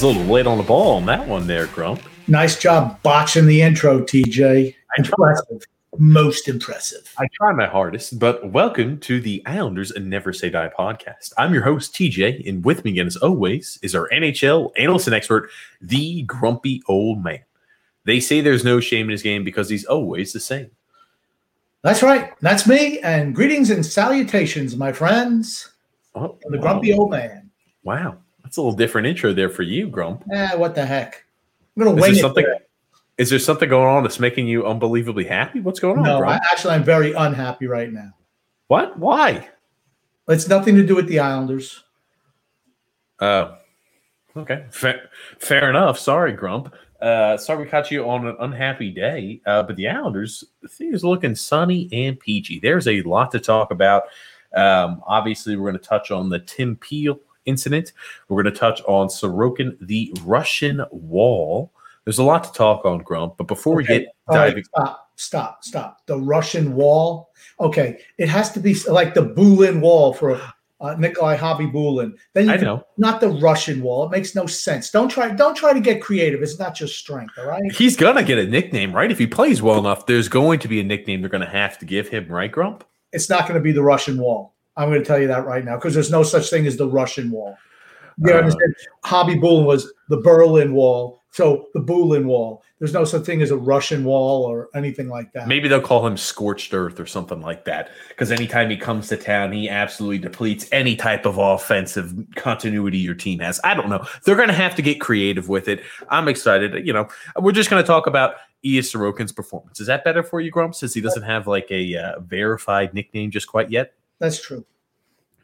Was a little late on the ball on that one there, Grump. Nice job botching the intro, TJ. Impressive. Most impressive. I try my hardest, but welcome to the Islanders and Never Say Die podcast. I'm your host, TJ, and with me again, as always, is our NHL analyst and expert, the grumpy old man. They say there's no shame in his game because he's always the same. That's right. That's me. And greetings and salutations, my friends. Oh, The grumpy old man. Wow. That's a little different intro there for you, Grump. Eh, what the heck? I'm gonna Is wing there something is there something going on that's making you unbelievably happy? What's going on, No, I, actually, I'm very unhappy right now. what? Why? It's nothing to do with the Islanders. Uh, okay, fair, fair enough. Sorry, Grump. Uh, sorry we caught you on an unhappy day. Uh, but the Islanders, things looking sunny and peachy. There's a lot to talk about. Um, obviously, we're going to touch on the Tim Peel incident. We're going to touch on Sorokin, the Russian wall. There's a lot to talk on, Grump. But before we get All right, diving, stop, stop, stop. The Russian wall. Okay, it has to be like the Bulin wall for uh, Nikolai Khabibulin. Then you I know not the Russian wall. It makes no sense. Don't try. Don't try to get creative. It's not your strength. All right. he's gonna get a nickname, right? If he plays well enough, there's going to be a nickname they're going to have to give him, right, Grump? It's not going to be the Russian wall. I'm going to tell you that right now because there's no such thing as the Russian wall. You Uh, understand? Khabibulin was the Berlin wall. So the Bulin wall. There's no such thing as a Russian wall or anything like that. Maybe they'll call him Scorched Earth or something like that. Because anytime he comes to town, he absolutely depletes any type of offensive continuity your team has. I don't know. They're going to have to get creative with it. I'm excited. You know, we're just going to talk about Ilya Sorokin's performance. Is that better for you, Grump, since he doesn't have like a uh, verified nickname just quite yet? That's true.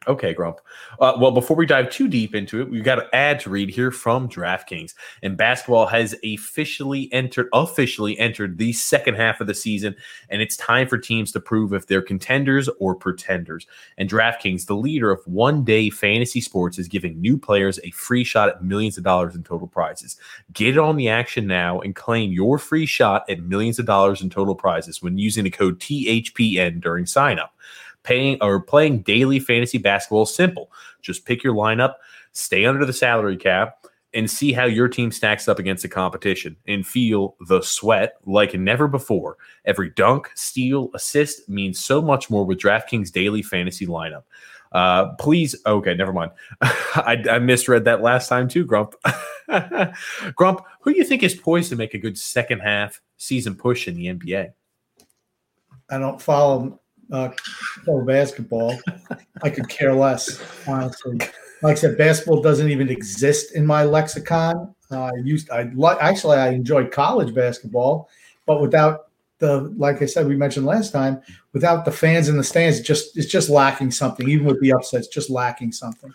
Okay, Grump. Uh, well, before we dive too deep into it, we've got an ad to read here from DraftKings. And basketball has officially entered officially entered the second half of the season, and it's time for teams to prove if they're contenders or pretenders. And DraftKings, the leader of one-day fantasy sports, is giving new players a free shot at millions of dollars in total prizes. Get on the action now and claim your free shot at millions of dollars in total prizes when using the code THPN during sign-up paying or playing daily fantasy basketball is simple. Just pick your lineup, stay under the salary cap, and see how your team stacks up against the competition and feel the sweat like never before. Every dunk, steal, assist means so much more with DraftKings daily fantasy lineup. Uh, please, okay, never mind. I, I misread that last time too, Grump. Grump, who do you think is poised to make a good second half season push in the NBA? I don't follow uh, basketball. I could care less, honestly. Like I said, basketball doesn't even exist in my lexicon. Uh, I used, I like, actually, I enjoyed college basketball, but without the, like I said, we mentioned last time, without the fans in the stands, just it's just lacking something. Even with the upsets, just lacking something.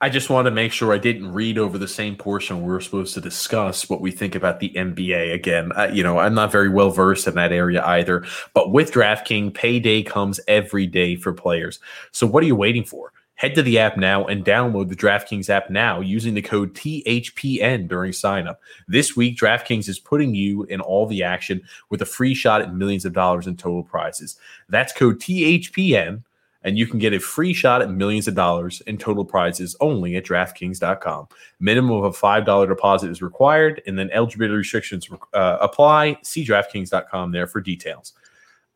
I just want to make sure I didn't read over the same portion we were supposed to discuss what we think about the NBA. Again, uh, you know, I'm not very well versed in that area either. But with DraftKings, payday comes every day for players. So what are you waiting for? Head to the app now and download the DraftKings app now using the code THPN during signup. This week, DraftKings is putting you in all the action with a free shot at millions of dollars in total prizes. That's code THPN and you can get a free shot at millions of dollars in total prizes only at DraftKings.com. Minimum of a $5 deposit is required, and then eligibility restrictions uh, apply. See DraftKings.com there for details.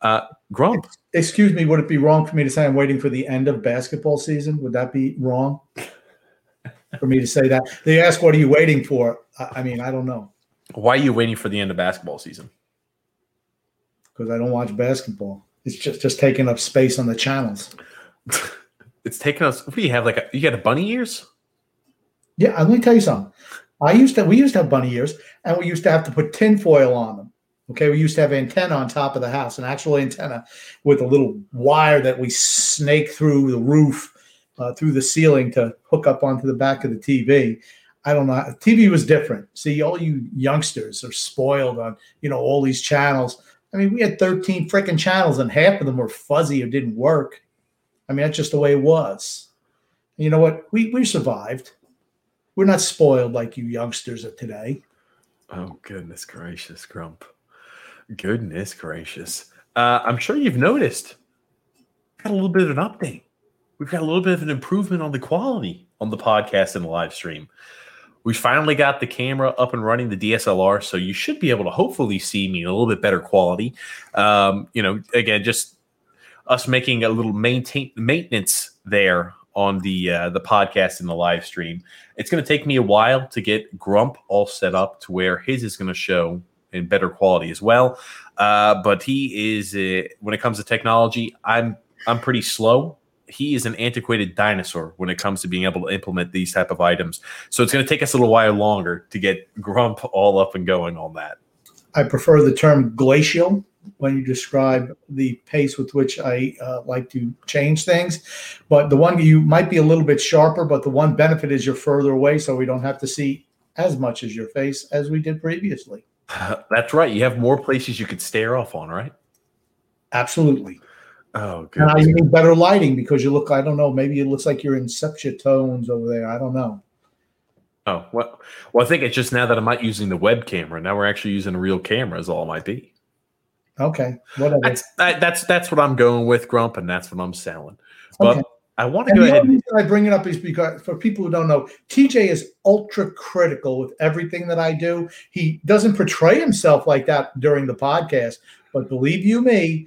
Uh, Grump, Excuse me, would it be wrong for me to say I'm waiting for the end of basketball season? Would that be wrong for me to say that? They ask, "What are you waiting for?" I, I mean, I don't know why are you waiting for the end of basketball season? because I don't watch basketball. It's just just taking up space on the channels. it's taking us. What do you have? Like a, you got a bunny ears? Yeah, let me tell you something. I used to we used to have bunny ears, and we used to have to put tinfoil on them. Okay, we used to have antenna on top of the house, an actual antenna with a little wire that we snake through the roof, uh, through the ceiling to hook up onto the back of the TV. I don't know. TV was different. See, all you youngsters are spoiled on you know all these channels. I mean, we had 13 freaking channels, and half of them were fuzzy or didn't work. I mean, that's just the way it was. And you know what? We we survived. We're not spoiled like you youngsters of today. Oh goodness gracious, Grump. Goodness gracious. Uh, I'm sure you've noticed. Got a little bit of an update. We've got a little bit of an improvement on the quality on the podcast and the live stream. We finally got the camera up and running, the DSLR, so you should be able to hopefully see me in a little bit better quality. Um, you know, again, just us making a little maintain maintenance there on the uh, the podcast and the live stream. It's going to take me a while to get Grump all set up to where his is going to show in better quality as well. Uh, but he is uh, when it comes to technology, I'm I'm pretty slow. He is an antiquated dinosaur when it comes to being able to implement these type of items. So it's going to take us a little while longer to get Grump all up and going on that. I prefer the term glacial when you describe the pace with which I uh, like to change things. But the one you might be a little bit sharper, but the one benefit is you're further away, so we don't have to see as much as your face as we did previously. That's right. You have more places you could stare off on, right? Absolutely. Oh, good. And I need better lighting because you look, I don't know, maybe it looks like you're in sepia tones over there. I don't know. Oh, well, well, I think it's just now that I'm not using the web camera. Now we're actually using a real camera, is all it might be. Okay, whatever. That's that, that's that's what I'm going with, Grump, and that's what I'm selling. But okay. I want to go ahead. reason I bring it up is because for people who don't know, TJ is ultra critical with everything that I do. He doesn't portray himself like that during the podcast, but believe you me,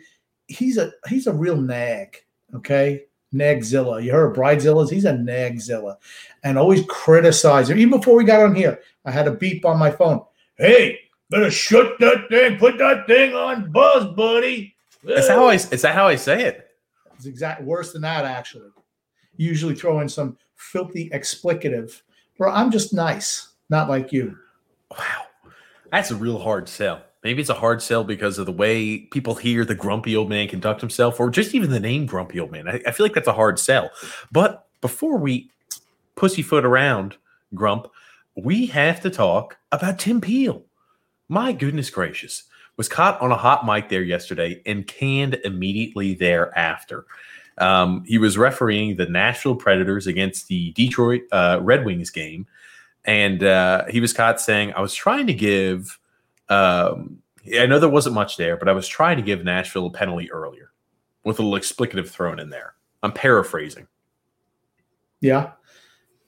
he's a he's a real nag. Okay, nagzilla. You heard of bridezillas? He's a nagzilla, and always criticizing. Even before we got on here, I had a beep on my phone. Hey, Better shut that thing. Put that thing on buzz, buddy. Is that how I? Is that how I say it? It's exact worse than that, actually. Usually throw in some filthy explicative. Bro, I'm just nice, not like you. Wow, that's a real hard sell. Maybe it's a hard sell because of the way people hear the grumpy old man conduct himself, or just even the name grumpy old man. I, I feel like that's a hard sell. But before we pussyfoot around Grump, we have to talk about Tim Peel my goodness gracious, was caught on a hot mic there yesterday and canned immediately thereafter. Um, he was refereeing the Nashville Predators against the Detroit uh, Red Wings game, and uh, he was caught saying, "I was trying to give." Um, I know there wasn't much there, but I was trying to give Nashville a penalty earlier, with a little explicative thrown in there. I'm paraphrasing. Yeah,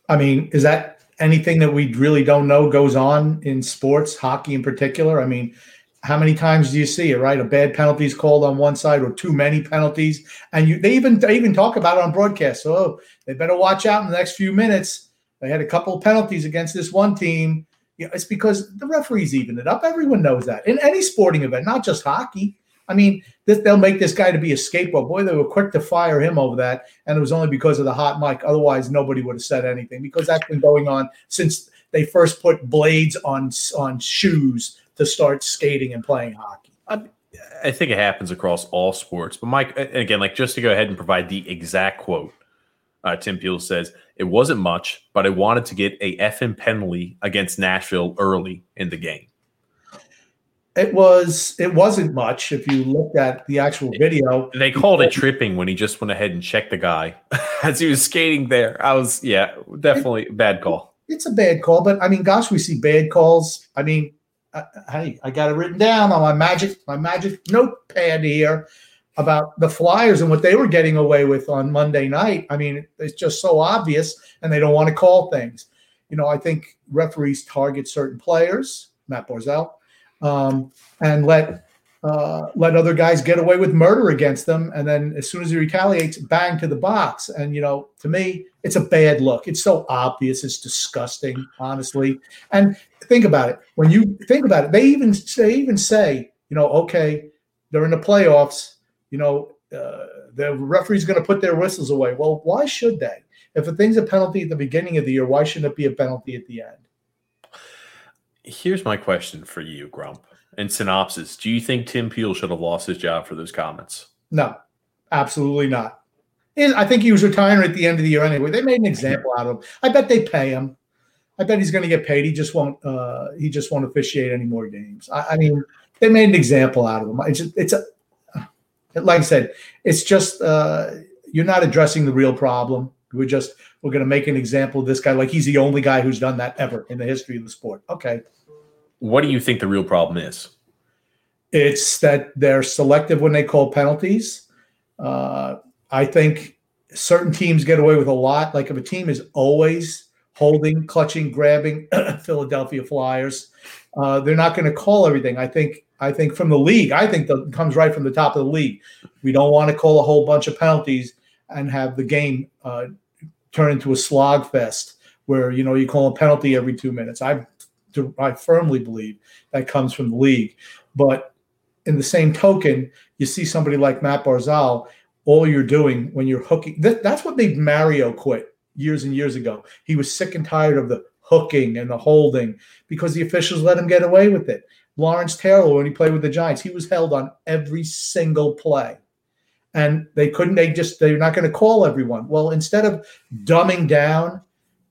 I mean, is that anything that we really don't know goes on in sports, hockey in particular. I mean, how many times do you see it, right? A bad penalty is called on one side or too many penalties. And you they even they even talk about it on broadcast. So oh, they better watch out in the next few minutes. They had a couple of penalties against this one team. You know, it's because the referees even it up. Everyone knows that. In any sporting event, not just hockey. I mean, this, they'll make this guy to be a scapegoat. Boy, they were quick to fire him over that, and it was only because of the hot mic. Otherwise, nobody would have said anything because that's been going on since they first put blades on on shoes to start skating and playing hockey. I, I think it happens across all sports. But Mike, again, like just to go ahead and provide the exact quote, uh, Tim Peel says it wasn't much, but I wanted to get a FN penalty against Nashville early in the game. It was. It wasn't much if you looked at the actual video. They called it tripping when he just went ahead and checked the guy as he was skating there. I was, yeah, definitely it, bad call. It's a bad call, but I mean, gosh, we see bad calls. I mean, uh, hey, I got it written down on my magic my magic notepad here about the Flyers and what they were getting away with on Monday night. I mean, it's just so obvious, and they don't want to call things. You know, I think referees target certain players. Matt Barzal um, and let uh, let other guys get away with murder against them, and then as soon as he retaliates, bang to the box. And you know, to me, it's a bad look. It's so obvious. It's disgusting, honestly. And think about it. When you think about it, they even they even say, you know, okay, they're in the playoffs. You know, uh, the referee's going to put their whistles away. Well, why should they? If a thing's a penalty at the beginning of the year, why shouldn't it be a penalty at the end? Here's my question for you, Grump. In synopsis, do you think Tim Peel should have lost his job for those comments? No, absolutely not. I think he was retiring at the end of the year anyway. They made an example out of him. I bet they pay him. I bet he's going to get paid. He just won't. Uh, he just won't officiate any more games. I, I, mean, they made an example out of him. It's it's a like I said, it's just uh, you're not addressing the real problem. We're just we're going to make an example of this guy like he's the only guy who's done that ever in the history of the sport. Okay. What do you think the real problem is? It's that they're selective when they call penalties. Uh, I think certain teams get away with a lot. Like if a team is always holding, clutching, grabbing Philadelphia Flyers. Uh, they're not going to call everything. I think. I think from the league. I think that comes right from the top of the league. We don't want to call a whole bunch of penalties and have the game uh, turn into a slog fest where you know you call a penalty every two minutes. I I firmly believe that comes from the league, but in the same token, you see somebody like Matt Barzal. All you're doing when you're hooking, that, that's what made Mario quit years and years ago. He was sick and tired of the hooking and the holding because the officials let him get away with it. Lawrence Taylor, when he played with the Giants, he was held on every single play. And they couldn't, they just, they're not going to call everyone. Well, instead of dumbing down,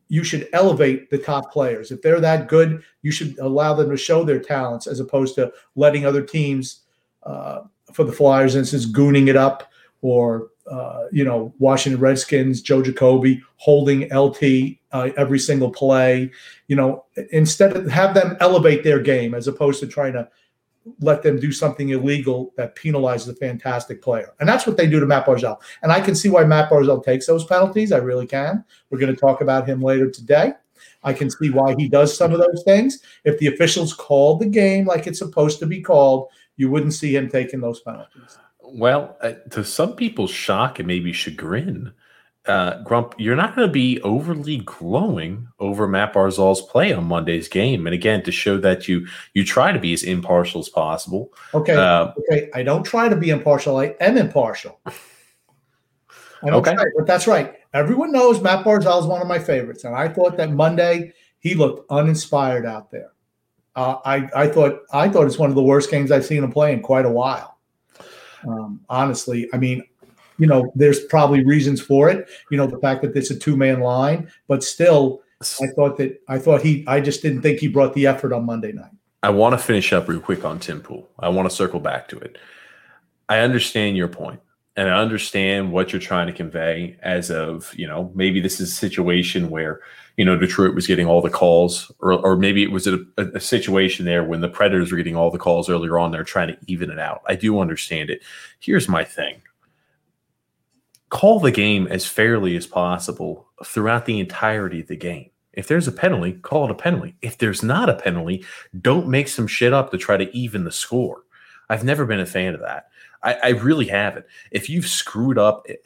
you should elevate the top players. If they're that good, you should allow them to show their talents as opposed to letting other teams, uh, for the Flyers instance, gooning it up or uh, you know, Washington Redskins, Joe Jacoby holding LT uh, every single play. You know, instead of have them elevate their game as opposed to trying to let them do something illegal that penalizes a fantastic player. And that's what they do to Matt Barzal. And I can see why Matt Barzal takes those penalties. I really can. We're going to talk about him later today. I can see why he does some of those things. If the officials called the game like it's supposed to be called, you wouldn't see him taking those penalties. Well, uh, to some people's shock and maybe chagrin, uh, Grump, you're not going to be overly glowing over Matt Barzal's play on Monday's game, and again to show that you you try to be as impartial as possible. Okay, uh, okay, I don't try to be impartial. I am impartial. I okay, try, but that's right. Everyone knows Matt Barzal is one of my favorites, and I thought that Monday he looked uninspired out there. Uh, I I thought I thought it's one of the worst games I've seen him play in quite a while. Um, honestly, I mean, you know, there's probably reasons for it. You know, the fact that it's a two man line, but still, I thought that I thought he. I just didn't think he brought the effort on Monday night. I want to finish up real quick on Tim Peel. I want to circle back to it. I understand your point, and I understand what you're trying to convey. As of you know, maybe this is a situation where you know Detroit was getting all the calls, or, or maybe it was a, a, situation there when the Predators were getting all the calls earlier on. They're trying to even it out. I do understand it. Here's my thing: call the game as fairly as possible throughout the entirety of the game. If there's a penalty, call it a penalty. If there's not a penalty, don't make some shit up to try to even the score. I've never been a fan of that. I, I really haven't. If you've screwed up, eh,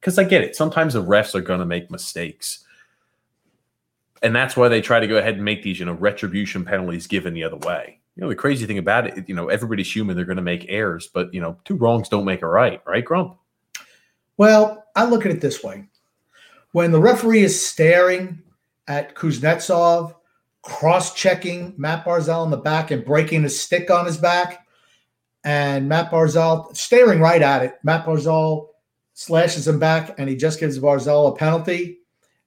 because I get it, sometimes the refs are going to make mistakes and that's why they try to go ahead and make these, you know, retribution penalties given the other way. You know, the crazy thing about it, you know, everybody's human; they're going to make errors, but you know, two wrongs don't make a right, right, Grump? Well, I look at it this way: when the referee is staring at Kuznetsov, cross-checking Matt Barzal in the back and breaking his stick on his back, and Matt Barzal staring right at it, Matt Barzal slashes him back, and he just gives Barzal a penalty.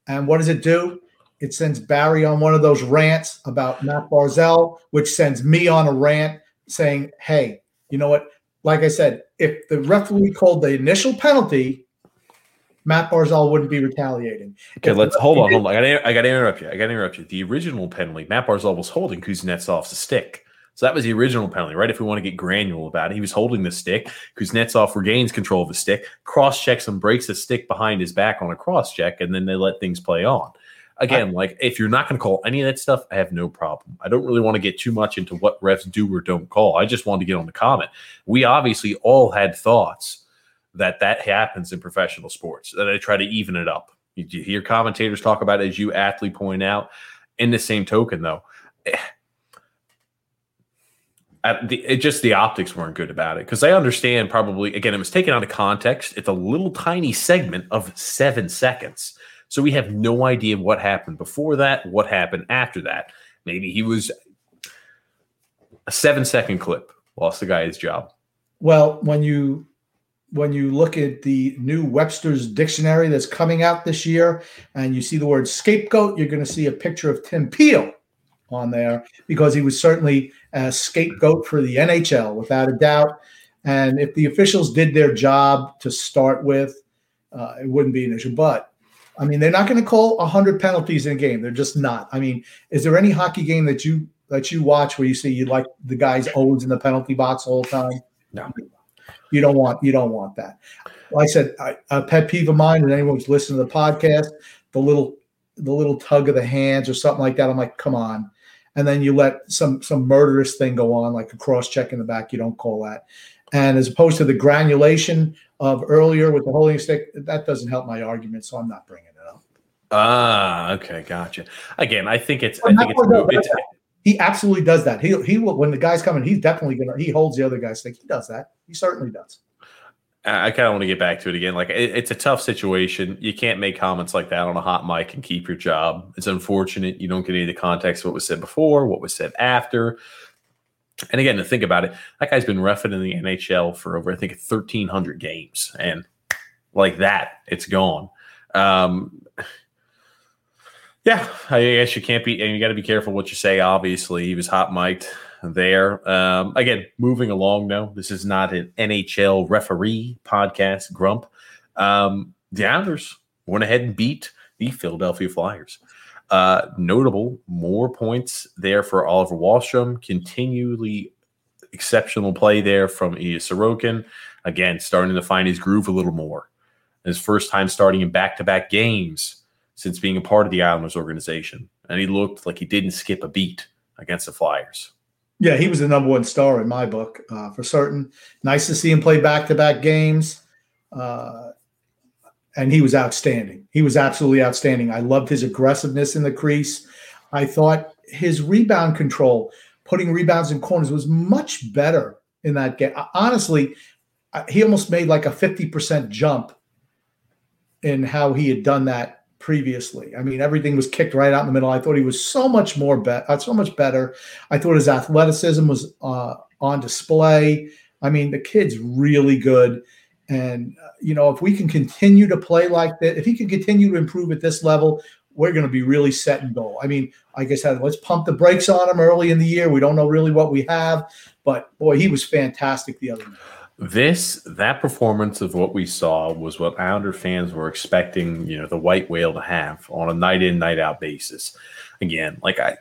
And what does it do? It sends Barry on one of those rants about Matt Barzal, which sends me on a rant saying, hey, you know what? Like I said, if the referee called the initial penalty, Matt Barzal wouldn't be retaliating. Okay, if let's hold on, hold on. I gotta, I gotta interrupt you. I gotta interrupt you. The original penalty, Matt Barzal was holding Kuznetsov's stick. So that was the original penalty, right? If we want to get granular about it, he was holding the stick. Kuznetsov regains control of the stick, cross checks and breaks the stick behind his back on a cross check, and then they let things play on again, I, like if you're not going to call any of that stuff, I have no problem. I don't really want to get too much into what refs do or don't call. I just wanted to get on the comment. We obviously all had thoughts that that happens in professional sports, that they try to even it up. You, you hear commentators talk about it, as you athlete point out. In the same token, though, eh, the, it just the optics weren't good about it because I understand probably again it was taken out of context. It's a little tiny segment of seven seconds so we have no idea what happened before that, what happened after that. Maybe he was a seven second clip, lost the guy his job. Well, when you when you look at the new Webster's dictionary that's coming out this year and you see the word scapegoat, you're going to see a picture of Tim Peel on there because he was certainly a scapegoat for the NHL without a doubt. And if the officials did their job to start with, uh, it wouldn't be an issue. But I mean, they're not going to call 100 penalties in a game. They're just not. I mean, is there any hockey game that you that you watch where you see you like the guys always in the penalty box all the time? No. You don't want you don't want that. Like I said, I, a pet peeve of mine, and anyone who's listening to the podcast, the little the little tug of the hands or something like that. I'm like, come on. And then you let some some murderous thing go on, like a cross check in the back. You don't call that. And as opposed to the granulation of earlier with the holding stick, that doesn't help my argument. So I'm not bringing it up. Ah, okay, gotcha. Again, I think it's. I think it's, it's, he absolutely does that. He he will when the guy's coming, he's definitely gonna he holds the other guy's stick. He does that. He certainly does. I kind of want to get back to it again. Like it, it's a tough situation. You can't make comments like that on a hot mic and keep your job. It's unfortunate you don't get any of the context of what was said before, what was said after. And again, to think about it, that guy's been refing in the NHL for over, I think, 1,300 games. And like that, it's gone. Um, yeah, I guess you can't be, and you got to be careful what you say. Obviously, he was hot mic'd there. Um, again, moving along now. This is not an NHL referee podcast, Grump. Um, the Islanders went ahead and beat the Philadelphia Flyers. Uh, notable, more points there for Oliver Wahlstrom. Continually exceptional play there from Ilya Sorokin. Again, starting to find his groove a little more. His first time starting in back to back games since being a part of the Islanders organization. And he looked like he didn't skip a beat against the Flyers. Yeah, he was the number one star in my book uh, for certain. Nice to see him play back to back games. Uh, and he was outstanding. He was absolutely outstanding. I loved his aggressiveness in the crease. I thought his rebound control, putting rebounds in corners, was much better in that game. Honestly, he almost made like a 50% jump in how he had done that previously. I mean, everything was kicked right out in the middle. I thought he was so much more better, uh, so much better. I thought his athleticism was uh, on display. I mean, the kid's really good. And, uh, you know, if we can continue to play like that, if he can continue to improve at this level, we're going to be really set and goal. I mean, like I said, let's pump the brakes on him early in the year. We don't know really what we have, but boy, he was fantastic the other night. This that performance of what we saw was what Islander fans were expecting, you know, the white whale to have on a night in, night out basis. Again, like I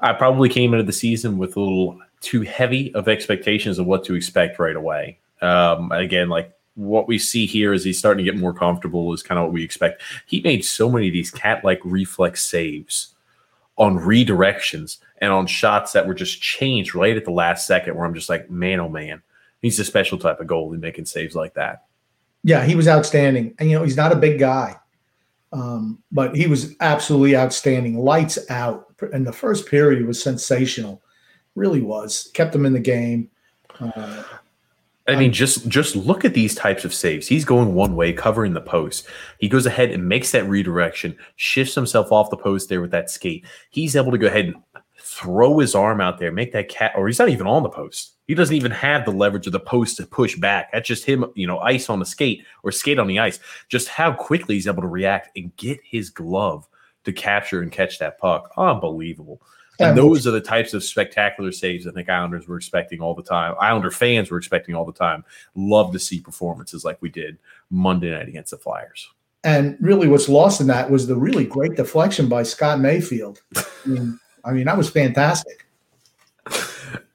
I probably came into the season with a little too heavy of expectations of what to expect right away. Um, again, like what we see here is he's starting to get more comfortable is kind of what we expect. He made so many of these cat-like reflex saves on redirections and on shots that were just changed right at the last second where I'm just like, man, oh man he's a special type of goalie making saves like that. Yeah, he was outstanding. And you know, he's not a big guy. Um, but he was absolutely outstanding. Lights out. And the first period was sensational. Really was. Kept him in the game. Uh, I mean, just just look at these types of saves. He's going one way, covering the post. He goes ahead and makes that redirection, shifts himself off the post there with that skate. He's able to go ahead and throw his arm out there, make that cat, or he's not even on the post. He doesn't even have the leverage of the post to push back. That's just him, you know, ice on the skate or skate on the ice. Just how quickly he's able to react and get his glove to capture and catch that puck. Unbelievable. And those are the types of spectacular saves I think Islanders were expecting all the time. Islander fans were expecting all the time. Love to see performances like we did Monday night against the Flyers. And really, what's lost in that was the really great deflection by Scott Mayfield. I mean, I mean that was fantastic.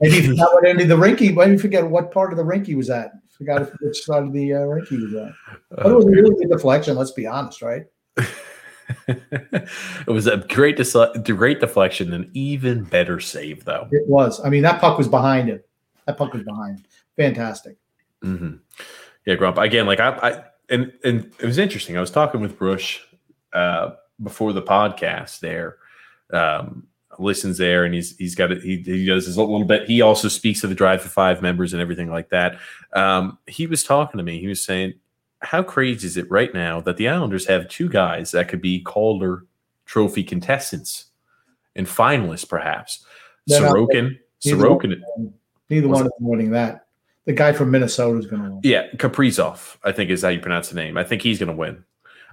Maybe forgot what end of the rink he. Maybe forget what part of the rink he was at. Forgot which side of the uh, rink he was at. But it was a really good deflection. Let's be honest, right? it was a great, great deflection, an even better save, though. It was. I mean, that puck was behind him. That puck was behind. Him. Fantastic. Mm-hmm. Yeah, Grump. Again, like I, I, and and it was interesting. I was talking with Brush uh, before the podcast there. Um, listens there and he's he's got it he, he does his little bit. He also speaks to the drive for five members and everything like that. Um, he was talking to me. He was saying how crazy is it right now that the islanders have two guys that could be calder trophy contestants and finalists perhaps? They're sorokin sorokin. neither one of them winning that. The guy from minnesota is going to win. Yeah kaprizov i think is how you pronounce the name. I think he's going to win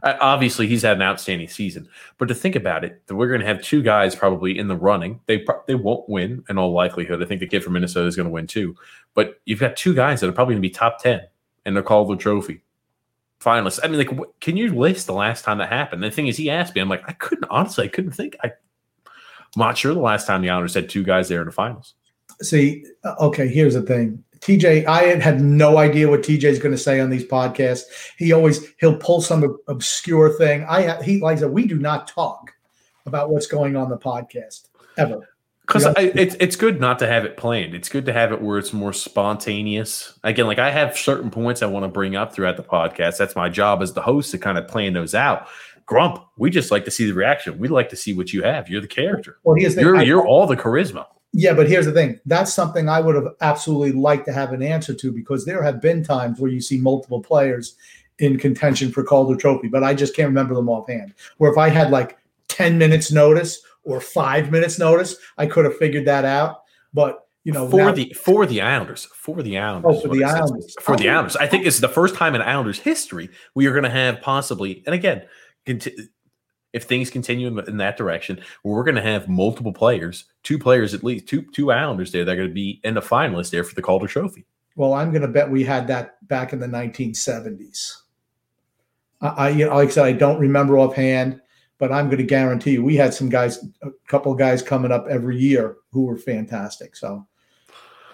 obviously, he's had an outstanding season, but to think about it, that we're going to have two guys probably in the running. They they won't win in all likelihood. I think the kid from Minnesota is going to win too. But you've got two guys that are probably going to be top ten, and they're called the trophy finalists. I mean, like, can you list the last time that happened? The thing is, he asked me. I'm like, I couldn't honestly, I couldn't think. I, I'm not sure the last time the Islanders had two guys there in the finals. See, uh, okay, here's the thing. TJ, I had no idea what TJ is going to say on these podcasts. He always he'll pull some obscure thing. I he like I said, we do not talk about what's going on the podcast ever. Because it's it's good not to have it planned. It's good to have it where it's more spontaneous. Again, like I have certain points I want to bring up throughout the podcast. That's my job as the host to kind of plan those out. Grump, we just like to see the reaction. We like to see what you have. You're the character. Well, here's the you're, you're all the charisma. Yeah, but here's the thing. That's something I would have absolutely liked to have an answer to because there have been times where you see multiple players in contention for Calder Trophy, but I just can't remember them offhand. Where if I had like 10 minutes notice or five minutes notice, I could have figured that out. But you know, for now, the for the Islanders, for the Islanders, oh, for the Islanders, for the oh. Islanders, I think it's the first time in Islanders history we are going to have possibly, and again, if things continue in, that direction, we're going to have multiple players, two players at least, two two Islanders there that are going to be in the finalists there for the Calder Trophy. Well, I'm going to bet we had that back in the 1970s. I, you know, like I said, I don't remember offhand, but I'm going to guarantee you we had some guys, a couple of guys coming up every year who were fantastic. So,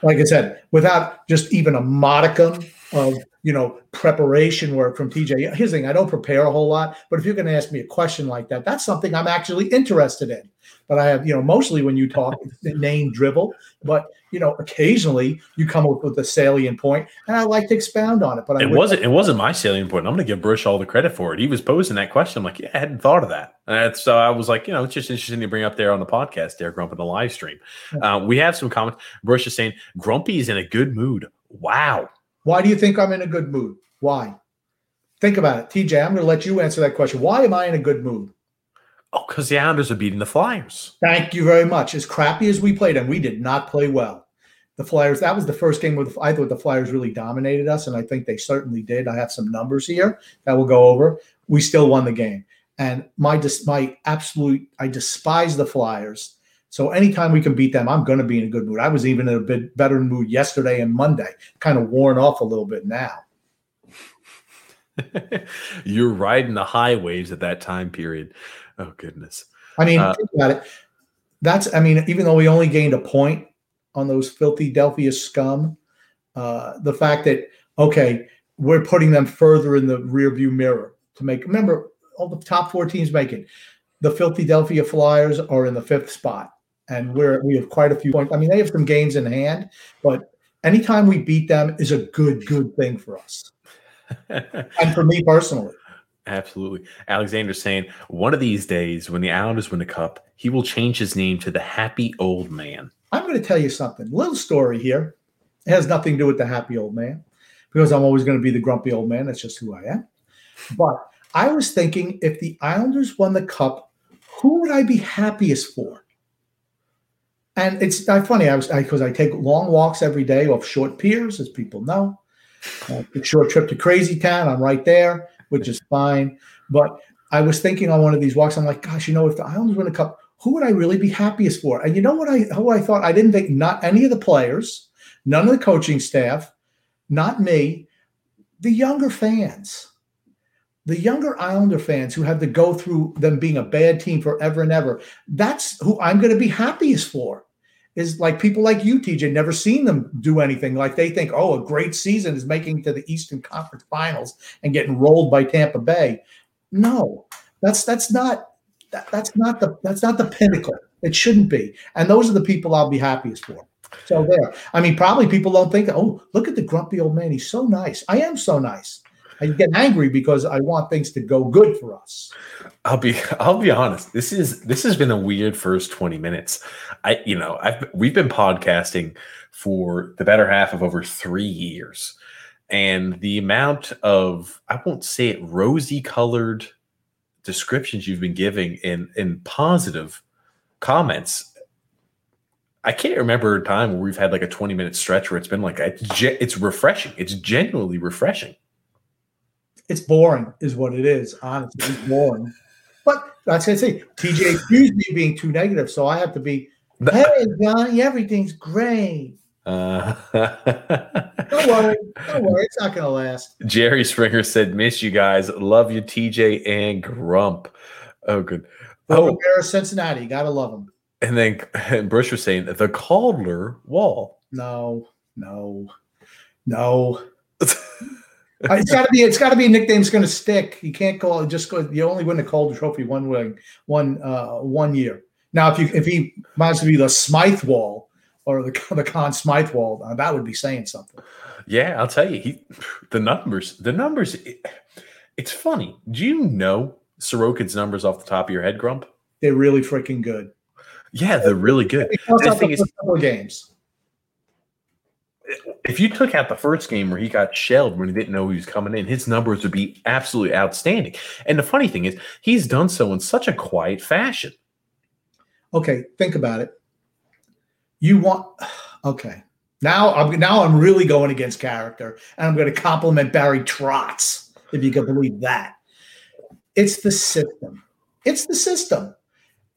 like I said, without just even a modicum of you know preparation work from TJ. Here's the thing: I don't prepare a whole lot, but if you're going to ask me a question like that, that's something I'm actually interested in. But I have, you know, mostly when you talk name dribble, but you know, occasionally you come up with a salient point, and I like to expound on it. But it wasn't it wasn't my salient point. I'm going to give Brush all the credit for it. He was posing that question. I'm like, yeah, I hadn't thought of that. And so I was like, you know, it's just interesting to bring up there on the podcast, there, Grump, in the live stream. Uh, we have some comments. Brush is saying Grumpy is in a good mood. Wow. Why do you think I'm in a good mood? Why? Think about it. TJ, I'm going to let you answer that question. Why am I in a good mood? Oh, because the Islanders are beating the Flyers. Thank you very much. As crappy as we played, and we did not play well. The Flyers, that was the first game where the, I thought the Flyers really dominated us, and I think they certainly did. I have some numbers here that we'll go over. We still won the game. And my my absolute, I despise the Flyers. So anytime we can beat them, I'm going to be in a good mood. I was even in a bit better mood yesterday and Monday, kind of worn off a little bit now. You're riding the high waves at that time period. Oh goodness. I mean, uh, think about it. That's I mean, even though we only gained a point on those filthy Delphia scum, uh, the fact that okay, we're putting them further in the rearview mirror to make. Remember, all the top four teams make it. The Philadelphia Flyers are in the fifth spot and we're we have quite a few points. I mean, they have some games in hand, but anytime we beat them is a good good thing for us, and for me personally. Absolutely. Alexander saying one of these days when the Islanders win the cup, he will change his name to the Happy Old Man. I'm going to tell you something. Little story here. It has nothing to do with the happy old man because I'm always going to be the grumpy old man. That's just who I am. But I was thinking if the Islanders won the cup, who would I be happiest for? And it's funny. I was because I, I, take long walks every day off short piers, as people know. Uh, short trip to Crazy Town. I'm right there, which is fine. But I was thinking on one of these walks, I'm like, gosh, you know, if the Islanders win a cup, who would I really be happiest for? And you know what I who I thought? I didn't think not any of the players, none of the coaching staff, not me, the younger fans the younger Islander fans who have to go through them being a bad team forever and ever, that's who I'm going to be happiest for. Is like people like you, TJ, never seen them do anything. Like they think, oh, a great season is making to the Eastern Conference Finals and getting rolled by Tampa Bay. No, that's that's not that, that's not the that's not the pinnacle. It shouldn't be. And those are the people I'll be happiest for. So there. I mean, probably people don't think, oh, look at the grumpy old man. He's so nice. I am so nice. I get angry because I want things to go good for us. I'll be I'll be honest. This is this has been a weird first 20 minutes. I you know, I've we've been podcasting for the better half of over 3 years. And the amount of I won't say it rosy colored descriptions you've been giving in in positive comments I can't remember a time where we've had like a 20 minute stretch where it's been like it's, it's refreshing. It's genuinely refreshing it's boring, is what it is. Honestly, it's boring. But that's I say. TJ accused me being too negative, so I have to be. Hey, Johnny, everything's great. Uh, don't worry, don't worry, it's not gonna last. Jerry Springer said, "Miss you guys, love you, TJ and Grump." Oh, good. Oh, Cincinnati, gotta love them. And then and Bruce was saying the Calder wall. No, no, no. It's got to be. It's got to be a nickname that's going to stick. You can't call it just go. You only win the Calder Trophy one way, one uh, one year. Now, if you if he might be the Smythe Wall or the the Conn Smythe Wall, uh, that would be saying something. Yeah, I'll tell you, he the numbers, the numbers. It, it's funny. Do you know Sorokin's numbers off the top of your head, Grump? They're really freaking good. Yeah, they're really good. The thing is, couple games. If you took out the first game where he got shelled when he didn't know he was coming in, his numbers would be absolutely outstanding. And the funny thing is, he's done so in such a quiet fashion. Okay, think about it. You want okay. Now I'm now I'm really going against character, and I'm going to compliment Barry Trotz, if you can believe that. It's the system. It's the system.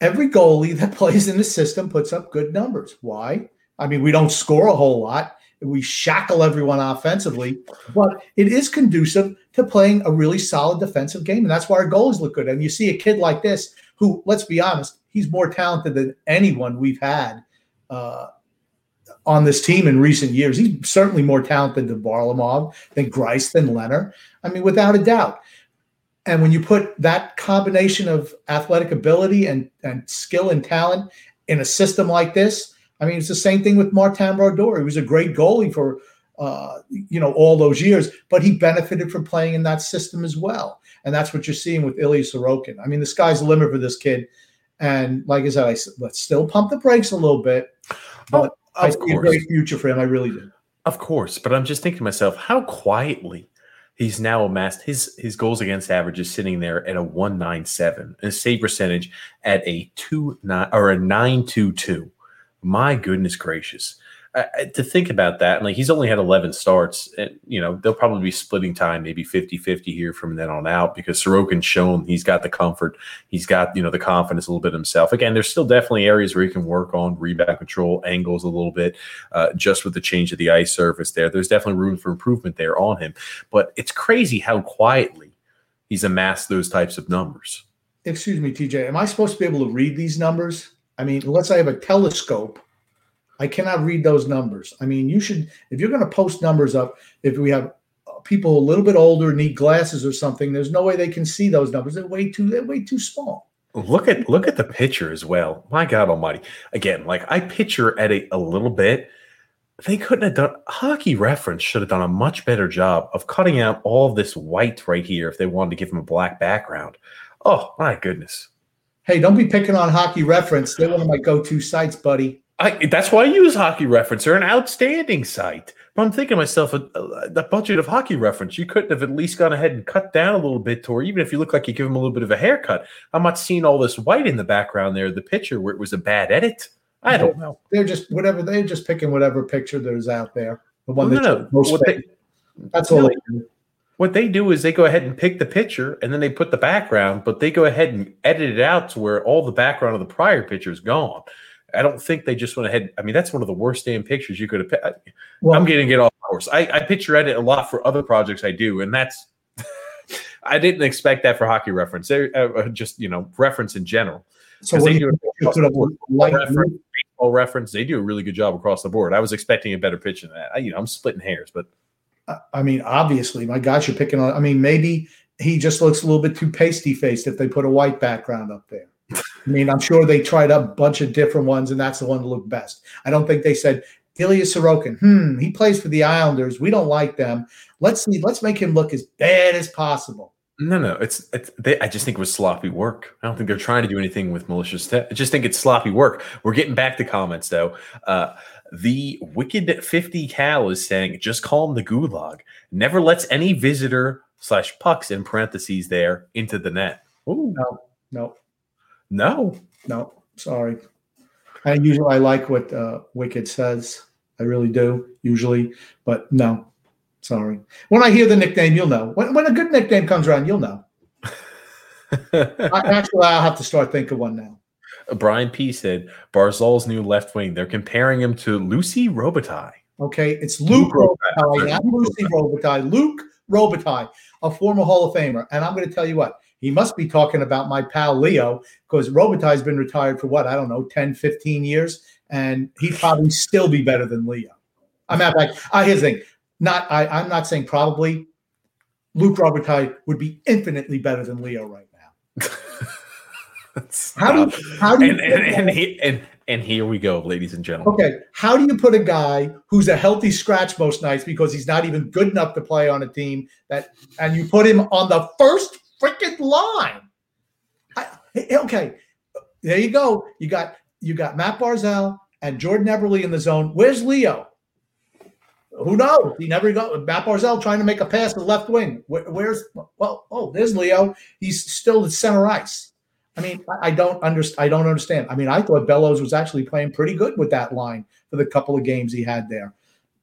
Every goalie that plays in the system puts up good numbers. Why? I mean, we don't score a whole lot. We shackle everyone offensively, but it is conducive to playing a really solid defensive game. And that's why our goalies look good. And you see a kid like this who, let's be honest, he's more talented than anyone we've had uh, on this team in recent years. He's certainly more talented than Varlamov, than Greiss, than Leonard. I mean, without a doubt. And when you put that combination of athletic ability and, and skill and talent in a system like this, I mean, it's the same thing with Martin Brodeur. He was a great goalie for uh, you know all those years, but he benefited from playing in that system as well. And that's what you're seeing with Ilya Sorokin. I mean, the sky's the limit for this kid. And like I said, I let's still pump the brakes a little bit. But oh, I see course. a great future for him. I really do. Of course, but I'm just thinking to myself, how quietly he's now amassed his his goals against average is sitting there at a 197 and save percentage at a 2 9 or a 922 my goodness gracious. Uh, to think about that, and like he's only had 11 starts, and you know they'll probably be splitting time, maybe 50-50 here from then on out, because Sorokin's shown he's got the comfort, he's got you know the confidence a little bit himself. Again, there's still definitely areas where he can work on rebound control, angles a little bit, uh, just with the change of the ice surface there. There's definitely room for improvement there on him, but it's crazy how quietly he's amassed those types of numbers. Excuse me, TJ, am I supposed to be able to read these numbers? I mean, unless I have a telescope, I cannot read those numbers. I mean, you should, if you're going to post numbers up, if we have uh, people a little bit older need glasses or something, there's no way they can see those numbers. They're way too, they're way too small. Look at look at the picture as well. My God Almighty! Again, like I picture at a, little bit, they couldn't have done hockey reference should have done a much better job of cutting out all this white right here if they wanted to give him a black background. Oh my goodness. Hey, don't be picking on Hockey Reference. They're one of my go-to sites, buddy. I, that's why I use Hockey Reference. They're an outstanding site. But I'm thinking to myself, a, a, the budget of Hockey Reference, you couldn't have at least gone ahead and cut down a little bit, or even if you look like you give them a little bit of a haircut. I'm not seeing all this white in the background there, the picture where it was a bad edit. I don't know. They're just whatever. They're just picking whatever picture there's out there. The one well, that's no, most. They, that's all no, they do. What they do is they go ahead and pick the picture and then they put the background, but they go ahead and edit it out to where all the background of the prior picture is gone. I don't think they just went ahead. I mean, that's one of the worst damn pictures you could have. Picked. Well, I'm getting it off course. I, I picture edit a lot for other projects I do, and that's. I didn't expect that for hockey reference. They uh, uh just you know reference in general. So they do a reference, baseball reference. They do a really good job across the board. I was expecting a better pitch than that. I, you know, I'm splitting hairs, but I mean, obviously, my gosh, you're picking on. I mean, maybe he just looks a little bit too pasty faced if they put a white background up there. I mean, I'm sure they tried a bunch of different ones, and that's the one that looked best. I don't think they said Ilya Sorokin. Hmm, he plays for the Islanders. We don't like them. Let's see. Let's make him look as bad as possible. No, no, it's, it's they, I just think it was sloppy work. I don't think they're trying to do anything with malicious. Te- I just think it's sloppy work. We're getting back to comments though. Uh, the Wicked 50 Cal is saying, just call him the gulag. Never lets any visitor slash pucks in parentheses there into the net. Ooh. No, no. No. No. Sorry. I usually I like what uh, Wicked says. I really do, usually, but no. Sorry. When I hear the nickname, you'll know. When, when a good nickname comes around, you'll know. I, actually, I'll have to start thinking one now. Brian P said Barzal's new left wing. They're comparing him to Lucy Robitaille. Okay, it's Luc, Luc Robitaille, not Lucy Robitaille. Luc Robitaille, a former Hall of Famer. And I'm going to tell you what, he must be talking about my pal Leo because Robitaille's been retired for what, I don't know, 10, 15 years. And he'd probably still be better than Leo. I'm not like, uh, here's the thing. Not, I, I'm not saying probably. Luc Robitaille would be infinitely better than Leo right now. how do you, how do you and, and, and, he, and and here we go, ladies and gentlemen. Okay, how do you put a guy who's a healthy scratch most nights because he's not even good enough to play on a team that, and you put him on the first freaking line? I, okay, there you go. You got you got Matt Barzal and Jordan Eberle in the zone. Where's Leo? Who knows? He never got Matt Barzal trying to make a pass to the left wing. Where, where's well? Oh, there's Leo. He's still at center ice. I mean, I don't understand. I don't understand. I mean, I thought Bellows was actually playing pretty good with that line for the couple of games he had there.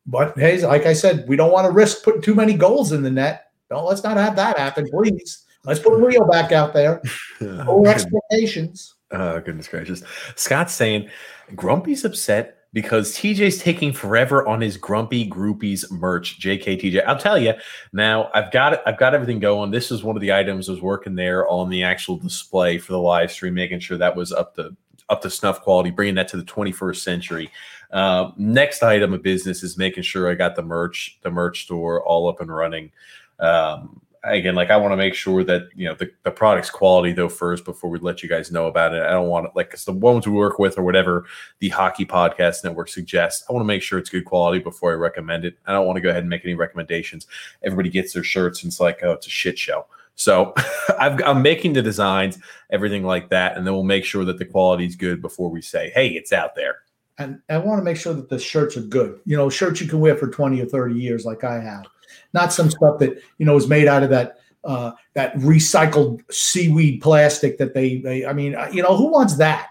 But hey, like I said, we don't want to risk putting too many goals in the net. Don't let's not have that happen, please. Let's put Leo back out there. Over expectations. Oh, goodness gracious. Scott's saying Grumpy's upset because TJ's taking forever on his grumpy groupies merch. JK TJ. I'll tell you now. I've got. I've got everything going. This is one of the items I was working there on the actual display for the live stream, making sure that was up to up to snuff quality, bringing that to the 21st century. Uh, next item of business is making sure I got the merch, the merch store all up and running. Um, again, like I want to make sure that you know the, the product's quality though first before we let you guys know about it. I don't want it like because the ones we work with or whatever the Hockey Podcast Network suggests, I want to make sure it's good quality before I recommend it. I don't want to go ahead and make any recommendations. Everybody gets their shirts and it's like oh it's a shit show. So i am making the designs, everything like that, and then we'll make sure that the quality is good before we say, hey, it's out there. And I want to make sure that the shirts are good. You know, shirts you can wear for 20 or 30 years, like I have not some stuff that you know is made out of that uh, that recycled seaweed plastic that they, they I mean, uh, you know, who wants that?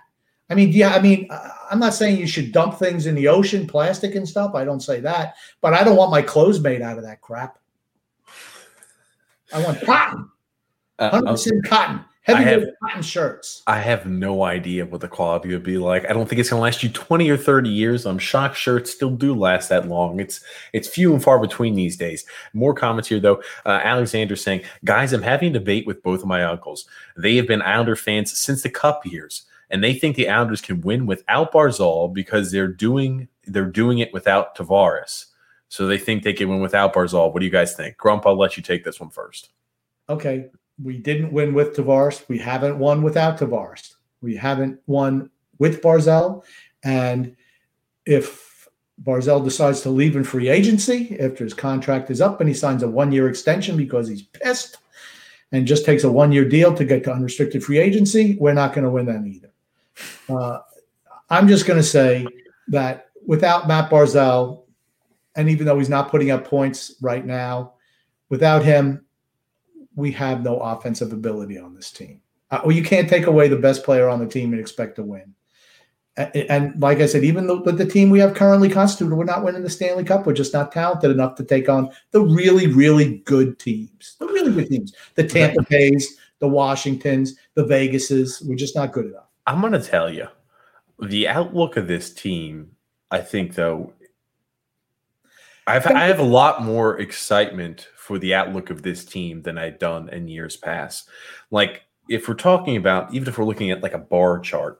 I mean, yeah, I mean, uh, I'm not saying you should dump things in the ocean, plastic and stuff. I don't say that, but I don't want my clothes made out of that crap. I want cotton, uh, hundred uh, percent cotton. Heavy I have, cotton shirts. I have no idea what the quality would be like. I don't think it's going to last you 20 or 30 years. I'm shocked shirts still do last that long. It's it's few and far between these days. More comments here, though. Uh, Alexander saying, Guys, I'm having a debate with both of my uncles. They have been Islander fans since the Cup years, and they think the Islanders can win without Barzal because they're doing they're doing it without Tavares. So they think they can win without Barzal. What do you guys think? Grump, I'll let you take this one first. Okay we didn't win with Tavares. We haven't won without Tavares. We haven't won with Barzal. And if Barzal decides to leave in free agency after his contract is up and he signs a one year extension because he's pissed and just takes a one year deal to get to unrestricted free agency, we're not going to win that either. Uh, I'm just going to say that without Matt Barzal, and even though he's not putting up points right now, without him, we have no offensive ability on this team. Uh, well, you can't take away the best player on the team and expect to win. And, and like I said, even with the team we have currently constituted, we're not winning the Stanley Cup. We're just not talented enough to take on the really, really good teams. The really good teams. The Tampa Bays, the Washingtons, the Vegases. We're just not good enough. I'm going to tell you, the outlook of this team, I think, though, I've, I have a lot more excitement for the outlook of this team than I'd done in years past. Like if we're talking about, even if we're looking at like a bar chart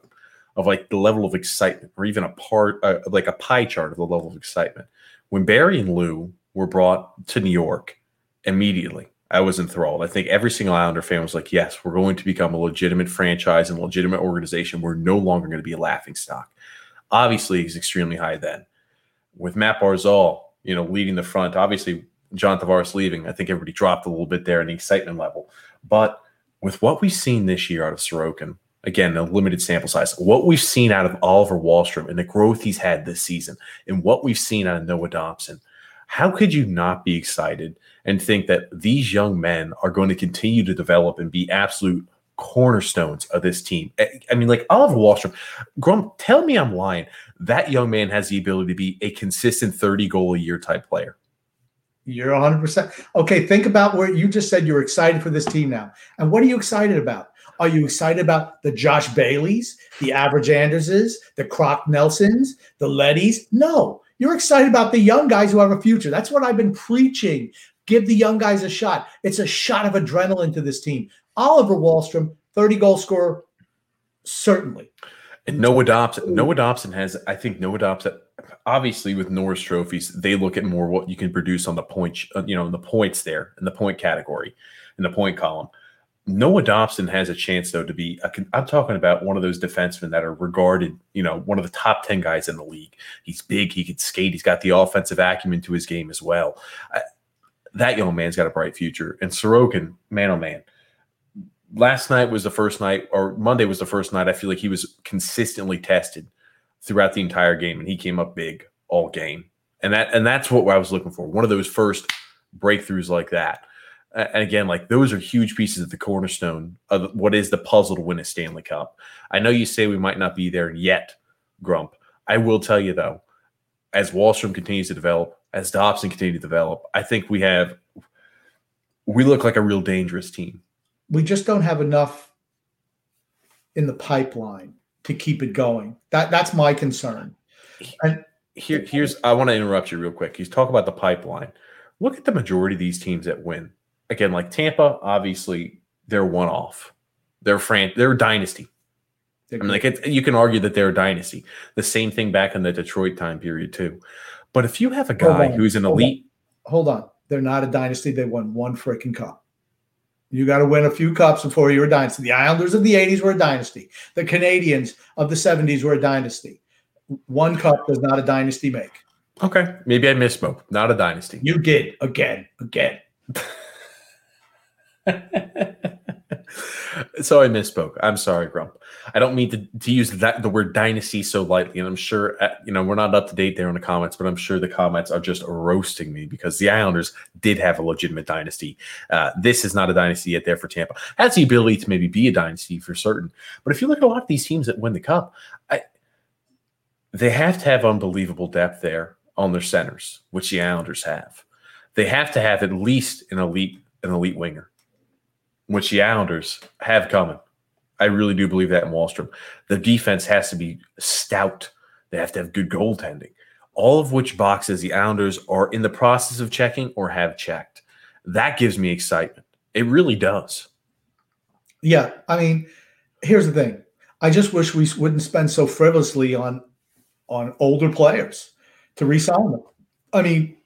of like the level of excitement, or even a part, uh, like a pie chart of the level of excitement, when Barry and Lou were brought to New York immediately, I was enthralled. I think every single Islander fan was like, yes, we're going to become a legitimate franchise and legitimate organization. We're no longer going to be a laughing stock. Obviously, he's extremely high then. With Matt Barzal, you know, leading the front, obviously John Tavares leaving, I think everybody dropped a little bit there in the excitement level. But with what we've seen this year out of Sorokin, again, a limited sample size, what we've seen out of Oliver Wahlstrom and the growth he's had this season, and what we've seen out of Noah Dobson, how could you not be excited and think that these young men are going to continue to develop and be absolute cornerstones of this team? I mean, like Oliver Wahlstrom, Grump, tell me I'm lying. That young man has the ability to be a consistent 30 goal a year type player. You're 100%. Okay, think about where you just said you're excited for this team now. And what are you excited about? Are you excited about the Josh Baileys, the Average Anderses, the Brock Nelsons, the Lettys? No, you're excited about the young guys who have a future. That's what I've been preaching. Give the young guys a shot. It's a shot of adrenaline to this team. Oliver Wahlstrom, 30 goal scorer, certainly. And Noah Dobson, Noah Dobson has, I think Noah Dobson, obviously with Norris trophies, they look at more what you can produce on the point, uh, you know, in the points there in the point category, in the point column. Noah Dobson has a chance though to be. i am talking about one of those defensemen that are regarded, you know, one of the top ten guys in the league. He's big. He can skate. He's got the offensive acumen to his game as well. I, that young man's got a bright future. And Sorokin, man, oh man, last night was the first night, or Monday was the first night. I feel like he was consistently tested throughout the entire game, and he came up big all game. And that and that's what I was looking for. One of those first breakthroughs like that. And again, like those are huge pieces of the cornerstone of what is the puzzle to win a Stanley Cup. I know you say we might not be there yet, Grump. I will tell you though, as Wahlstrom continues to develop, as Dobson continues to develop, I think we have we look like a real dangerous team. We just don't have enough in the pipeline to keep it going. That that's my concern. And here, here's I want to interrupt you real quick. You talk about the pipeline. Look at the majority of these teams that win. Again, like Tampa, obviously they're one off. They're fran- they're a dynasty. I mean, like you can argue that they're a dynasty. The same thing back in the Detroit time period too. But if you have a guy who's an elite, hold on. hold on, they're not a dynasty. They won one freaking cup. You got to win a few cups before you're a dynasty. The Islanders of the 80s were a dynasty. The Canadiens of the 70s were a dynasty. One cup does not a dynasty make. Okay. Maybe I misspoke. Not a dynasty. You did. Again. Again. so I misspoke. I'm sorry, Grump. I don't mean to, to use that the word dynasty so lightly, and I'm sure uh, you know we're not up to date there in the comments, but I'm sure the comments are just roasting me because the Islanders did have a legitimate dynasty. Uh, this is not a dynasty yet there for Tampa. Has the ability to maybe be a dynasty for certain, but if you look at a lot of these teams that win the cup, I, they have to have unbelievable depth there on their centers, which the Islanders have. They have to have at least an elite an elite winger which the Islanders have coming. I really do believe that in Wahlstrom. The defense has to be stout. They have to have good goaltending. All of which boxes the Islanders are in the process of checking or have checked. That gives me excitement. It really does. Yeah. I mean, here's the thing. I just wish we wouldn't spend so frivolously on on older players to resign them. I mean,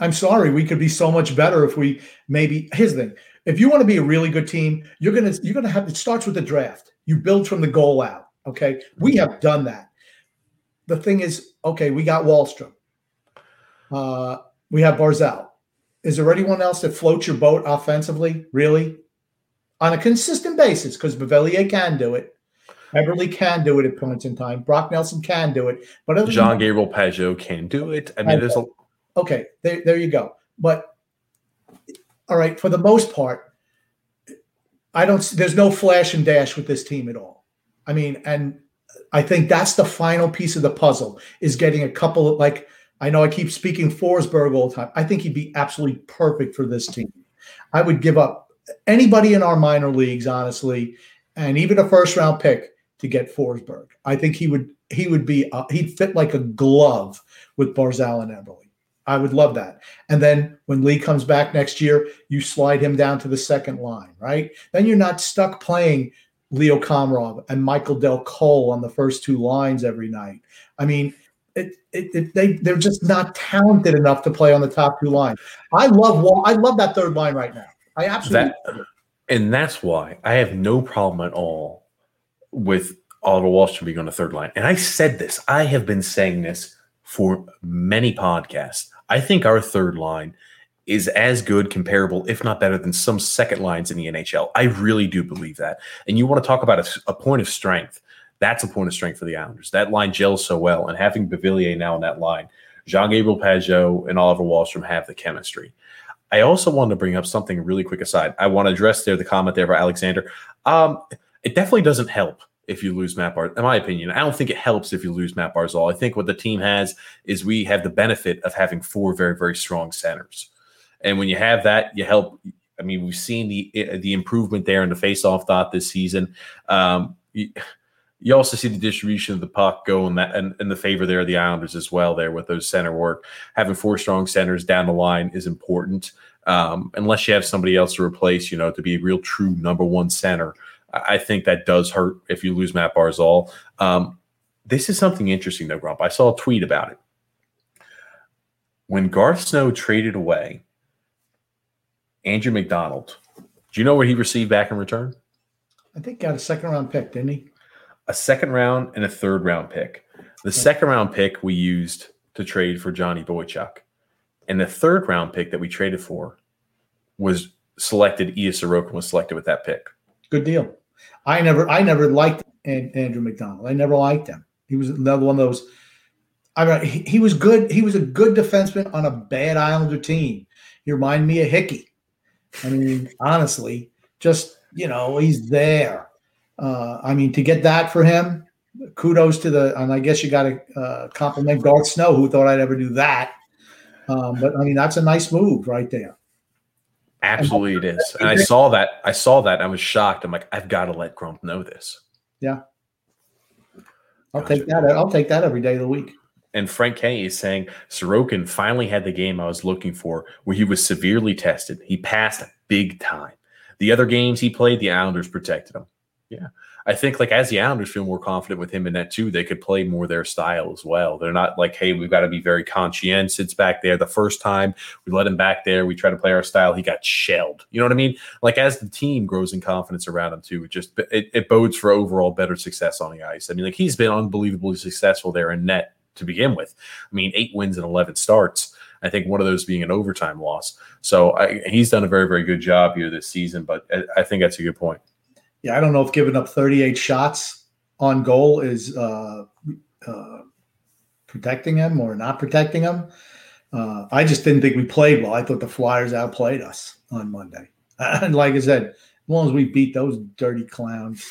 I'm sorry, we could be so much better if we maybe here's the thing if you want to be a really good team, you're gonna you're gonna have it starts with the draft. You build from the goal out. Okay, we have done that. The thing is, okay, we got Wahlstrom. Uh, we have Barzal. Is there anyone else that floats your boat offensively? Really, on a consistent basis? Because Beauvillier can do it. Eberle can do it at points in time. Brock Nelson can do it. But Jean Gabriel Pageau can do it. I mean, there's a okay. There, there you go. But all right, for the most part, I don't. There's no flash and dash with this team at all. I mean, and I think that's the final piece of the puzzle is getting a couple of like. I know I keep speaking Forsberg all the time. I think he'd be absolutely perfect for this team. I would give up anybody in our minor leagues, honestly, and even a first round pick to get Forsberg. I think he would he would be uh, he'd fit like a glove with Barzal and Eberle. I would love that. And then when Lee comes back next year, you slide him down to the second line, right? Then you're not stuck playing Leo Komarov and Michael Dal Colle on the first two lines every night. I mean, it, it, it, they they're just not talented enough to play on the top two lines. I love I love that third line right now. I absolutely that, and that's why I have no problem at all with Oliver Wahlstrom being on the third line. And I said this. I have been saying this for many podcasts. I think our third line is as good, comparable, if not better, than some second lines in the NHL. I really do believe that. And you want to talk about a, a point of strength. That's a point of strength for the Islanders. That line gels so well. And having Beauvillier now on that line, Jean Gabriel Pageau and Oliver Wahlstrom have the chemistry. I also wanted to bring up something really quick aside. I want to address there the comment there by Alexander. Um, it definitely doesn't help if you lose Matt Barzal. In my opinion, I don't think it helps if you lose Matt Barzal. I think what the team has is we have the benefit of having four very, very strong centers. And when you have that, you help. I mean, we've seen the the improvement there in the faceoff dot this season. Um, you, you, also see the distribution of the puck go in that and in the favor there of the Islanders as well. There with those center work, having four strong centers down the line is important. Um, unless you have somebody else to replace, you know, to be a real true number one center. I think that does hurt if you lose Matt Barzal. Um, this is something interesting though, Grump. I saw a tweet about it. when Garth Snow traded away Andrew MacDonald, do you know what he received back in return? I think got a second round pick, didn't he? A second round and a third round pick. The second round pick we used to trade for Johnny Boychuk. And the third round pick that we traded for was selected. Ilya Sorokin was selected with that pick. Good deal. I never, I never liked Andrew MacDonald. I never liked him. He was another one of those. I mean, he, he was good. He was a good defenseman on a bad Islander team. He reminded me of Hickey. I mean, honestly, just you know, he's there. Uh, I mean, to get that for him, kudos to the. And I guess you got to uh, compliment Garth Snow, who thought I'd ever do that. Um, but I mean, that's a nice move right there. Absolutely, it is. And I saw that. I saw that. I was shocked. I'm like, I've got to let Grump know this. Yeah, I'll gotcha. take that. I'll take that every day of the week. And Frank K is saying Sorokin finally had the game I was looking for, where he was severely tested. He passed big time. The other games he played, the Islanders protected him. Yeah. I think like as the Islanders feel more confident with him in that too, they could play more their style as well. They're not like, hey, we've got to be very conscientious back there. The first time we let him back there, we try to play our style. He got shelled. You know what I mean? Like as the team grows in confidence around him too, it just it, it bodes for overall better success on the ice. I mean, like he's been unbelievably successful there in net to begin with. I mean, eight wins and eleven starts. I think one of those being an overtime loss. So I, he's done a very, very good job here this season. But I, I think that's a good point yeah, I don't know if giving up 38 shots on goal is uh, uh, protecting him or not protecting him. Uh, I just didn't think we played well. I thought the Flyers outplayed us on Monday. And like I said, as long as we beat those dirty clowns,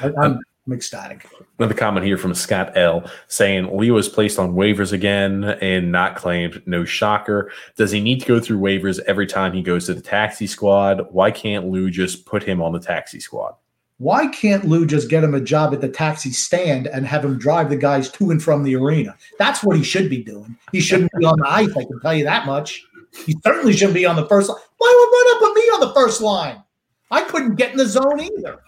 I, I'm, I'm ecstatic. Another comment here from Scott L saying Leo is placed on waivers again and not claimed. No shocker. Does he need to go through waivers every time he goes to the taxi squad? Why can't Lou just put him on the taxi squad? Why can't Lou just get him a job at the taxi stand and have him drive the guys to and from the arena? That's what he should be doing. He shouldn't be on the ice, I can tell you that much. He certainly shouldn't be on the first line. Why would Run up put me on the first line? I couldn't get in the zone either.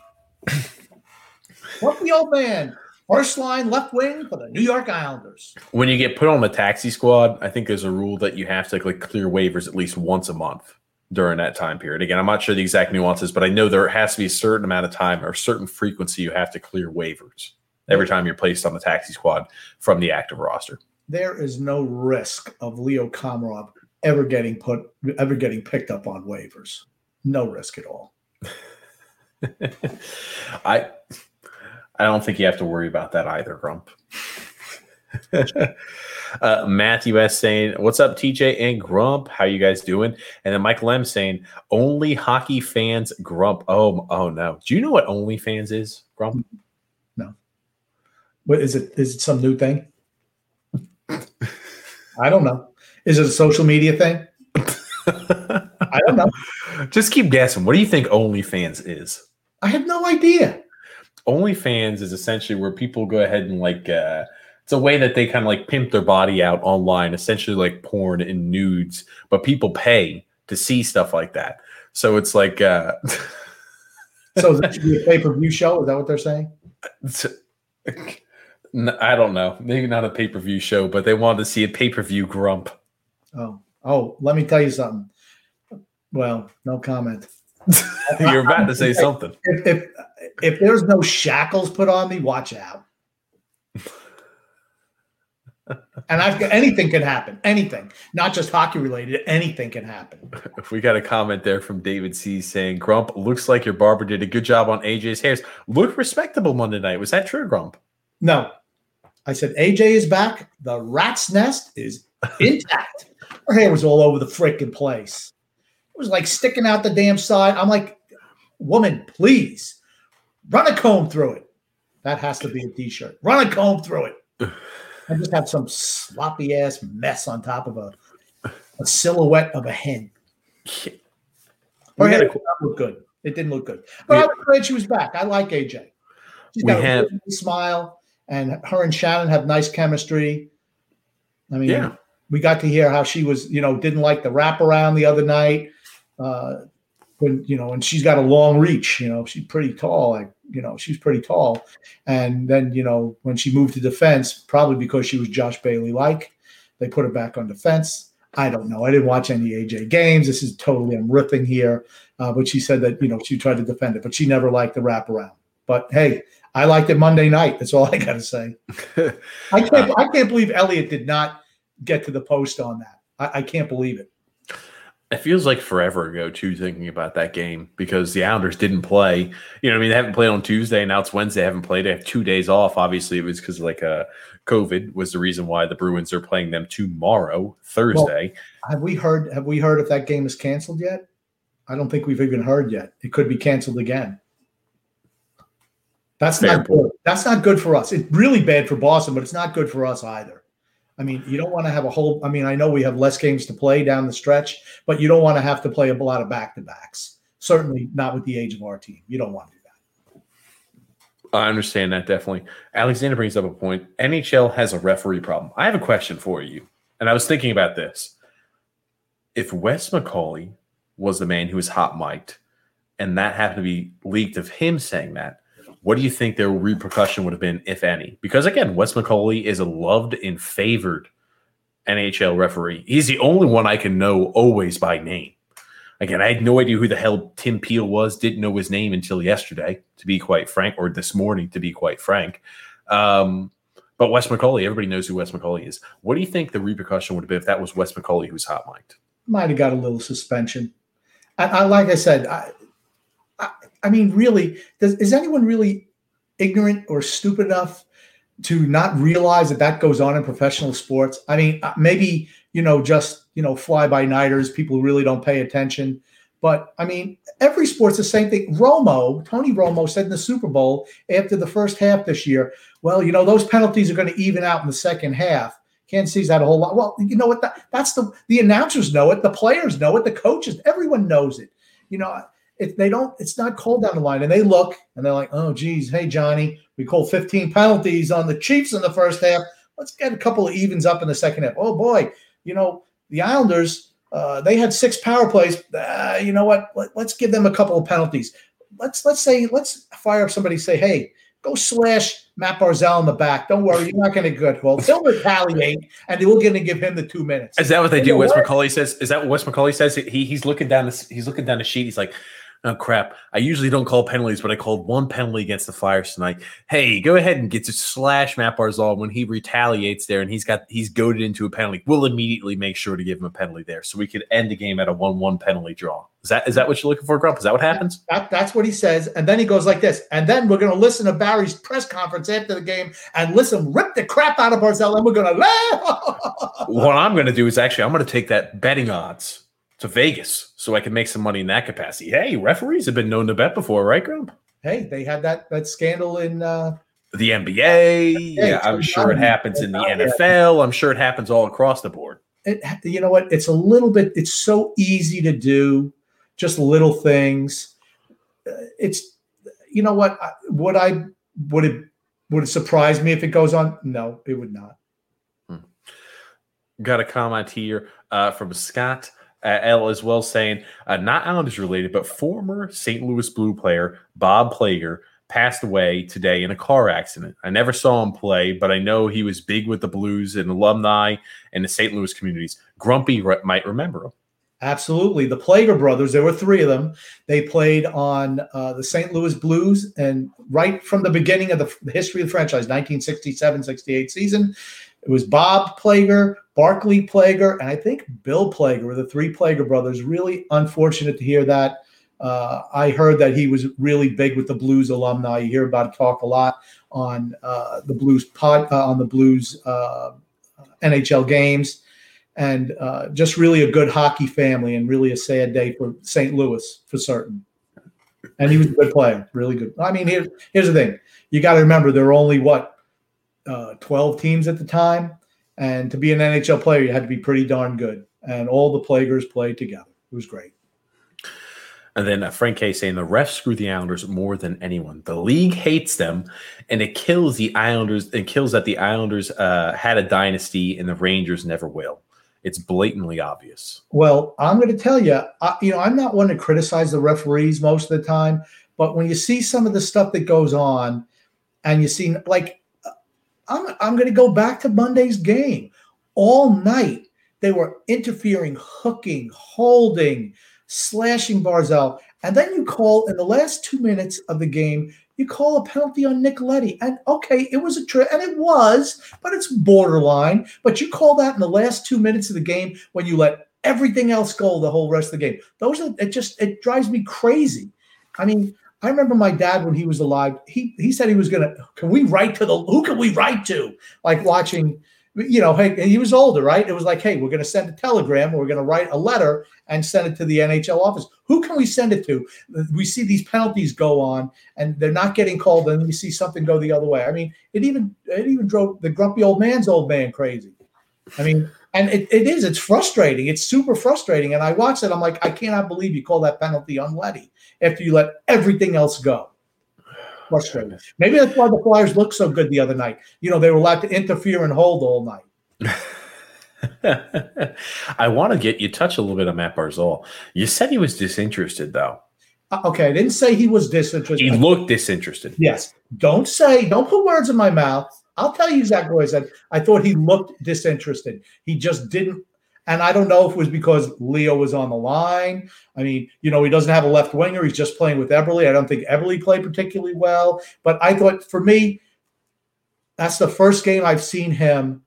What the old man? First line left wing for the New York Islanders. When you get put on the taxi squad, I think there's a rule that you have to like clear waivers at least once a month during that time period. Again, I'm not sure the exact nuances, but I know there has to be a certain amount of time or a certain frequency you have to clear waivers every time you're placed on the taxi squad from the active roster. There is no risk of Leo Komarov ever getting put ever getting picked up on waivers. No risk at all. I I don't think you have to worry about that either, Grump. uh, Matthew S saying, "What's up, TJ and Grump? How you guys doing?" And then Michael M saying, "Only hockey fans Grump." Oh, oh no! Do you know what OnlyFans is, Grump? No. What is it? Is it some new thing? I don't know. Is it a social media thing? I don't know. Just keep guessing. What do you think OnlyFans is? I have no idea. OnlyFans is essentially where people go ahead and like uh, it's a way that they kind of like pimp their body out online, essentially like porn and nudes, but people pay to see stuff like that. So it's like uh So is that should be a pay-per-view show? Is that what they're saying? I don't know. Maybe not a pay-per-view show, but they wanted to see a pay-per-view grump. Oh. Oh, let me tell you something. Well, no comment. You're about to say something. If, if if there's no shackles put on me, watch out. and I've got anything can happen. Anything, not just hockey related. Anything can happen. If we got a comment there from David C saying, "Grump looks like your barber did a good job on AJ's hairs. Look respectable Monday night. Was that true, Grump?" No, I said AJ is back. The rat's nest is intact. Her hair was all over the freaking place. Was like sticking out the damn side. I'm like, woman, please Run a comb through it. That has to be a t-shirt. Run a comb through it. I just have some sloppy ass mess on top of a, a silhouette of a hen. Her did not look good. It didn't look good. But we, I was glad she was back. I like AJ. She's got have, a smile, and her and Shannon have nice chemistry. I mean, yeah. we got to hear how she was, you know, didn't like the wraparound the other night. Uh, when you know, and she's got a long reach. You know, she's pretty tall. Like you know, she's pretty tall. And then you know, when she moved to defense, probably because she was Josh Bailey like, They put her back on defense. I don't know. I didn't watch any AJ games. This is totally I'm ripping here. Uh, but she said that you know she tried to defend it, but she never liked the wraparound. But hey, I liked it Monday night. That's all I got to say. I can't. I can't believe Elliott did not get to the post on that. I, I can't believe it. It feels like forever ago too, thinking about that game because the Islanders didn't play. You know, I mean, they haven't played on Tuesday, now it's Wednesday. They haven't played. They have two days off. Obviously, it was because like uh, COVID was the reason why the Bruins are playing them tomorrow, Thursday. Well, have we heard? Have we heard if that game is canceled yet? I don't think we've even heard yet. It could be canceled again. That's Fair not point. good. That's not good for us. It's really bad for Boston, but it's not good for us either. I mean, you don't want to have a whole. I mean, I know we have less games to play down the stretch, but you don't want to have to play a lot of back to backs. Certainly not with the age of our team. You don't want to do that. I understand that definitely. Alexander brings up a point. NHL has a referee problem. I have a question for you, and I was thinking about this. If Wes McCauley was the man who was hot mic'd, and that happened to be leaked of him saying that, what do you think their repercussion would have been, if any? Because again, Wes McCauley is a loved and favored NHL referee. He's the only one I can know always by name. Again, I had no idea who the hell Tim Peel was. Didn't know his name until yesterday, to be quite frank, or this morning, to be quite frank. Um, but Wes McCauley, everybody knows who Wes McCauley is. What do you think the repercussion would have been if that was Wes McCauley who was hot mic'd? Might have got a little suspension. I, I like I said, I, I mean, really, does, is anyone really ignorant or stupid enough to not realize that that goes on in professional sports? I mean, uh, maybe you know, just you know, fly by nighters, people really don't pay attention. But I mean, every sport's the same thing. Romo, Tony Romo said in the Super Bowl after the first half this year, well, you know, those penalties are going to even out in the second half. Kansas City's had a whole lot. Well, you know what? That, that's the the announcers know it, the players know it, the coaches, everyone knows it. You know, if they don't, it's not called down the line. And they look and they're like, oh, geez, hey, Johnny, we called 15 penalties on the Chiefs in the first half. Let's get a couple of evens up in the second half. Oh, boy, you know, the Islanders, uh, they had six power plays. Uh, you know what? Let, us give them a couple of penalties. Let's let's say let's fire up somebody. Say, hey, go slash Matt Barzal in the back. Don't worry, you're not going to get well. They'll retaliate, and we're going to give him the two minutes. Is that what they do? Wes McCauley says. Is that what Wes McCauley says? He he's looking down the he's looking down the sheet. He's like, oh crap, I usually don't call penalties, but I called one penalty against the Flyers tonight. Hey, go ahead and get to slash Matt Barzal when he retaliates there and he's got he's goaded into a penalty. We'll immediately make sure to give him a penalty there so we could end the game at a one-one penalty draw. Is that is that what you're looking for, Grump? Is that what happens? That, that's what he says. And then he goes like this. And then we're gonna listen to Barry's press conference after the game and listen, rip the crap out of Barzal, and we're gonna laugh. what I'm gonna do is actually I'm gonna take that betting odds to Vegas so I can make some money in that capacity. Hey, referees have been known to bet before, right, Grump? Hey, they had that that scandal in uh, the NBA. Yeah, I'm sure it happens in the NFL. I'm sure it happens all across the board. It, you know what? It's a little bit. It's so easy to do, just little things. Uh, it's you know what? Would I would it would it surprise me if it goes on? No, it would not. Hmm. Got a comment here uh, from Scott uh, L as well saying uh, not Islanders related, but former St. Louis Blue player Bob Plager passed away today in a car accident. I never saw him play, but I know he was big with the Blues and alumni and the St. Louis communities. Grumpy re- might remember him. Absolutely. The Plager brothers, there were three of them. They played on uh, the St. Louis Blues and right from the beginning of the, the history of the franchise, 1967 68 season. It was Bob Plager, Barclay Plager, and I think Bill Plager were the three Plager brothers. Really unfortunate to hear that. Uh, I heard that he was really big with the Blues alumni. You hear about it talk a lot on uh, the Blues pod, uh, on the Blues uh, NHL games, and uh, just really a good hockey family, and really a sad day for St. Louis for certain. And he was a good player, really good. I mean, here, here's the thing: you got to remember there are only what uh, 12 teams at the time. And to be an NHL player, you had to be pretty darn good. And all the players played together. It was great. And then uh, Frank K saying the refs screw the Islanders more than anyone. The league hates them, and it kills the Islanders. It kills that the Islanders uh, had a dynasty and the Rangers never will. It's blatantly obvious. Well, I'm going to tell you, I, you know, I'm not one to criticize the referees most of the time, but when you see some of the stuff that goes on, and you see like I'm, I'm going to go back to Monday's game. all night they were interfering, hooking, holding, slashing Barzal. And then you call in the last two minutes of the game, you call a penalty on Nicoletti. And okay, it was a trip, and it was, but it's borderline. But you call that in the last two minutes of the game when you let everything else go the whole rest of the game. Those are it just it drives me crazy. I mean, I remember my dad when he was alive, he he said he was gonna can we write to the who can we write to? Like watching you know, hey, he was older, right? It was like, hey, we're to send a telegram, we're to write a letter and send it to the NHL office. Who can we send it to? We see these penalties go on, and they're not getting called, and we see something go the other way. I mean, it even it even drove the grumpy old man's old man crazy. I mean, and it, it is, it's frustrating. It's super frustrating. And I watch it, I'm like, I cannot believe you call that penalty on Letty after you let everything else go frustrating. Maybe that's why the Flyers looked so good the other night. You know, they were allowed to interfere and hold all night. I want to get you touch a little bit on Matt Barzal. You said he was disinterested, though. Uh, okay, I didn't say he was disinterested. He looked disinterested. Yes. Don't say, don't put words in my mouth. I'll tell you exactly what I said. I thought he looked disinterested. He just didn't and I don't know if it was because Leo was on the line. I mean, you know, he doesn't have a left winger. He's just playing with Eberle. I don't think Eberle played particularly well. But I thought for me, that's the first game I've seen him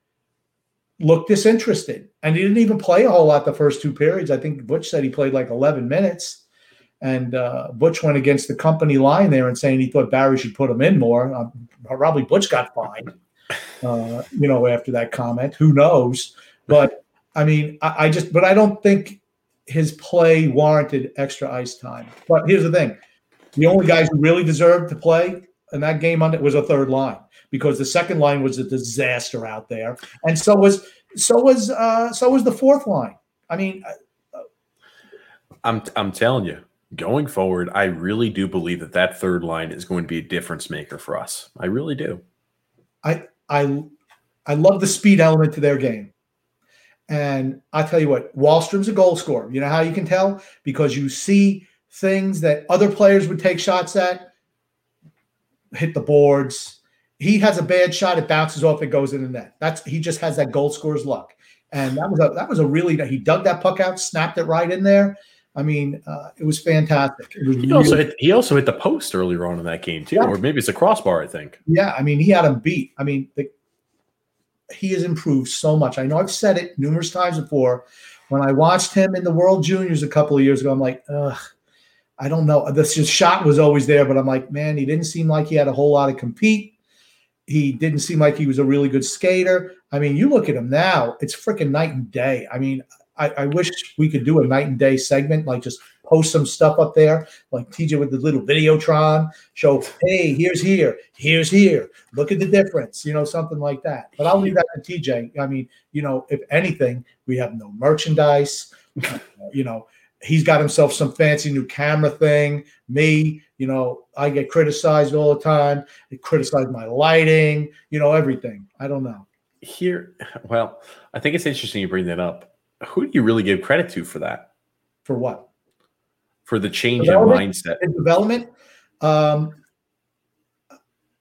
look disinterested. And he didn't even play a whole lot the first two periods. I think Butch said he played like 11 minutes. And uh, Butch went against the company line there and saying he thought Barry should put him in more. Uh, probably Butch got fined, uh, you know, after that comment. Who knows? But I mean, I, I just, but I don't think his play warranted extra ice time. But here's the thing: the only guys who really deserved to play in that game on it was a third line because the second line was a disaster out there, and so was so was uh, so was the fourth line. I mean, uh, I'm I'm telling you, going forward, I really do believe that that third line is going to be a difference maker for us. I really do. I I I love the speed element to their game. And I tell you what, Wahlstrom's a goal scorer. You know how you can tell? Because you see things that other players would take shots at, hit the boards. He has a bad shot, it bounces off, it goes in the net. That's he just has that goal scorer's luck. And that was a that was a really he dug that puck out, snapped it right in there. I mean, uh, it was fantastic. It was he really, also hit, he also hit the post earlier on in that game too, yeah. or maybe it's a crossbar. I think. Yeah, I mean, he had him beat. I mean, the, he has improved so much. I know I've said it numerous times before. When I watched him in the World Juniors a couple of years ago, I'm like, ugh, I don't know. This shot was always there, but I'm like, man, he didn't seem like he had a whole lot of compete. He didn't seem like he was a really good skater. I mean, you look at him now, it's freaking night and day. I mean, I, I wish we could do a night and day segment, like just post some stuff up there, like TJ with the little Videotron, show, hey, here's here, here's here, look at the difference, you know, something like that. But I'll leave that to TJ. I mean, you know, if anything, we have no merchandise, you know, he's got himself some fancy new camera thing. Me, you know, I get criticized all the time. They criticize my lighting, you know, everything. I don't know. Here, well, I think it's interesting you bring that up. Who do you really give credit to for that? For what? For the change in mindset and development. Um,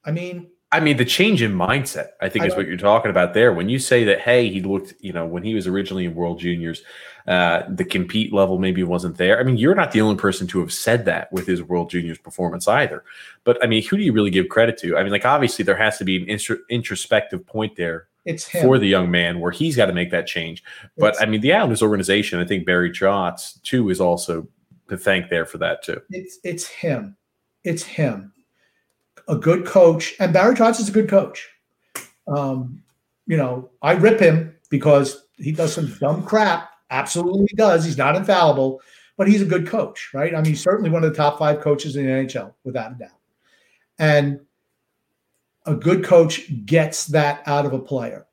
I mean, I mean, the change in mindset, I think, I is what you're talking about there. When you say that, hey, he looked, you know, when he was originally in World Juniors, uh, the compete level maybe wasn't there. I mean, you're not the only person to have said that with his World Juniors performance either. But I mean, who do you really give credit to? I mean, like, obviously, there has to be an intro- introspective point there it's him. for the young man where he's got to make that change. But it's, I mean, the Islanders organization, I think Barry Trotz, too, is also to thank there for that too. It's it's him. It's him. A good coach, and Barry Trotz is a good coach. Um, you know, I rip him because he does some dumb crap. Absolutely does. He's not infallible, but he's a good coach, right? I mean, he's certainly one of the top five coaches in the NHL, without a doubt. And a good coach gets that out of a player.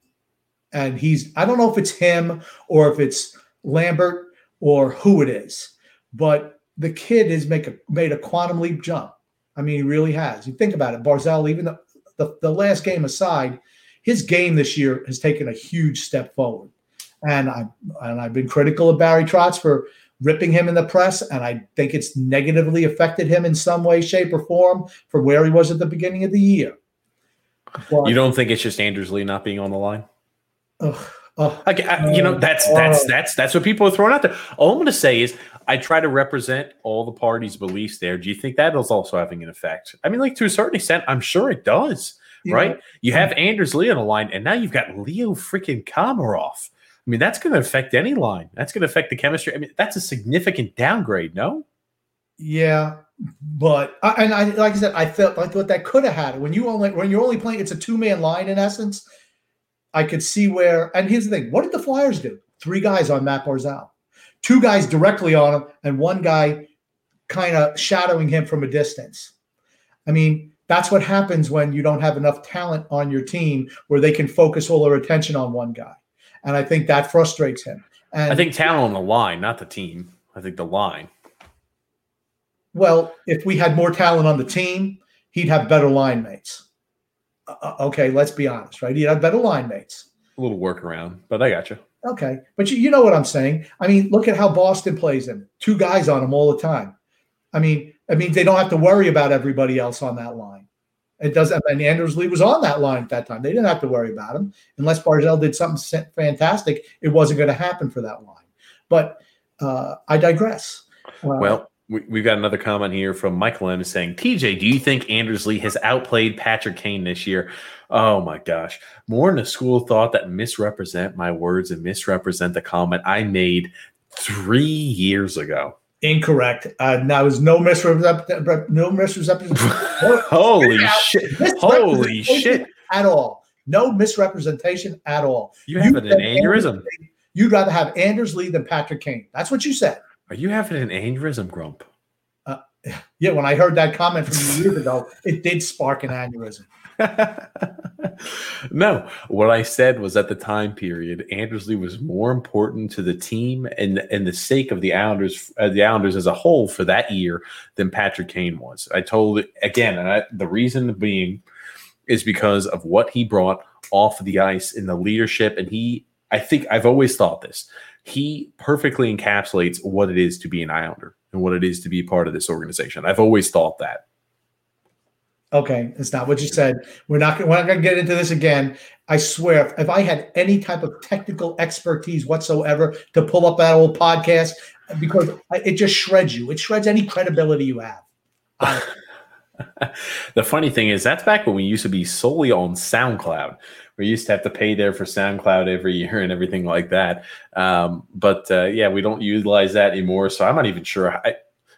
And he's, I don't know if it's him or if it's Lambert or who it is, but the kid has make a, made a quantum leap jump. I mean, he really has. You think about it, Barzal, even the, the, the last game aside, his game this year has taken a huge step forward. And I and I've been critical of Barry Trotz for ripping him in the press, and I think it's negatively affected him in some way, shape, or form for where he was at the beginning of the year. But, you don't think it's just Anders Lee not being on the line? Ugh, Oh, okay, I, you know that's that's that's that's what people are throwing out there. All I'm going to say is I try to represent all the parties' beliefs there. Do you think that is also having an effect? I mean, like to a certain extent, I'm sure it does. You right? You hmm. have Anders Lee on the line, and now you've got Leo freaking Komarov. I mean, that's going to affect any line. That's going to affect the chemistry. I mean, that's a significant downgrade, no? Yeah, but and I like I said, I felt like what that could have had when you only when you're only playing. It's a two man line in essence. I could see where. And here's the thing: what did the Flyers do? Three guys on Matt Barzal, two guys directly on him, and one guy kind of shadowing him from a distance. I mean, that's what happens when you don't have enough talent on your team where they can focus all their attention on one guy. And I think that frustrates him. And I think talent on the line, not the team. I think the line. Well, if we had more talent on the team, he'd have better line mates. Uh, uh, okay, let's be honest, right? He'd have better line mates. A little workaround, but I got you. Okay, but you, you know what I'm saying. I mean, look at how Boston plays him. Two guys on him all the time. I mean, I mean, they don't have to worry about everybody else on that line. It doesn't. And Anders Lee was on that line at that time. They didn't have to worry about him unless Barzal did something fantastic. It wasn't going to happen for that line. But uh, I digress. Uh, well, we, have got another comment here from Michael M saying, TJ, do you think Anders Lee has outplayed Patrick Kane this year? Oh my gosh. More in a school thought that misrepresent my words and misrepresent the comment I made three years ago. Incorrect. Uh, now is no misrepresentation. No misrepresentation. Holy shit! Holy shit! At all. No misrepresentation at all. You have an aneurysm. You'd rather have Anders Lee than Patrick Kane. That's what you said. Are you having an aneurysm, Grump? Uh, yeah, when I heard that comment from you years ago, it did spark an aneurysm. no, what I said was at the time period, Anders Lee was more important to the team and and the sake of the Islanders, uh, the Islanders as a whole for that year than Patrick Kane was. I told again, and I, the reason being is because of what he brought off the ice in the leadership, and he. I think I've always thought this he perfectly encapsulates what it is to be an Islander and what it is to be part of this organization. I've always thought that. Okay, it's not what you said. We're not. We're not going to get into this again. I swear, if I had any type of technical expertise whatsoever to pull up that old podcast, because it just shreds you. It shreds any credibility you have. the funny thing is, that's back when we used to be solely on SoundCloud we used to have to pay there for SoundCloud every year and everything like that. Um, but uh, yeah, we don't utilize that anymore. So I'm not even sure. I,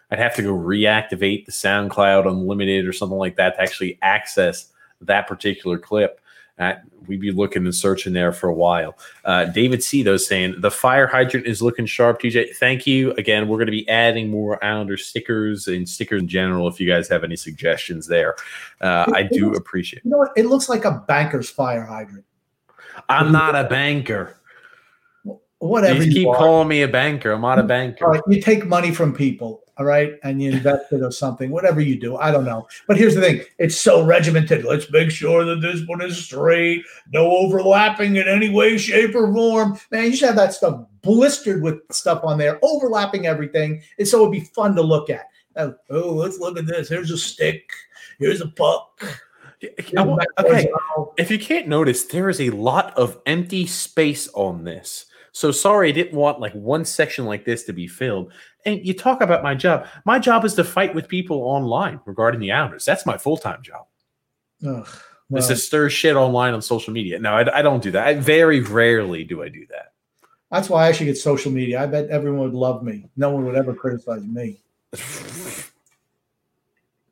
would have to go reactivate the SoundCloud Unlimited or something like that to actually access that particular clip. Uh, we'd be looking and searching there for a while. Uh, David C. though saying the fire hydrant is looking sharp. TJ, thank you again. We're going to be adding more Islander stickers and stickers in general. If you guys have any suggestions there, uh, I do looks, appreciate. You know what? It looks like a banker's fire hydrant. I'm not a banker. Whatever. You, you keep are. calling me a banker. I'm not a banker. All right, you take money from people all right, and you invest it or something, whatever you do, I don't know. But here's the thing: it's so regimented. Let's make sure that this one is straight, no overlapping in any way, shape, or form. Man, you should have that stuff blistered with stuff on there, overlapping everything, and so it'd be fun to look at. oh, let's look at this. Here's a stick. Here's a puck. Okay, if you can't notice, there is a lot of empty space on this. So sorry, I didn't want like one section like this to be filled. And you talk about my job. My job is to fight with people online regarding the Islanders. That's my full time job. Ugh, it's to stir shit online on social media. No, I, I don't do that. I very rarely do I do that. That's why I should get social media. I bet everyone would love me. No one would ever criticize me.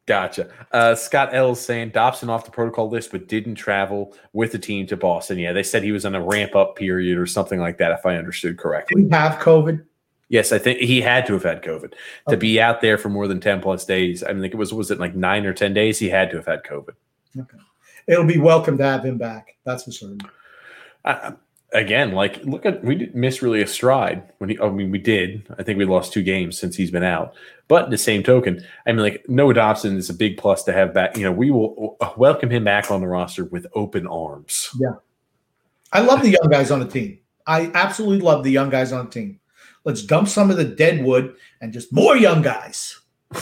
Gotcha. Uh, Scott L is saying Dobson off the protocol list, but didn't travel with the team to Boston. Yeah, they said he was in a ramp up period or something like that, if I understood correctly. He have COVID? Yes, I think he had to have had COVID okay. to be out there for more than ten plus days. I mean, it was was it like nine or ten days? He had to have had COVID. Okay, it'll be welcome to have him back. That's for certain. Uh, again, like look at we didn't miss really a stride when he. I mean, we did. I think we lost two games since he's been out. But in the same token, I mean, like Noah Dobson is a big plus to have back. You know, we will welcome him back on the roster with open arms. Yeah, I love the young guys on the team. I absolutely love the young guys on the team. Let's dump some of the dead wood and just more young guys.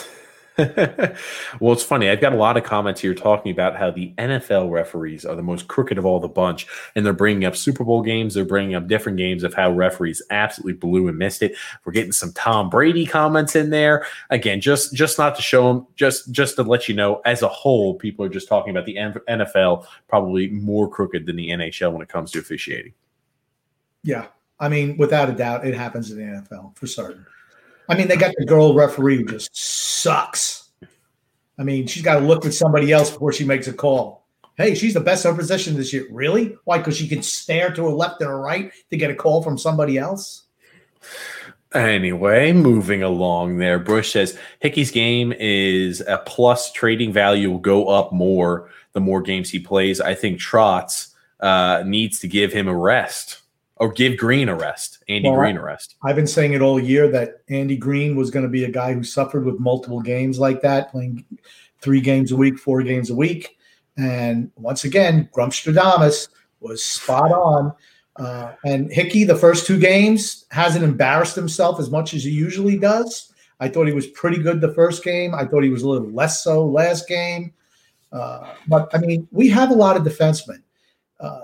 well, it's funny. I've got a lot of comments here talking about how the NFL referees are the most crooked of all the bunch, and they're bringing up Super Bowl games. They're bringing up different games of how referees absolutely blew and missed it. We're getting some Tom Brady comments in there. Again, just just not to show them, just just to let you know, as a whole, people are just talking about the NFL probably more crooked than the NHL when it comes to officiating. Yeah, I mean, without a doubt, it happens in the NFL for certain. I mean, they got the girl referee who just sucks. I mean, she's got to look with somebody else before she makes a call. Hey, she's the best in position this year. Really? Why? Because she can stare to her left and her right to get a call from somebody else? Anyway, moving along there. Bush says Hickey's game is a plus trading value will go up more the more games he plays. I think Trotz uh, needs to give him a rest or give Greene a rest, Andy well, Greene a rest. I've been saying it all year that Andy Greene was going to be a guy who suffered with multiple games like that, playing three games a week, four games a week. And once again, Grumpstradamus was spot on. Uh, and Hickey, the first two games, hasn't embarrassed himself as much as he usually does. I thought he was pretty good the first game. I thought he was a little less so last game. Uh, but I mean, we have a lot of defensemen. Uh,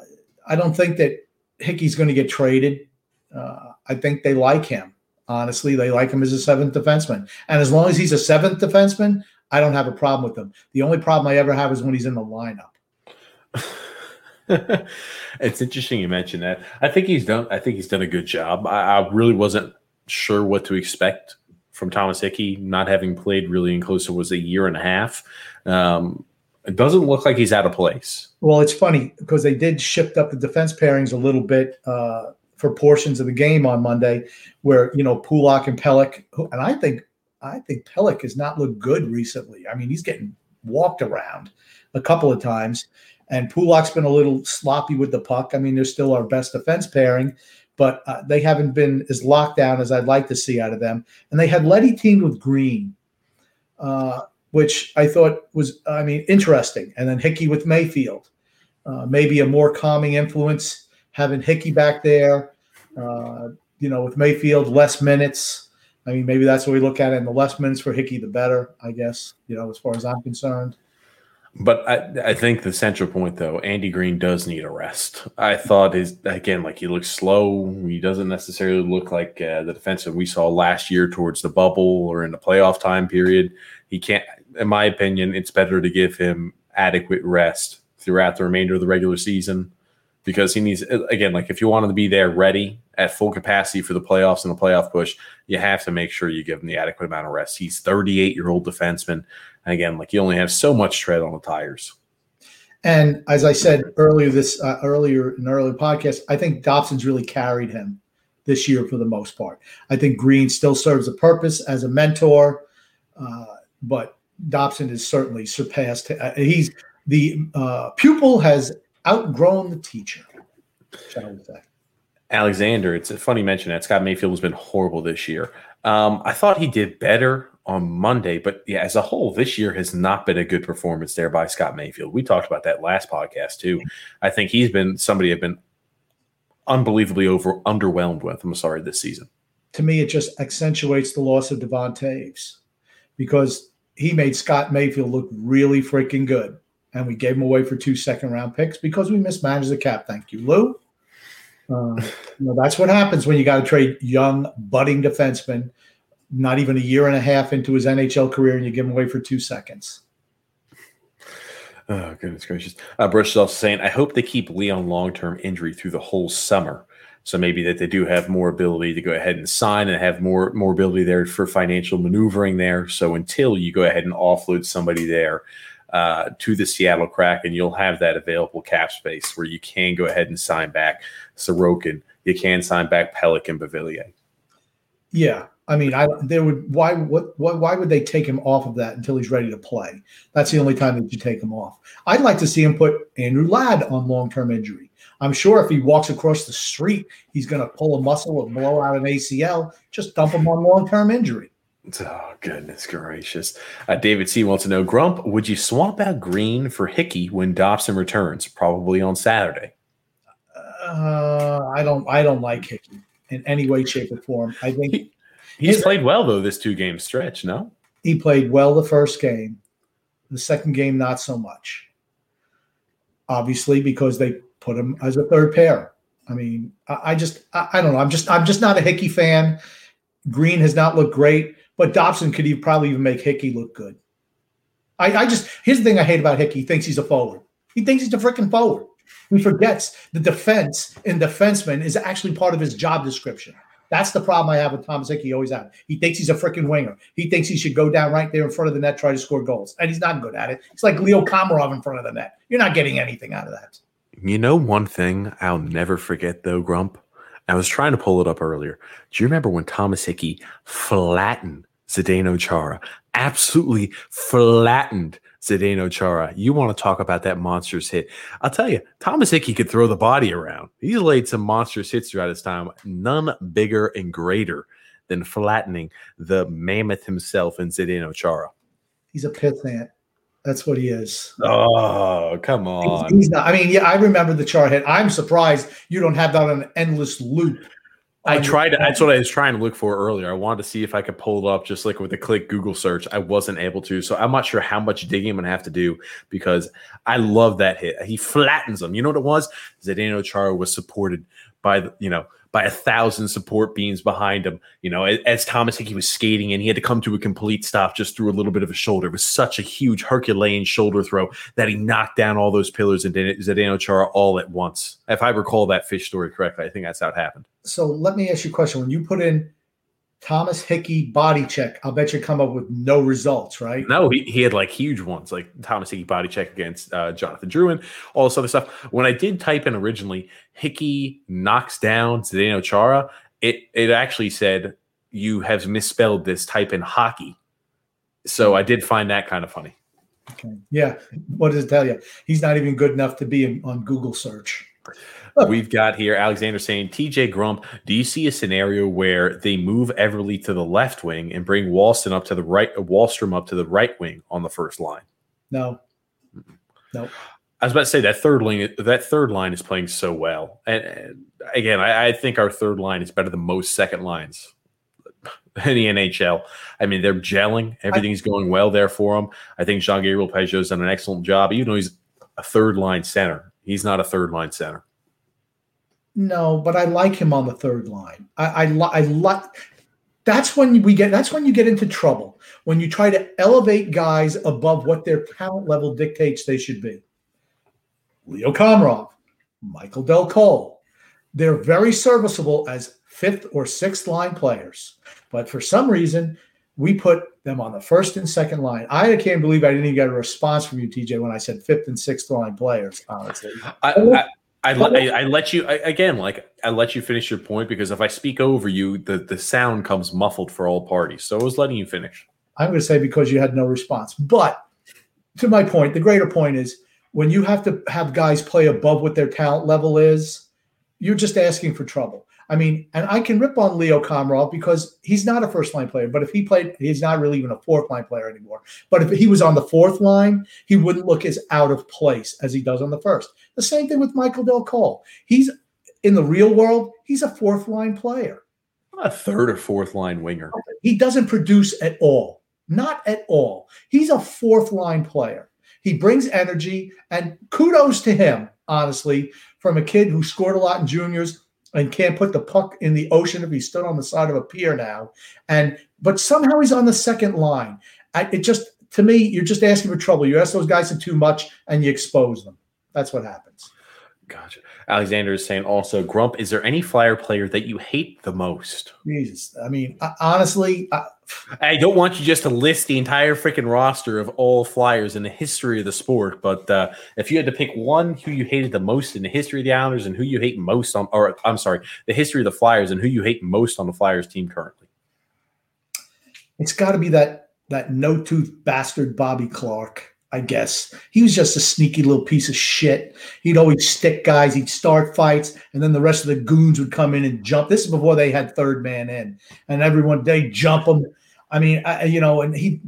I don't think that Hickey's going to get traded. Uh, I think they like him. Honestly, they like him as a seventh defenseman. And as long as he's a seventh defenseman, I don't have a problem with him. The only problem I ever have is when he's in the lineup. it's interesting you mentioned that. I think he's done. I think he's done a good job. I, I really wasn't sure what to expect from Thomas Hickey, not having played really in close was a year and a half. Um, it doesn't look like he's out of place. Well, it's funny because they did shift up the defense pairings a little bit uh, for portions of the game on Monday, where you know Pulock and Pelech, and I think I think Pelech has not looked good recently. I mean, he's getting walked around a couple of times, and Pulock's been a little sloppy with the puck. I mean, they're still our best defense pairing, but uh, they haven't been as locked down as I'd like to see out of them. And they had Leddy teamed with Greene. Uh, which I thought was, I mean, interesting. And then Hickey with Mayfield, uh, maybe a more calming influence, having Hickey back there, uh, you know, with Mayfield, less minutes. I mean, maybe that's what we look at. And the less minutes for Hickey, the better, I guess, you know, as far as I'm concerned. But I, I think the central point, though, Andy Greene does need a rest. I thought his again, like he looks slow. He doesn't necessarily look like uh, the defensive we saw last year towards the bubble or in the playoff time period. He can't in my opinion, it's better to give him adequate rest throughout the remainder of the regular season because he needs again like if you want him to be there ready at full capacity for the playoffs and the playoff push you have to make sure you give him the adequate amount of rest. He's 38 year old defenseman. And again like you only have so much tread on the tires. And as i said earlier this uh, earlier in earlier podcast i think dobson's really carried him this year for the most part. I think Greene still serves a purpose as a mentor uh, but Dobson has certainly surpassed. Uh, he's the uh, pupil has outgrown the teacher, shall we say? Alexander, it's a funny mention that Scott Mayfield has been horrible this year. Um, I thought he did better on Monday, but yeah, as a whole, this year has not been a good performance there by Scott Mayfield. We talked about that last podcast too. I think he's been somebody I've been unbelievably over underwhelmed with. I'm sorry, this season. To me, it just accentuates the loss of Devon Toews because he made Scott Mayfield look really freaking good. And we gave him away for two second round picks because we mismanaged the cap. Thank you, Lou. Uh, you know, that's what happens when you got to trade young, budding defenseman, not even a year and a half into his NHL career, and you give him away for two seconds. Oh, goodness gracious. Uh, also saying, I hope they keep Leon long term injury through the whole summer. So maybe that they do have more ability to go ahead and sign and have more more ability there for financial maneuvering there. So until you go ahead and offload somebody there uh, to the Seattle Kraken, and you'll have that available cap space where you can go ahead and sign back Sorokin. You can sign back Pelican Beauvillier. Yeah, I mean, I there would why what, what why would they take him off of that until he's ready to play? That's the only time that you take him off. I'd like to see him put Andrew Ladd on long term injury. I'm sure if he walks across the street, he's going to pull a muscle or blow out an ACL. Just dump him on long term injury. Oh, goodness gracious. Uh, David C. wants to know Grump, would you swap out Greene for Hickey when Dobson returns, probably on Saturday? Uh, I don't I don't like Hickey in any way, shape, or form. I think he, he's his, played well, though, this two game stretch, no? he played well the first game. The second game, not so much. Obviously, because they put him as a third pair. I mean, I, I just, I, I, don't know. I'm just, I'm just not a Hickey fan. Greene has not looked great, but Dobson could even, probably even make Hickey look good. I, I just, here's the thing I hate about Hickey. He thinks he's a forward. He thinks he's a freaking forward. He forgets the defense and defenseman is actually part of his job description. That's the problem I have with Thomas Hickey. Always have. He thinks he's a freaking winger. He thinks he should go down right there in front of the net, try to score goals, and he's not good at it. It's like Leo Komarov in front of the net. You're not getting anything out of that. You know one thing I'll never forget though, Grump. I was trying to pull it up earlier. Do you remember when Thomas Hickey flattened Zdeno Chara? Absolutely flattened Zdeno Chara. You want to talk about that monstrous hit? I'll tell you, Thomas Hickey could throw the body around. He's laid some monstrous hits throughout his time, none bigger and greater than flattening the mammoth himself in Zdeno Chara. He's a pith ant. That's what he is. Oh, come on. He's, he's not. I mean, yeah, I remember the Chara hit. I'm surprised you don't have that on an endless loop I tried. That's what I was trying to look for earlier. I wanted to see if I could pull it up just like with a click Google search. I wasn't able to, so I'm not sure how much digging I'm gonna have to do because I love that hit. He flattens them. You know what it was? Zdeno Chara was supported by the, you know by a thousand support beams behind him. You know, as Thomas Hickey was skating and he had to come to a complete stop just through a little bit of a shoulder. It was such a huge Herculean shoulder throw that he knocked down all those pillars and Zdeno Chara all at once. If I recall that fish story correctly, I think that's how it happened. So let me ask you a question. When you put in Thomas Hickey body check, I'll bet you come up with no results, right? No, he, he had like huge ones, like Thomas Hickey body check against uh, Jonathan Drouin, all this other stuff. When I did type in originally, Hickey knocks down Zdeno Chara, it, it actually said, you have misspelled this, type in hockey. So I did find that kind of funny. Okay. Yeah. What does it tell you? He's not even good enough to be in, on Google search. We've got here Alexander saying, TJ Grump, do you see a scenario where they move Eberle to the left wing and bring Wahlstrom up to the right, uh, Wahlstrom up to the right wing on the first line? No. No. I was about to say that third line. That third line is playing so well, and, and again, I, I, think our third line is better than most second lines in the NHL. I mean, they're gelling. Everything's going well there for them. I think Jean Gabriel Pageau's done an excellent job, even though he's a third line center. He's not a third line center. No, but I like him on the third line. I I, I like. That's when we get. That's when you get into trouble when you try to elevate guys above what their talent level dictates they should be. Leo Komarov, Michael Dal Colle, they're very serviceable as fifth or sixth line players, but for some reason we put them on the first and second line. I can't believe I didn't even get a response from you, TJ, when I said fifth and sixth line players. Honestly, I, I, I, I, I, let you I, again, like I let you finish your point because if I speak over you, the the sound comes muffled for all parties. So I was letting you finish. I'm going to say because you had no response, but to my point, the greater point is when you have to have guys play above what their talent level is, you're just asking for trouble. I mean, and I can rip on Leo Komarov because he's not a first line player, but if he played, he's not really even a fourth line player anymore. But if he was on the fourth line, he wouldn't look as out of place as he does on the first. The same thing with Michael Dal Colle. He's in the real world, he's a fourth line player. A third or fourth line winger. He doesn't produce at all. Not at all. He's a fourth line player. He brings energy, and kudos to him, honestly, from a kid who scored a lot in juniors and can't put the puck in the ocean if he stood on the side of a pier now. And but somehow he's on the second line. I, it just to me, you're just asking for trouble. You ask those guys to too much and you expose them. That's what happens. Gotcha. Alexander is saying also, Grump, is there any flyer player that you hate the most? Jesus. I mean, honestly, I, I don't want you just to list the entire freaking roster of all flyers in the history of the sport, but uh, if you had to pick one who you hated the most in the history of the Islanders and who you hate most on, or I'm sorry, the history of the Flyers and who you hate most on the Flyers team currently, it's got to be that that no tooth bastard Bobby Clarke. I guess. He was just a sneaky little piece of shit. He'd always stick guys, he'd start fights, and then the rest of the goons would come in and jump. This is before they had third man in, and everyone they jump him. I mean, I, you know, and he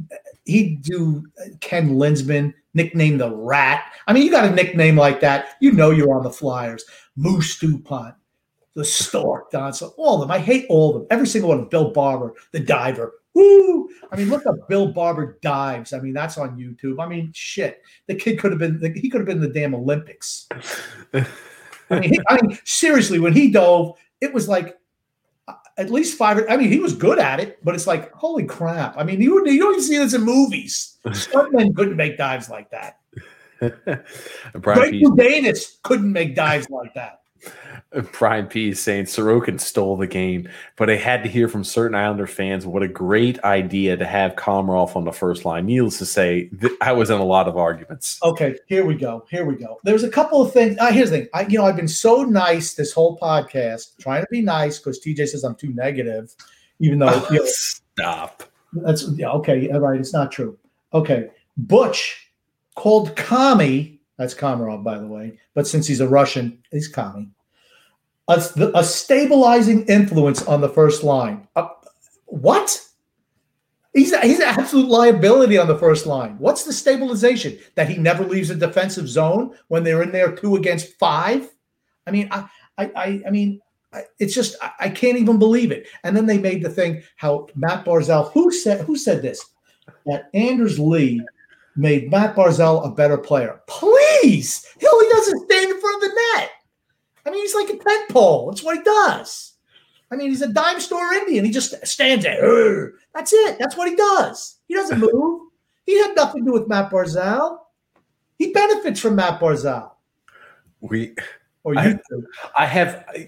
he'd do uh, Ken Linseman, nicknamed the Rat. I mean, you got a nickname like that, you know you're on the Flyers. Moose Dupont, the Stork, Donson, all of them. I hate all of them. Every single one. Bill Barber, the Diver. Woo! I mean, look up Bill Barber dives. I mean, that's on YouTube. I mean, shit. The kid could have been. He could have been the damn Olympics. I mean, he, I mean, seriously, when he dove, it was like uh, at least five. I mean, he was good at it, but it's like, holy crap! I mean, you you don't even see this in movies. Stuntmen couldn't make dives like that. Brian Davis couldn't make dives like that. Brian P is saying Sorokin stole the game, but I had to hear from certain Islander fans what a great idea to have Komarov on the first line. Needless to say, th- I was in a lot of arguments. Okay, here we go. Here we go. There's a couple of things. Uh, here's the thing. I, you know, I've been so nice this whole podcast, trying to be nice because TJ says I'm too negative, even though you know, stop. That's yeah. Okay, all right. It's not true. Okay, Butch called Kami. That's Komarov, by the way. But since he's a Russian, he's Kami a, a stabilizing influence on the first line. Uh, what? He's he's an absolute liability on the first line. What's the stabilization that he never leaves a defensive zone when they're in there two against five? I mean, I I I mean, it's just I, can't even believe it. And then they made the thing how Matt Barzal who said who said this that Anders Lee made Matt Barzal a better player. Please, he only doesn't stand in front of the net. I mean, he's like a tent pole. That's what he does. I mean, he's a dime store Indian. He just stands there. That's it. That's what he does. He doesn't move. he had nothing to do with Matt Barzal. He benefits from Matt Barzal. We, or you I, I have, I,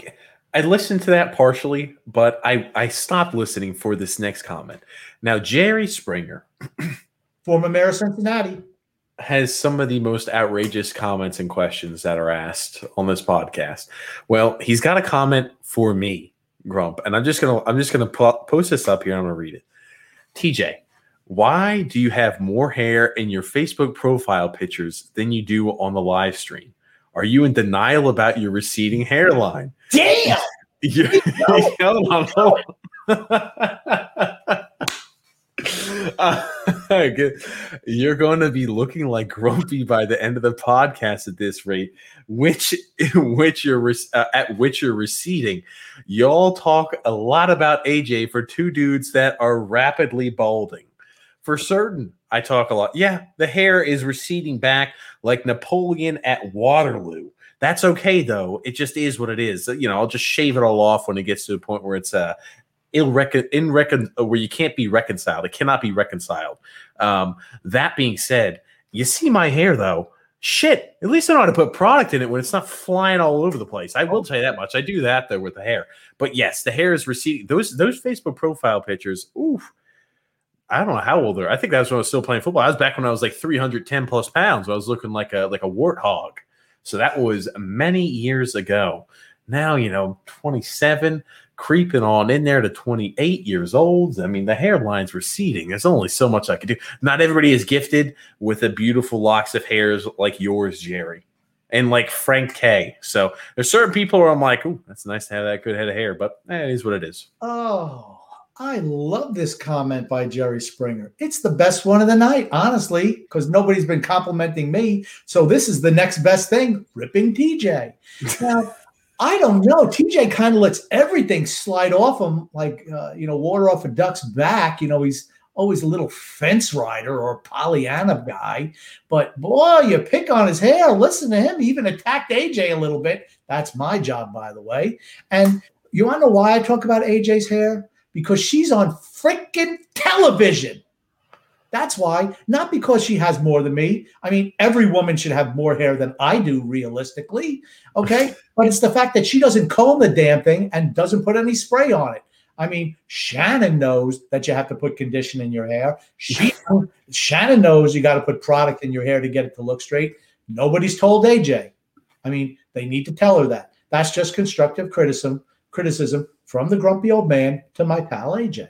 I listened to that partially, but I I stopped listening for this next comment. Now, Jerry Springer, former mayor of Cincinnati, has some of the most outrageous comments and questions that are asked on this podcast. Well, he's got a comment for me, Grump, and I'm just gonna I'm just gonna post this up here. I'm gonna read it. TJ, why do you have more hair in your Facebook profile pictures than you do on the live stream? Are you in denial about your receding hairline? Damn. you, no, no, no. You're going to be looking like grumpy by the end of the podcast at this rate, which which you're uh, at which you're receding. Y'all talk a lot about AJ for two dudes that are rapidly balding. For certain, I talk a lot. Yeah, the hair is receding back like Napoleon at Waterloo. That's okay though. It just is what it is. You know, I'll just shave it all off when it gets to the point where it's uh irrecon in recon uh, where you can't be reconciled. It cannot be reconciled. Um, that being said, you see my hair though. Shit, at least I know how to put product in it when it's not flying all over the place. I will tell you that much. I do that though with the hair. But yes, the hair is receding. Those those Facebook profile pictures, oof. I don't know how old they're. I think that was when I was still playing football. I was back when I was like 310 plus pounds. I was looking like a like a warthog. So that was many years ago. Now, you know, 27 creeping on in there to 28 years old. I mean, the hairline's receding. There's only so much I can do. Not everybody is gifted with a beautiful locks of hairs like yours, Jerry, and like Frank K. So there's certain people where I'm like, oh, that's nice to have that good head of hair, but eh, it is what it is. Oh, I love this comment by Jerry Springer. It's the best one of the night, honestly, because nobody's been complimenting me. So this is the next best thing, ripping TJ. Now, I don't know. TJ kind of lets everything slide off him like, uh, you know, water off a duck's back. You know, he's always a little fence rider or Pollyanna guy. But boy, you pick on his hair. Listen to him. He even attacked AJ a little bit. That's my job, by the way. And you want to know why I talk about AJ's hair? Because she's on freaking television. That's why, not because she has more than me. I mean, every woman should have more hair than I do, realistically. Okay. but it's the fact that she doesn't comb the damn thing and doesn't put any spray on it. I mean, Shannon knows that you have to put condition in your hair. She, Shannon knows you got to put product in your hair to get it to look straight. Nobody's told AJ. I mean, they need to tell her that. That's just constructive criticism, criticism from the grumpy old man to my pal AJ.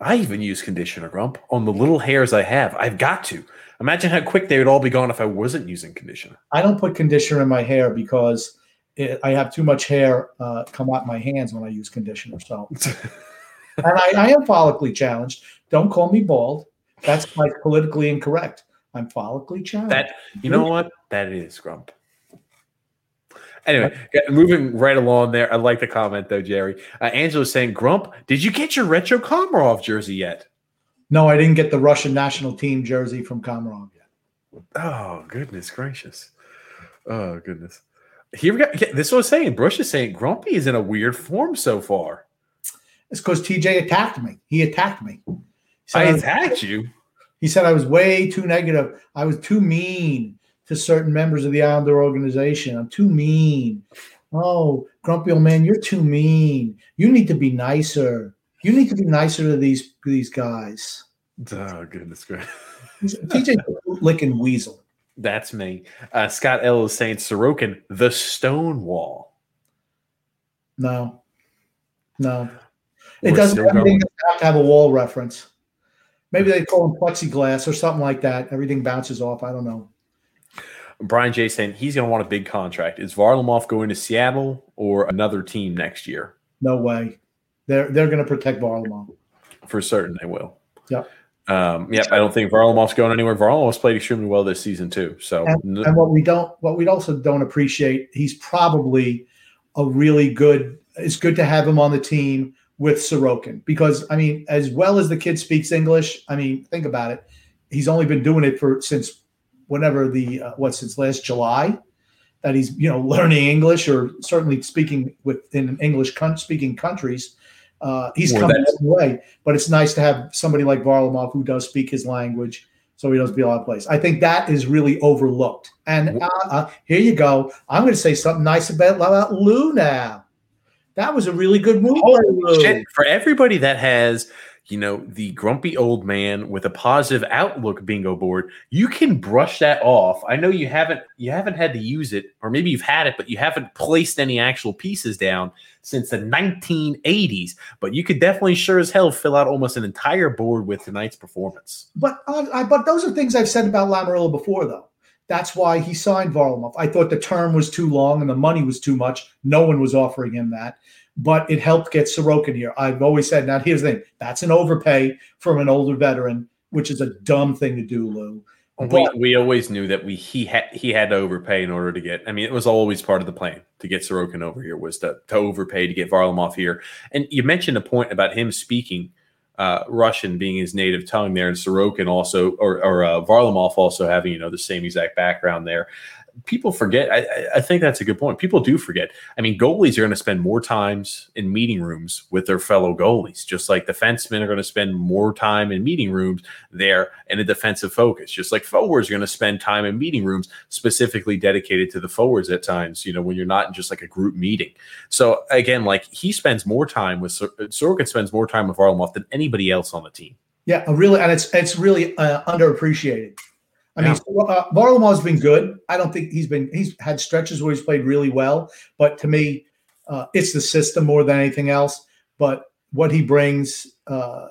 I even use conditioner, Grump, on the little hairs I have. I've got to. Imagine how quick they would all be gone if I wasn't using conditioner. I don't put conditioner in my hair because it, I have too much hair uh, come out my hands when I use conditioner. So, and I, I, am follically challenged. Don't call me bald. That's like politically incorrect. I'm follically challenged. That you know what that is, Grump. Anyway, moving right along there. I like the comment though, Jerry. Uh, Angela's saying, "Grump, did you get your retro Komarov jersey yet?" No, I didn't get the Russian national team jersey from Komarov yet. Oh goodness gracious! Oh goodness. Here we go. This is what I was saying. Brush is saying Grumpy is in a weird form so far. It's because TJ attacked me. He attacked me. He I I was- attacked you. He said I was way too negative. I was too mean to certain members of the Islander organization. I'm too mean. Oh, grumpy old man, you're too mean. You need to be nicer. You need to be nicer to these these guys. Oh goodness gracious. TJ licking weasel. That's me. Uh, Scott L is saying Sorokin, the Stonewall. No, no. It We're doesn't still everything doesn't have to have a wall reference. Maybe they call him plexiglass or something like that. Everything bounces off. I don't know. Brian J saying he's going to want a big contract. Is Varlamov going to Seattle or another team next year? No way. They're they're going to protect Varlamov. For certain, they will. Yep. Um, yep. I don't think Varlamov's going anywhere. Varlamov's played extremely well this season too. So n- And what we don't, what we also don't appreciate, he's probably a really good. It's good to have him on the team with Sorokin because I mean, as well as the kid speaks English, I mean, think about it. He's only been doing it for since whenever the uh, what since last July that he's you know learning English or certainly speaking within English con- speaking countries. Uh, he's Well, a way, but it's nice to have somebody like Varlamov who does speak his language, so he doesn't be over the place. I think that is really overlooked. And uh, uh, here you go. I'm going to say something nice about, about Lou now. That was a really good move. Shit, for everybody that has you know the grumpy old man with a positive outlook bingo board you can brush that off i know you haven't you haven't had to use it or maybe you've had it but you haven't placed any actual pieces down since the 1980s but you could definitely sure as hell fill out almost an entire board with tonight's performance But uh, I, but those are things I've said about Lamoriello before, though. That's why he signed Varlamov. I thought the term was too long and the money was too much. No one was offering him that, but it helped get Sorokin here. I've always said. Now here's the thing: that's an overpay from an older veteran, which is a dumb thing to do, Lou. we, But we always knew that we he had he had to overpay in order to get i mean it was always part of the plan to get Sorokin over here was to, to overpay to get Varlamov here and you mentioned a point about him speaking uh, Russian being his native tongue there, and Sorokin also, or, or uh, Varlamov also having you know the same exact background there. People forget. I, I- think that's a good point. People do forget. I mean, goalies are going to spend more times in meeting rooms with their fellow goalies, just like defensemen are going to spend more time in meeting rooms there in a defensive focus. Just like forwards are going to spend time in meeting rooms specifically dedicated to the forwards at times. You know, when you're not in just like a group meeting. So again, like he spends more time with Sor- Sorokin spends more time with Varlamov than anybody else on the team. yeah, really, and it's it's really uh, underappreciated. I mean, Yeah. uh, Varlamov's been good. I don't think he's been he's had stretches where he's played really well, but to me, uh, it's the system more than anything else. But what he brings uh,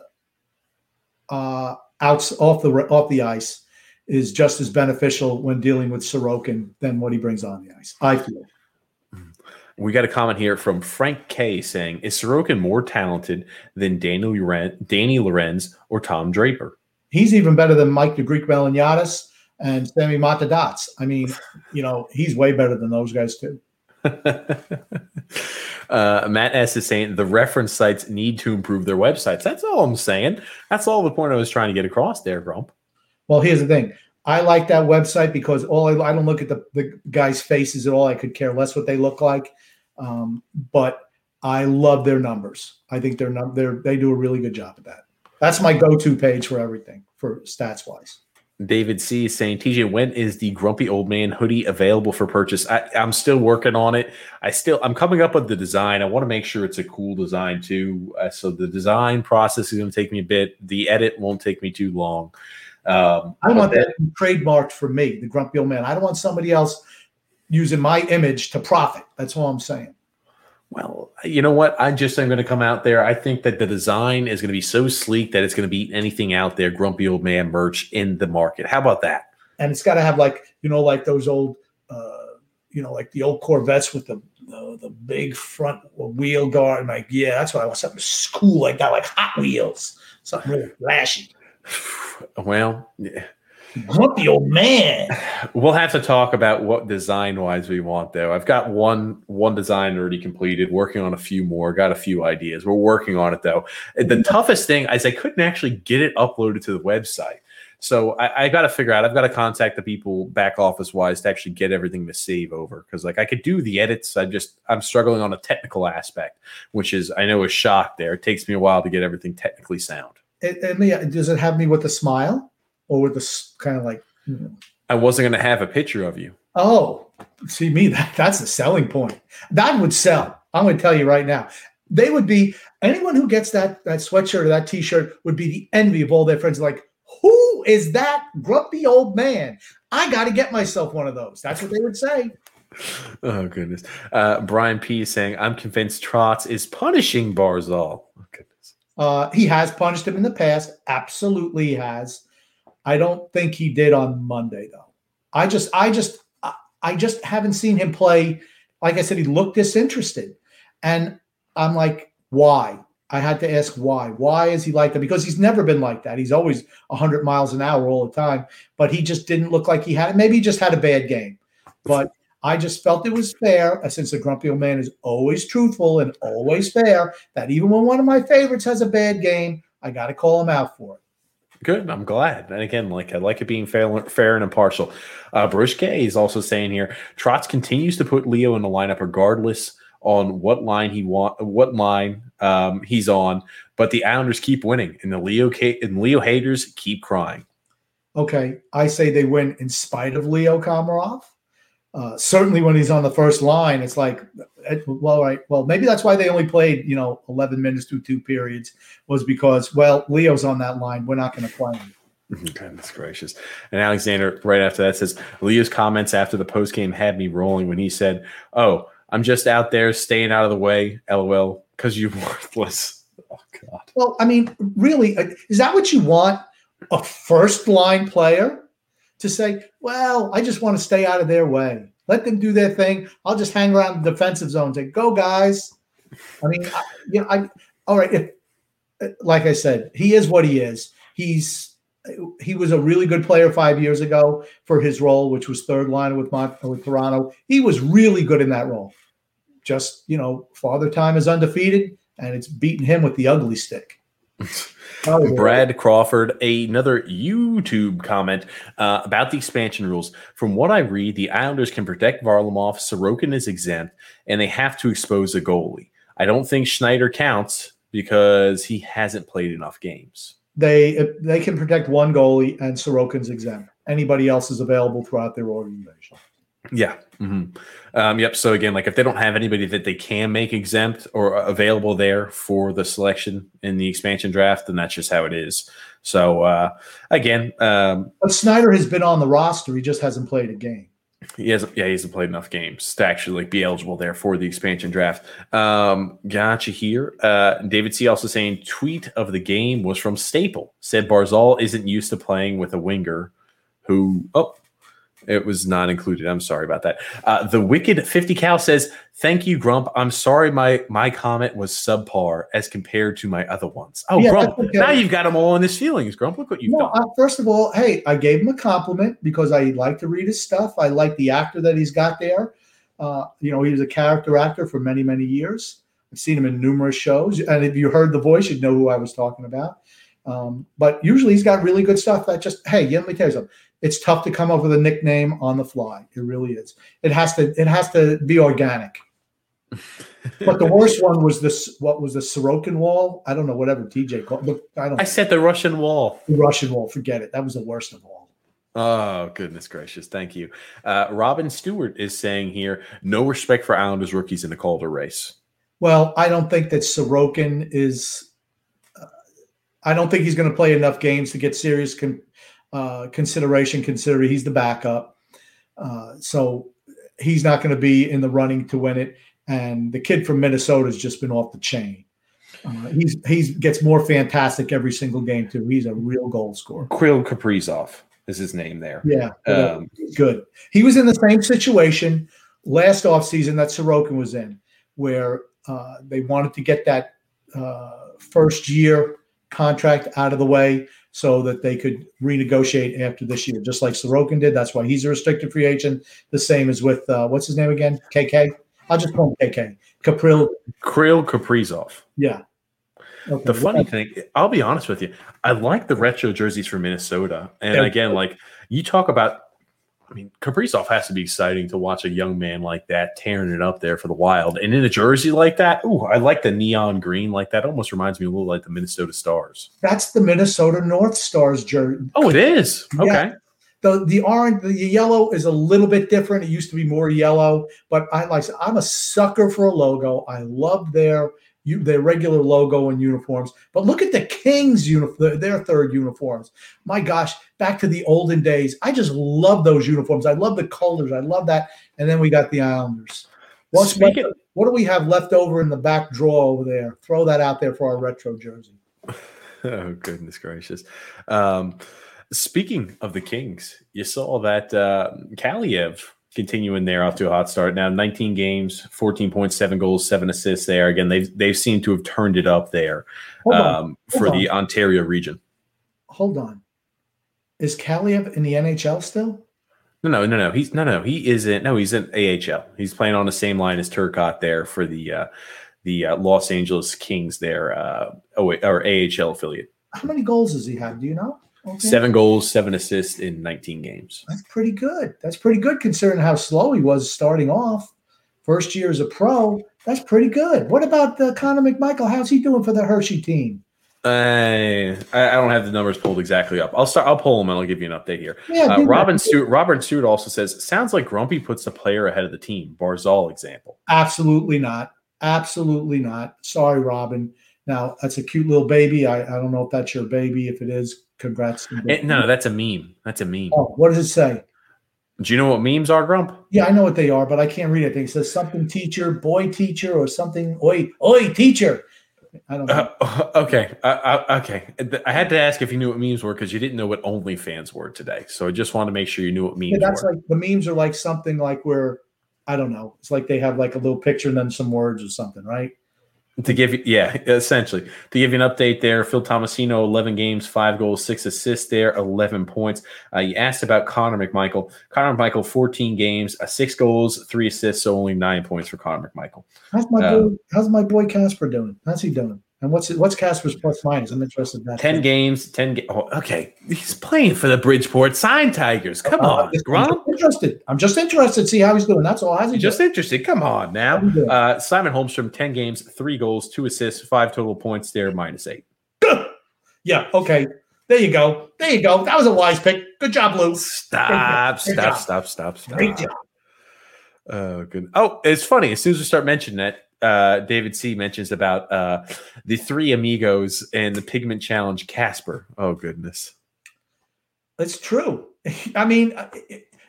uh, out off the off the ice is just as beneficial when dealing with Sorokin than what he brings on the ice. I feel. We got a comment here from Frank K saying, "Is Sorokin more talented than Danny Lorenz, Danny Lorenz or Tom Draper?" He's even better than Mike the Greek Melaniadis and Sammy Matadats. I mean, you know, he's way better than those guys too. uh, Matt S is saying the reference sites need to improve their websites. That's all I'm saying. That's all the point I was trying to get across there, Grump. Well, here's the thing. I like that website because all I, I don't look at the, the guys' faces at all. I could care less what they look like. Um, but I love their numbers. I think they're num- they're they do a really good job at that. That's my go-to page for everything for stats wise. David C is saying, TJ, when is the Grumpy Old Man hoodie available for purchase? I, I'm still working on it. I still, I'm coming up with the design. I want to make sure it's a cool design too. Uh, so the design process is going to take me a bit. The edit won't take me too long. Um, I want but that trademarked for me, the grumpy old man. I don't want somebody else using my image to profit. That's all I'm saying. Well, you know what? I just am going to come out there. I think that the design is going to be so sleek that it's going to beat anything out there, Grumpy Old Man merch in the market. How about that? And it's got to have like you know like those old uh, you know like the old Corvettes with the the, the big front wheel guard. And like yeah, that's what I want. Something cool like that, like Hot Wheels. Something really flashy. Well, yeah. Grumpy old man. We'll have to talk about what design wise we want though. I've got one one design already completed, working on a few more, got a few ideas. We're working on it though. The toughest thing is I couldn't actually get it uploaded to the website. So I, I got to figure out. I've got to contact the people back office wise to actually get everything to save over because like I could do the edits. I just I'm struggling on a technical aspect, which is I know a shock. There, it takes me a while to get everything technically sound. It, it, does it have me with a smile or with this kind of like? You know? I wasn't going to have a picture of you. Oh, see me that that's the selling point. That would sell. I'm going to tell you right now. They would be anyone who gets that that sweatshirt or that T-shirt would be the envy of all their friends. Like, who is that grumpy old man? I got to get myself one of those. That's what they would say. Oh goodness. Uh, Brian P is saying, "I'm convinced Trotz is punishing Barzal." Oh, goodness. Uh, he has punished him in the past. Absolutely, he has. I don't think he did on Monday though. I just, I just, I just haven't seen him play. Like I said, he looked disinterested, and I'm like, why? I had to ask why. Why is he like that? Because he's never been like that. He's always 100 miles an hour all the time, but he just didn't look like he had it. Maybe he just had a bad game. But I just felt it was fair, uh, since the grumpy old man is always truthful and always fair, that even when one of my favorites has a bad game, I got to call him out for it. Good. I'm glad. And again, like I like it being fair, fair and impartial. Uh, Bruce K is also saying here, Trotz continues to put Leo in the lineup regardless on what line he want, what line um, he's on, but the Islanders keep winning, and the Leo K- and Leo haters keep crying. Okay, I say they win in spite of Leo Komarov. Uh, certainly, when he's on the first line, it's like, well, right, well, maybe that's why they only played, you know, eleven minutes through two periods was because, well, Leo's on that line. We're not going to play him. Goodness gracious. And Alexander, right after that, says Leo's comments after the post game had me rolling when he said, Oh, I'm just out there staying out of the way. LOL, because you're worthless. Oh God. Well, I mean, really, uh, is that what you want? A first line player to say, "Well, I just want to stay out of their way. Let them do their thing. I'll just hang around the defensive zone. Say, go guys." I mean, I, you know, I all right. If, like I said, he is what he is. He's he was a really good player five years ago for his role, which was third line with Mont- with Toronto. He was really good in that role. Just you know, Father Time is undefeated, and it's beating him with the ugly stick. Brad Crawford, another YouTube comment uh, about the expansion rules. From what I read, the Islanders can protect Varlamov, Sorokin is exempt, and they have to expose a goalie. I don't think Schneider counts because he hasn't played enough games they they can protect one goalie and Sorokin's exempt. Anybody else is available throughout their organization. Yeah. Mm-hmm. Um, yep. So again, like if they don't have anybody that they can make exempt or available there for the selection in the expansion draft, then that's just how it is. So uh, again, um, but Schneider has been on the roster. He just hasn't played a game. He hasn't. Yeah, he hasn't played enough games to actually like be eligible there for the expansion draft. Um, gotcha here. Uh, David C. also saying tweet of the game was from Staple. Said Barzal isn't used to playing with a winger who. Oh, it was not included. I'm sorry about that. Uh, the Wicked 50 Cal says, Thank you, Grump. I'm sorry my my comment was subpar as compared to my other ones. Oh, yeah, Grump. Okay. Now you've got them all in his feelings, Grump. Look what you've no, done. Uh, first of all, hey, I gave him a compliment because I like to read his stuff. I like the actor that he's got there. Uh, you know, he was a character actor for many, many years. I've seen him in numerous shows. And if you heard the voice, you'd know who I was talking about. Um, but usually he's got really good stuff that just, hey, let me tell you something it's tough to come up with a nickname on the fly. It really is. It has to it has to be organic. but the worst one was this. What was the Sorokin wall? I don't know. Whatever DJ called. Look, I don't. I said the Russian wall. The Russian wall. Forget it. That was the worst of all. Oh goodness gracious! Thank you. Uh, Robin Stewart is saying here, no respect for Islanders rookies in the Calder race. Well, I don't think that Sorokin is. Uh, I don't think he's going to play enough games to get serious uh, consideration, considering he's the backup. Uh, so he's not going to be in the running to win it. And the kid from Minnesota has just been off the chain. Uh, he's he's gets more fantastic every single game too. He's a real goal scorer. Kirill Kaprizov is his name there. Yeah, um, good. He was in the same situation last offseason that Sorokin was in, where uh, they wanted to get that uh, first year contract out of the way so that they could renegotiate after this year, just like Sorokin did. That's why he's a restricted free agent. The same as with uh, what's his name again? KK. I'll just call him KK. Kapril. Kirill Kaprizov. Yeah. Okay. The funny thing, I'll be honest with you, I like the retro jerseys for Minnesota. And again, like you talk about I mean, Kaprizov has to be exciting to watch a young man like that tearing it up there for the Wild, and in a jersey like that. Ooh, I like the neon green like that. Almost reminds me a little like the Minnesota Stars. That's the Minnesota North Stars jersey. Oh, it is. Okay. Yeah. The the orange, the yellow is a little bit different. It used to be more yellow, but I like. I'm a sucker for a logo. I love their their regular logo and uniforms. But look at the Kings uniform, their third uniforms. My gosh, back to the olden days. I just love those uniforms. I love the colors. I love that. And then we got the Islanders. What's Speaking, left, what do we have left over in the back drawer over there? Throw that out there for our retro jersey. oh goodness gracious. Um, speaking of the Kings, you saw that uh, Kaliyev continuing there off to a hot start. Now 19 games, 14.7 goals, seven assists there. Again, they've they've seemed to have turned it up there um, for on. the Ontario region. Hold on. Is Kaliyev in the NHL still? No, no, no, no. He's no, no. He isn't. No, he's in AHL. He's playing on the same line as Turcotte there for the uh, the uh, Los Angeles Kings there, uh, oh, or AHL affiliate. How many goals does he have? Do you know? Okay. Seven goals, seven assists in 19 games. That's pretty good. That's pretty good considering how slow he was starting off. First year as a pro, that's pretty good. What about the Connor McMichael? How's he doing for the Hershey team? I I don't have the numbers pulled exactly up. I'll start. I'll pull them and I'll give you an update here. Yeah, uh, Robin Stewart. Robert Stewart also says sounds like Grumpy puts the player ahead of the team. Barzal example. Absolutely not. Absolutely not. Sorry, Robin. Now that's a cute little baby. I, I don't know if that's your baby. If it is, congrats. It, no, that's a meme. That's a meme. Oh, what does it say? Do you know what memes are, Grump? Yeah, I know what they are, but I can't read it. It says something teacher, boy teacher, or something. Oi, oi, teacher. I don't know. Uh, okay, uh, uh, okay. I had to ask if you knew what memes were because you didn't know what OnlyFans were today. So I just wanted to make sure you knew what memes. Yeah, that's were. like the memes are like something like where I don't know. It's like they have like a little picture and then some words or something, right? To give you, yeah, essentially to give you an update there, Phil Tomasino, 11 games, five goals, six assists there, 11 points. Uh, you asked about Connor McMichael. Connor McMichael, 14 games, uh, six goals, three assists, so only nine points for Connor McMichael. How's my boy, how's my boy Casper doing? How's he doing? And what's what's Casper's plus minus? I'm interested in that. Ten games, ten. Ga- oh, okay, he's playing for the Bridgeport Sound Tigers. Come uh, on, Grom. I'm interested. I'm just interested to see how he's doing. That's all. How's he just interested? Come on now. Uh, Simon Holmstrom, ten games, three goals, two assists, five total points. There, minus eight. yeah. Okay. There you go. There you go. That was a wise pick. Good job, Lou. Stop. Stop. Stop. Stop. Stop. Great job. Oh, good. Oh, it's funny. As soon as we start mentioning that, uh, David C mentions about uh, the three amigos and the pigment challenge Casper. Oh goodness, it's true. I mean, uh,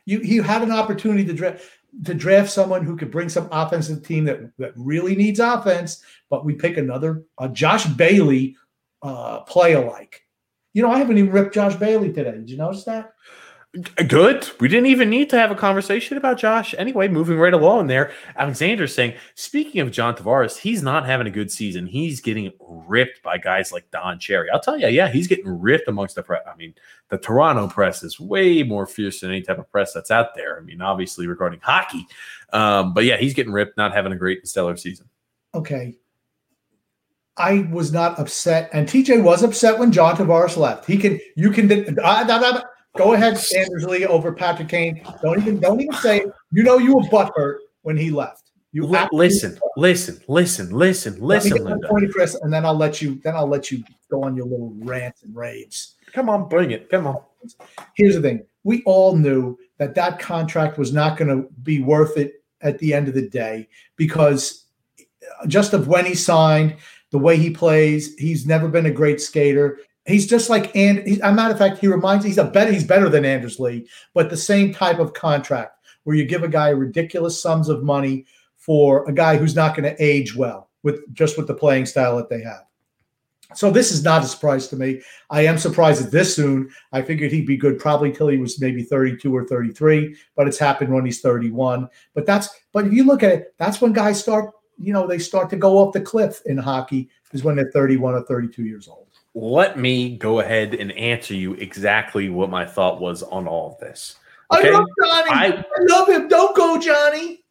you you had an opportunity to draft to draft someone who could bring some offense to the team that that really needs offense, but we pick another a Josh Bailey uh, play alike. You know, I haven't even ripped Josh Bailey today. Did you notice that? Good. We didn't even need to have a conversation about Josh. Anyway, moving right along there. Alexander saying, speaking of John Tavares, he's not having a good season. He's getting ripped by guys like Don Cherry. I'll tell you, yeah, he's getting ripped amongst the press. I mean, the Toronto press is way more fierce than any type of press that's out there. I mean, obviously regarding hockey. Um, but yeah, he's getting ripped, not having a great stellar season. Okay. I was not upset, and TJ was upset when John Tavares left. He can, you can, uh, Go ahead, Sanders Lee over Patrick Kane. Don't even don't even say. You know you were butthurt when he left. You L- listen, listen, listen, listen, listen, Linda. Point, Chris, and then I'll let you. Then I'll let you go on your little rants and raves. Come on, bring it. Come on. Here's the thing: we all knew that that contract was not going to be worth it at the end of the day because just of when he signed, the way he plays, he's never been a great skater. He's just like and he's, a matter of fact, he reminds he's a better he's better than Anders Lee, but the same type of contract where you give a guy ridiculous sums of money for a guy who's not going to age well with just with the playing style that they have. So this is not a surprise to me. I am surprised at this soon. I figured he'd be good probably till he was maybe 32 or 33, but it's happened when he's 31. But that's but if you look at it, that's when guys start, you know, they start to go off the cliff in hockey is when they're 31 or 32 years old. Let me go ahead and answer you exactly what my thought was on all of this. Okay? I love Johnny. I, I love him. Don't go, Johnny.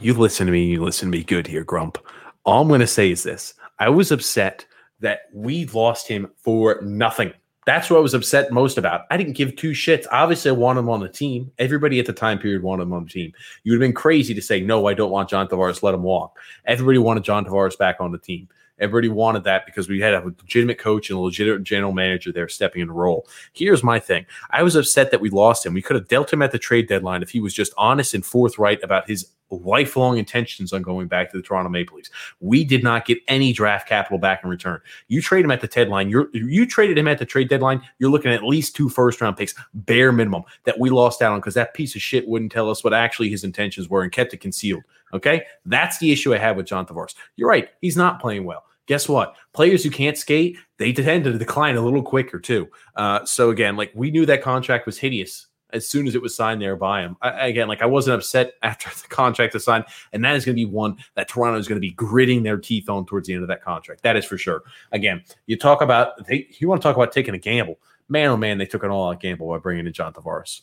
You listen to me. You listen to me good here, Grump. All I'm going to say is this I was upset that we lost him for nothing. That's what I was upset most about. I didn't give two shits. Obviously, I want him on the team. Everybody at the time period wanted him on the team. You would have been crazy to say, no, I don't want John Tavares, let him walk. Everybody wanted John Tavares back on the team. Everybody wanted that because we had a legitimate coach and a legitimate general manager there stepping in the role. Here's my thing. I was upset that we lost him. We could have dealt him at the trade deadline if he was just honest and forthright about his lifelong intentions on going back to the Toronto Maple Leafs. We did not get any draft capital back in return. You trade him at the deadline. You you traded him at the trade deadline. You're looking at at least two first round picks, bare minimum, that we lost out on because that piece of shit wouldn't tell us what actually his intentions were and kept it concealed. Okay, that's the issue I have with John Tavares. You're right; he's not playing well guess what? Players who can't skate, they tend to decline a little quicker too. Uh, so again, like we knew that contract was hideous as soon as it was signed there by him. I, again, like I wasn't upset after the contract was signed, and that is going to be one that Toronto is going to be gritting their teeth on towards the end of that contract. That is for sure. Again, you talk about they, you want to talk about taking a gamble. Man, oh man, they took an all-out gamble by bringing in John Tavares.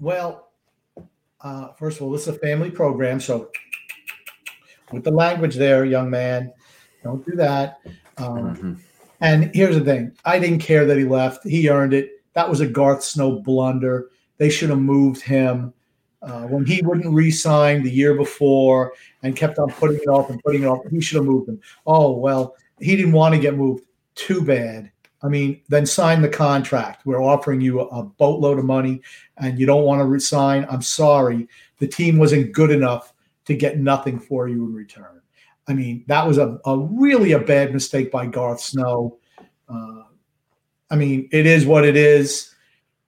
Well, uh, first of all, this is a family program, so with the language there, young man, don't do that. Um, mm-hmm. And here's the thing I didn't care that he left. He earned it. That was a Garth Snow blunder. They should have moved him. Uh, when he wouldn't re-sign the year before and kept on putting it off and putting it off, he should have moved him. Oh well, he didn't want to get moved. Too bad. I mean, then sign the contract. We're offering you a boatload of money, and you don't want to resign. I'm sorry, the team wasn't good enough to get nothing for you in return. I mean, that was a, a really a bad mistake by Garth Snow. Uh, I mean, it is what it is.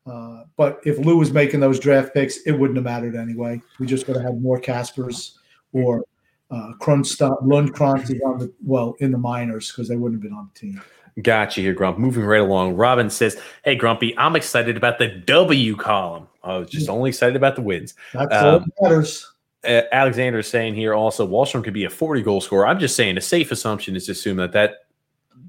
Uh, but if Lou was making those draft picks, it wouldn't have mattered anyway. We just would have had more Caspers or uh, Lundqvist is on the well in the minors because they wouldn't have been on the team. Gotcha here, Grump. Moving right along. Robin says, Hey, Grumpy, I'm excited about the W column. I was just only excited about the wins. That's um, matters Alexander is saying here also Wahlstrom could be a 40 goal scorer. I'm just saying a safe assumption is to assume that that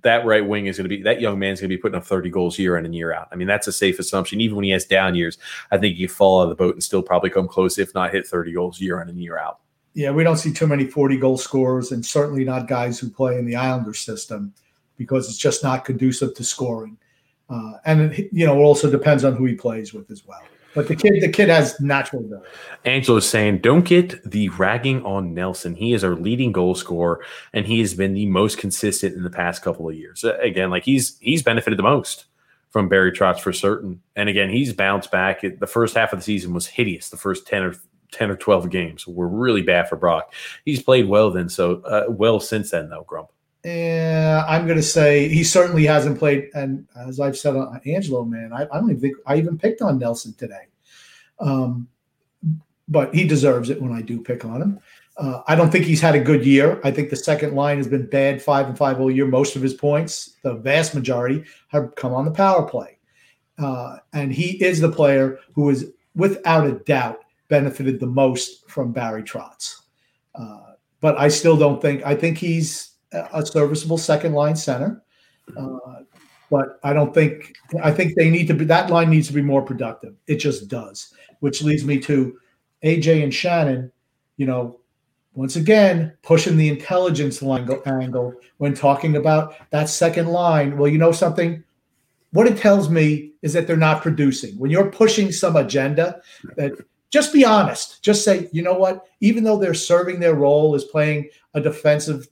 that right wing is going to be that young man's going to be putting up 30 goals year in and year out. I mean, that's a safe assumption. Even when he has down years, I think he fall out of the boat and still probably come close, if not hit 30 goals year in and year out. Yeah, we don't see too many 40 goal scorers, and certainly not guys who play in the Islander system because it's just not conducive to scoring. Uh, and it, you know, it also depends on who he plays with as well. But the kid, the kid has natural ability. Angelo's saying, don't get the ragging on Nelson. He is our leading goal scorer, and he has been the most consistent in the past couple of years. Uh, again, like he's he's benefited the most from Barry Trotz for certain. And again, he's bounced back. The first half of the season was hideous. The first ten or 10 or 12 games were really bad for Brock. He's played well then, so uh, well since then, though, Grump. Yeah, I'm going to say he certainly hasn't played. And as I've said on Angelo, man, I, I don't even think I even picked on Nelson today. Um, but he deserves it when I do pick on him. Uh, I don't think he's had a good year. I think the second line has been bad, five and five all year. Most of his points, the vast majority, have come on the power play. Uh, and he is the player who is, without a doubt, benefited the most from Barry Trotz. Uh, but I still don't think, I think he's a serviceable second line center. Uh, but I don't think I think they need to be that line needs to be more productive. It just does, which leads me to AJ and Shannon. You know, once again pushing the intelligence angle when talking about that second line. Well, you know something. What it tells me is that they're not producing. When you're pushing some agenda, that just be honest. Just say, you know what? Even though they're serving their role as playing a defensive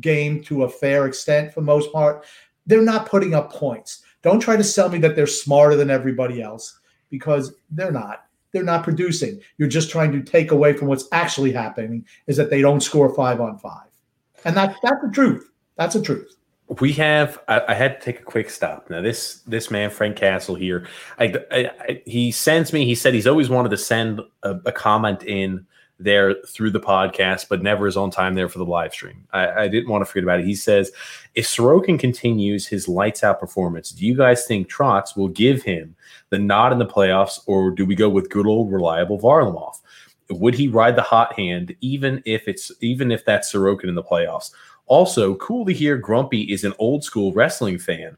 game to a fair extent for most part. They're not putting up points. Don't try to sell me that they're smarter than everybody else because they're not. They're not producing. You're just trying to take away from what's actually happening is that they don't score five on five. And that, that's the truth. That's the truth we have I, I, had to take a quick stop now this this man frank castle here I, I, he sends me he said he's always wanted to send a, a, comment in there through the podcast, but never is on time there for the live stream. I, I, didn't want to forget about it. He says, if Sorokin continues his lights out performance, do you guys think Trotz will give him the nod in the playoffs, or do we go with good old reliable Varlamov? Would he ride the hot hand, even if it's even if that's Sorokin in the playoffs? Also, cool to hear Grumpy is an old school wrestling fan.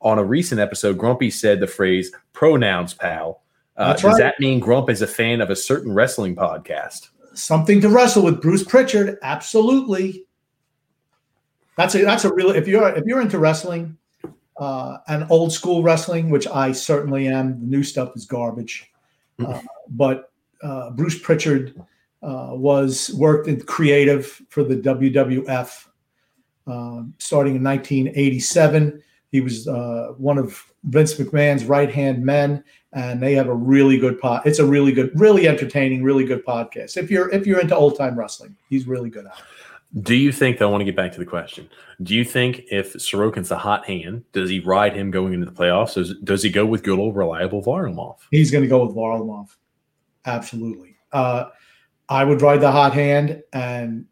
On a recent episode, Grumpy said the phrase pronouns, pal. Uh, does right. that mean Grump is a fan of a certain wrestling podcast? Something to wrestle with Bruce Pritchard. Absolutely. That's a that's a real if you're if you're into wrestling, uh, and old school wrestling, which I certainly am. The new stuff is garbage. Uh, but uh, Bruce Pritchard uh, was worked in creative for the WWF um, starting in 1987. He was uh, one of Vince McMahon's right hand men, and they have a really good pod. It's a really good, really entertaining, really good podcast. If you're if you're into old time wrestling, he's really good at it. Do you think, though, I want to get back to the question. Do you think if Sorokin's a hot hand, does he ride him going into the playoffs? Does, does he go with good old reliable Varlamov? He's going to go with Varlamov. Absolutely. Uh, I would ride the hot hand. And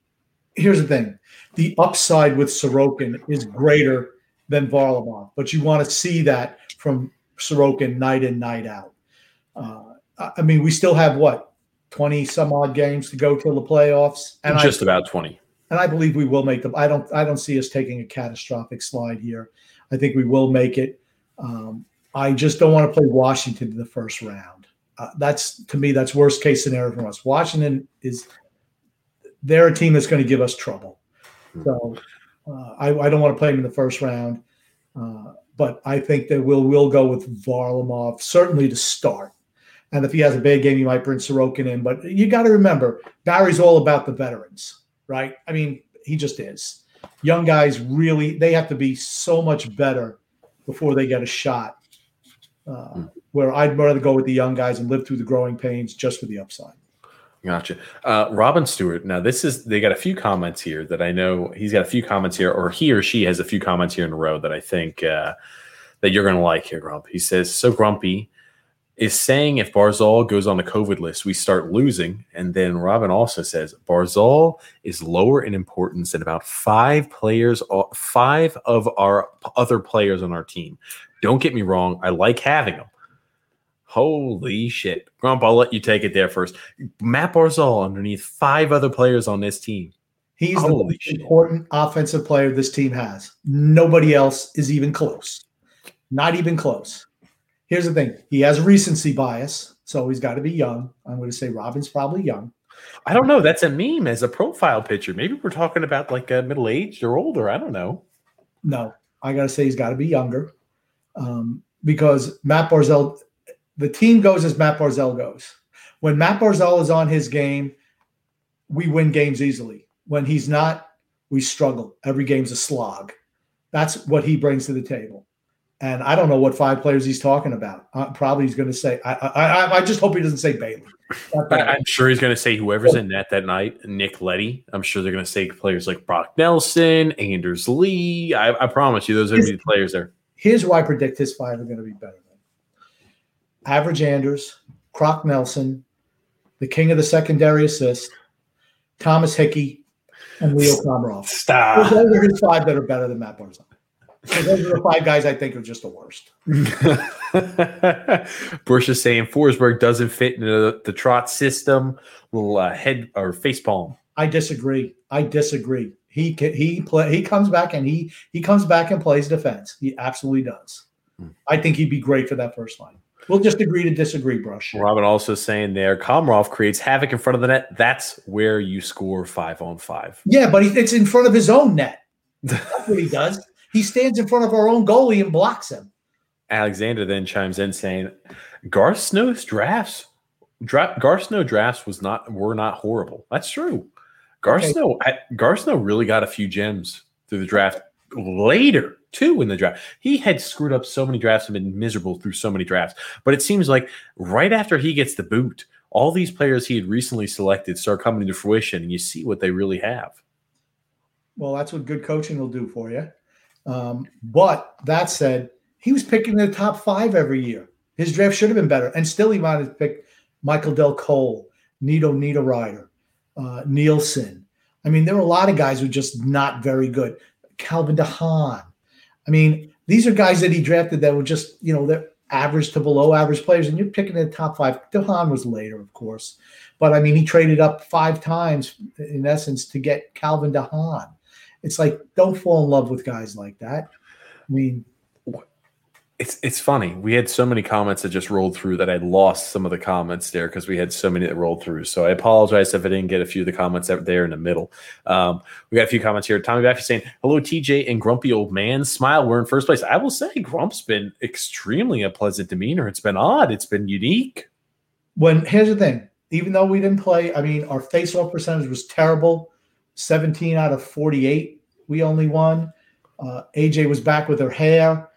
here's the thing the upside with Sorokin is greater than Varlamov, but you want to see that from Sorokin night in, night out. Uh, I mean, we still have what, 20 some odd games to go till the playoffs? And just I, about 20 and I believe we will make them. I don't I don't see us taking a catastrophic slide here. I think we will make it. Um, I just don't want to play Washington in the first round. Uh, that's to me that's worst case scenario for us. Washington is they're a team that's going to give us trouble. So uh, I, I, don't want to play him in the first round. Uh, but I think that we'll will go with Varlamov certainly to start. And if he has a bad game, you might bring Sorokin in. But you got to remember, Barry's all about the veterans right? I mean, he just is. Young guys really they have to be so much better before they get a shot. Uh, hmm. Where I'd rather go with the young guys and live through the growing pains just for the upside. Gotcha. Uh, Robin Stewart. Now, this is they got a few comments here that I know he's got a few comments here, or he or she has a few comments here in a row that I think uh, that you're going to like here, Grump. He says, "So grumpy is saying if Barzal goes on the COVID list, we start losing. And then Robin also says Barzal is lower in importance than about five players, uh, five of our other players on our team. Don't get me wrong, I like having them. Holy shit. Grump, I'll let you take it there first. Matt Barzal underneath five other players on this team. He's Holy the most shit. important offensive player this team has. Nobody else is even close. Not even close. Here's the thing: he has recency bias, so he's got to be young. I'm going to say Robin's probably young. I don't know. That's a meme as a profile picture. Maybe we're talking about like a middle aged or older. I don't know. No, I got to say he's got to be younger um, because Matt Barzal, the team goes as Matt Barzal goes. When Matt Barzal is on his game, we win games easily. When he's not, we struggle. Every game's a slog. That's what he brings to the table. And I don't know what five players he's talking about. Uh, probably he's going to say. I, I I just hope he doesn't say Bailey. I'm sure he's going to say whoever's in net that night. Nick Leddy. I'm sure they're going to say players like Brock Nelson, Anders Lee. I, I promise you, those are going to be the players there. Here's why I predict his five are going to be better average Anders, Croc Nelson, the king of the secondary assist, Thomas Hickey, and Leo Komarov. Stop. Those are his five that are better than Matt Barzal those are the five guys I think are just the worst. Bush is saying Forsberg doesn't fit into the, the Trotz system. Little uh, head or face palm. I disagree. I disagree. He he play he comes back and he he comes back and plays defense. He absolutely does. Hmm. I think he'd be great for that first line. We'll just agree to disagree, Brush. Robin also saying there, Komarov creates havoc in front of the net. That's where you score five on five. Yeah, but it's in front of his own net. That's what he does. He stands in front of our own goalie and blocks him. Alexander then chimes in saying, Garth Snow's drafts, dra- Garth Snow drafts was not were not horrible. That's true. Garth okay. Snow, Garth Snow really got a few gems through the draft later too in the draft. He had screwed up so many drafts and been miserable through so many drafts. But it seems like right after he gets the boot, all these players he had recently selected start coming to fruition, and you see what they really have. Well, that's what good coaching will do for you. Um, but that said, he was picking the top five every year. His draft should have been better, and still he might have picked Michael Dal Colle, Nino Niederreiter, uh, Nielsen. I mean, there were a lot of guys who were just not very good. Calvin de Haan. I mean, these are guys that he drafted that were just, you know, they're average to below average players, and you're picking the top five. de Haan was later, of course, but I mean, he traded up five times in essence to get Calvin de Haan It's like don't fall in love with guys like that. I mean, it's it's funny. We had so many comments that just rolled through that I lost some of the comments there because we had so many that rolled through. So I apologize if I didn't get a few of the comments that there in the middle. Um, we got a few comments here. Tommy Baffy saying, "Hello, TJ and Grumpy Old Man. Smile. We're in first place." I will say, Grump's been extremely a pleasant demeanor. It's been odd. It's been unique. When here's the thing, even though we didn't play, I mean, our face-off percentage was terrible. 17 out of 48, we only won. Uh, AJ was back with her hair.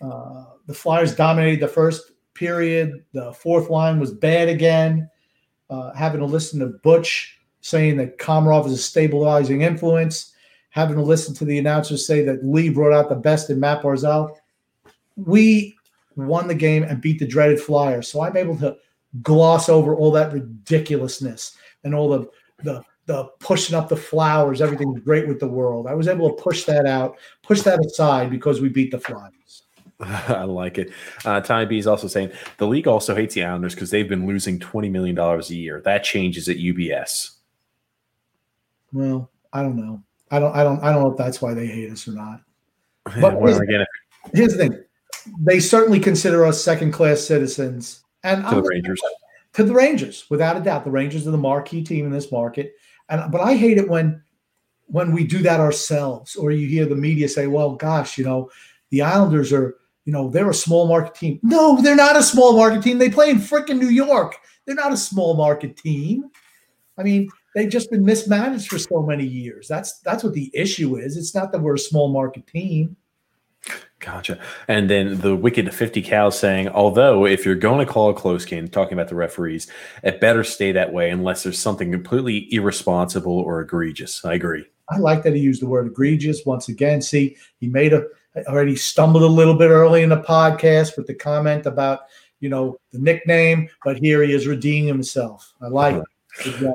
Uh, the Flyers dominated the first period. The fourth line was bad again. Uh, having to listen to Butch saying that Komarov is a stabilizing influence. Having to listen to the announcers say that Lee brought out the best in Matt Barzal. We won the game and beat the dreaded Flyers. So I'm able to gloss over all that ridiculousness and all the the the pushing up the flowers, everything's great with the world. I was able to push that out, push that aside because we beat the Flyers. I like it. Uh, Tommy B is also saying the league also hates the Islanders because they've been losing twenty million dollars a year. That changes at UBS. Well, I don't know. I don't. I don't. I don't know if that's why they hate us or not. But well, here's, again, here's the thing: they certainly consider us second-class citizens, and to I'm, the Rangers. To the Rangers, without a doubt, the Rangers are the marquee team in this market. And but I hate it when when we do that ourselves, or you hear the media say, "Well, gosh, you know, the Islanders are." You know, they're a small market team. No, they're not a small market team. They play in freaking New York. They're not a small market team. I mean, they've just been mismanaged for so many years. That's that's what the issue is. It's not that we're a small market team. Gotcha. And then the wicked 50 cal saying, although if you're going to call a close game, talking about the referees, it better stay that way unless there's something completely irresponsible or egregious. I agree. I like that he used the word egregious once again. See, he made a already stumbled a little bit early in the podcast with the comment about you know the nickname, but here he is redeeming himself. I like it.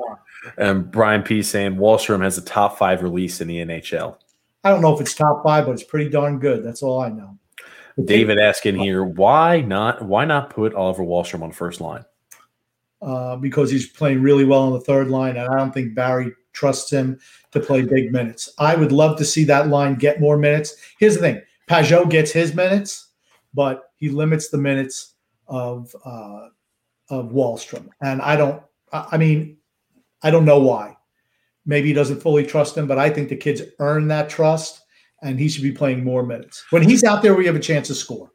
And Brian P saying Wahlstrom has a top five release in the NHL. I don't know if it's top five, but it's pretty darn good. That's all I know. David asking here, why not? Why not put Oliver Wahlstrom on first line? Uh, because he's playing really well on the third line, and I don't think Barry trusts him to play big minutes. I would love to see that line get more minutes. Here's the thing: Pageau gets his minutes, but he limits the minutes of uh, of Wahlstrom, and I don't. I mean, I don't know why. Maybe he doesn't fully trust him, but I think the kids earn that trust, and he should be playing more minutes. When he's out there, we have a chance to score.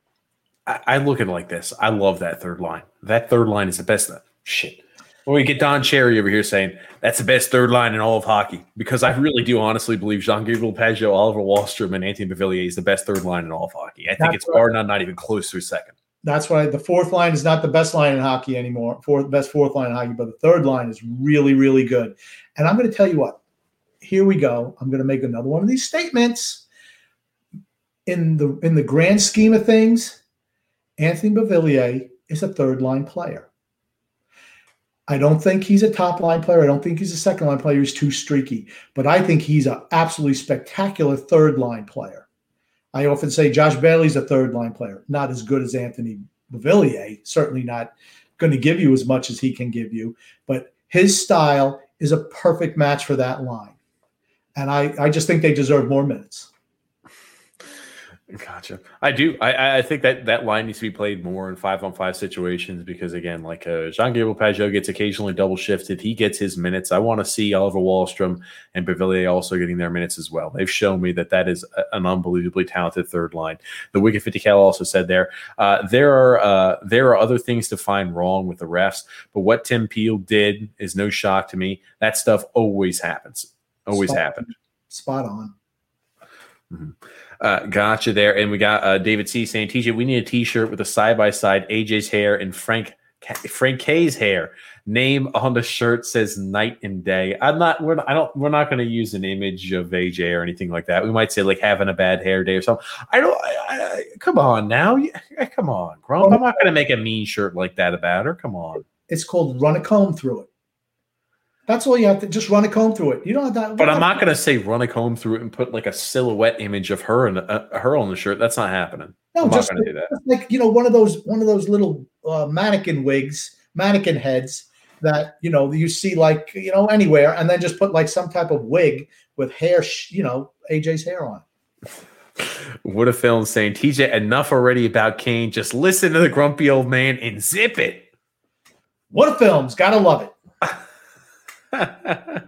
I, I look at it like this. I love that third line. That third line is the best. Shit. When we get Don Cherry over here saying that's the best third line in all of hockey, because I really do honestly believe Jean Gabriel Pageau, Oliver Wahlstrom, and Anthony Beauvillier is the best third line in all of hockey. I think that's it's bar none, not even close to a second. That's why the fourth line is not the best line in hockey anymore. Fourth best fourth line in hockey, but the third line is really, really good. And I'm going to tell you what. Here we go. I'm going to make another one of these statements. In the in the grand scheme of things, Anthony Beauvillier is a third line player. I don't think he's a top line player. I don't think he's a second line player. He's too streaky. But I think he's an absolutely spectacular third line player. I often say Josh Bailey's a third line player, not as good as Anthony Beauvillier, certainly not going to give you as much as he can give you, but his style is a perfect match for that line. And I, I just think they deserve more minutes. Gotcha. I do. I, I think that that line needs to be played more in five on five situations because again, like uh, Jean Gabriel Pageau gets occasionally double shifted. He gets his minutes. I want to see Oliver Wahlstrom and Beauvillier also getting their minutes as well. They've shown me that that is a, an unbelievably talented third line. The Wicked 50 Cal also said there uh, there are uh, there are other things to find wrong with the refs, but what Tim Peel did is no shock to me. That stuff always happens. Always Spot happened. Spot on. Mm-hmm. Uh, gotcha there. And we got uh, David C saying, TJ, we need a t shirt with a side by side AJ's hair and Frank Frank K's hair. Name on the shirt says night and day. I'm not. We're. Not, I don't. We're not going to use an image of AJ or anything like that. We might say like having a bad hair day or something. I don't. I, I, come on now. Come on, Grump. I'm not going to make a mean shirt like that about her. Come on. It's called run a comb through it. That's all you have to just run a comb through it. You don't have that. But I'm not going to say run a comb through it and put like a silhouette image of her and uh, her on the shirt. That's not happening. No, I'm just, like, do like you know one of those one of those little uh, mannequin wigs, mannequin heads that you know you see like you know anywhere, and then just put like some type of wig with hair, you know, AJ's hair on. What a film saying, TJ, enough already about Kane. Just listen to the grumpy old man and zip it. What a film's gotta love it. Oh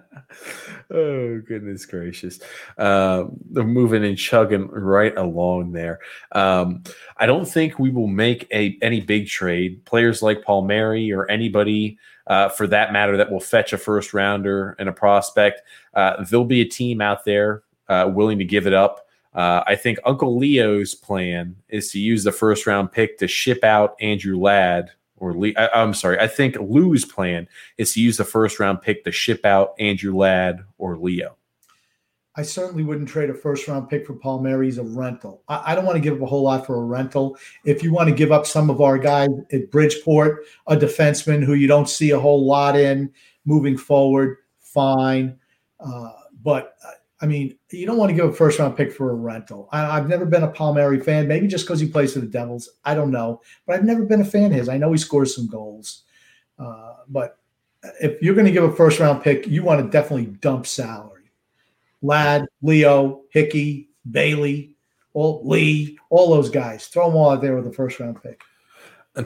goodness gracious. Uh, they're moving and chugging right along there. Um, i don't think we will make a any big trade. Players like palmieri or anybody uh, for that matter that will fetch a first rounder and a prospect uh, there'll be a team out there uh, willing to give it up. Uh, I think Uncle Leo's plan is to use the first round pick to ship out Andrew Ladd or Lee. I, am sorry. I think Lou's plan is to use the first round pick to ship out Andrew Ladd or Leo. I certainly wouldn't trade a first round pick for Palmieri as a rental. I, I, don't want to give up a whole lot for a rental. If you want to give up some of our guys at Bridgeport, a defenseman who you don't see a whole lot in moving forward, fine. Uh, but uh, I mean, you don't want to give a first round pick for a rental. I, have never been a Palmieri fan, maybe just because he plays for the Devils. I don't know, but I've never been a fan of his. I know he scores some goals, uh, but if you're going to give a first round pick, you want to definitely dump salary. Ladd, Leo, Hickey, Bailey, all Lee, all those guys, throw them all out there with a first round pick.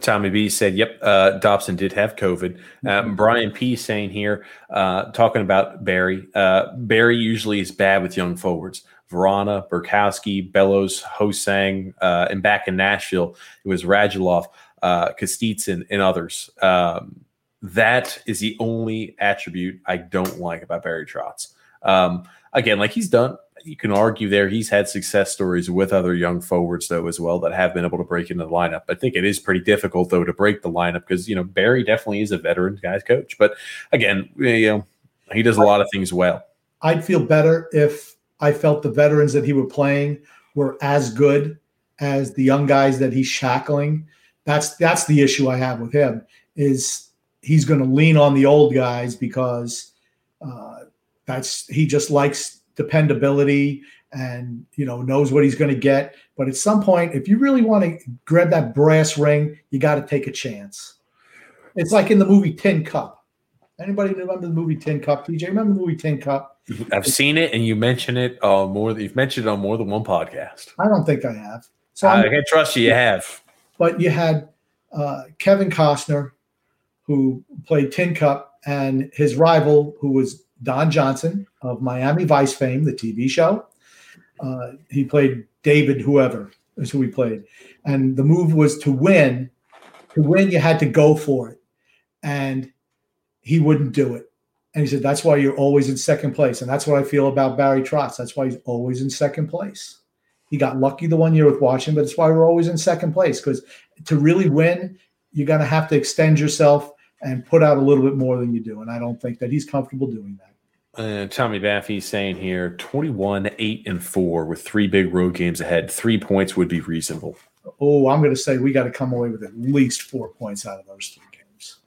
Tommy B said, "Yep, uh, Dobson did have COVID." Mm-hmm. Brian P saying here, uh, talking about Barry. Uh, Barry usually is bad with young forwards. Vrana, Burakovsky, Bellows, Ho-Sang, uh, and back in Nashville, it was Radulov, uh, Kostitsyn, and others. Um, that is the only attribute I don't like about Barry Trotz. Um, again, like he's done you can argue there he's had success stories with other young forwards though as well that have been able to break into the lineup. I think it is pretty difficult though to break the lineup because you know Barry definitely is a veteran guy's coach, but again, you know he does a lot of things well. I'd feel better if I felt the veterans that he were playing were as good as the young guys that he's shackling. That's that's the issue I have with him is he's going to lean on the old guys because uh, that's he just likes dependability and you know knows what he's going to get. But at some point, if you really want to grab that brass ring, you got to take a chance. It's like in the movie Tin Cup. Anybody remember the movie Tin Cup? DJ, remember the movie Tin Cup? I've seen it, and you mention it uh, more. You've mentioned it on more than one podcast. I don't think I have. So I can trust you. You have. But you had uh, Kevin Costner, who played Tin Cup, and his rival, who was Don Johnson of Miami Vice fame, the TV show. Uh, he played David, whoever is who he played. And the move was to win. To win, you had to go for it. And he wouldn't do it. And he said, That's why you're always in second place. And that's what I feel about Barry Trotz. That's why he's always in second place. He got lucky the one year with Washington, but it's why we're always in second place. Because to really win, you're going to have to extend yourself and put out a little bit more than you do. And I don't think that he's comfortable doing that. Uh, Tommy Baffy saying here 21, 8, and 4 with three big road games ahead. Three points would be reasonable. Oh, I'm going to say we got to come away with at least four points out of those three games.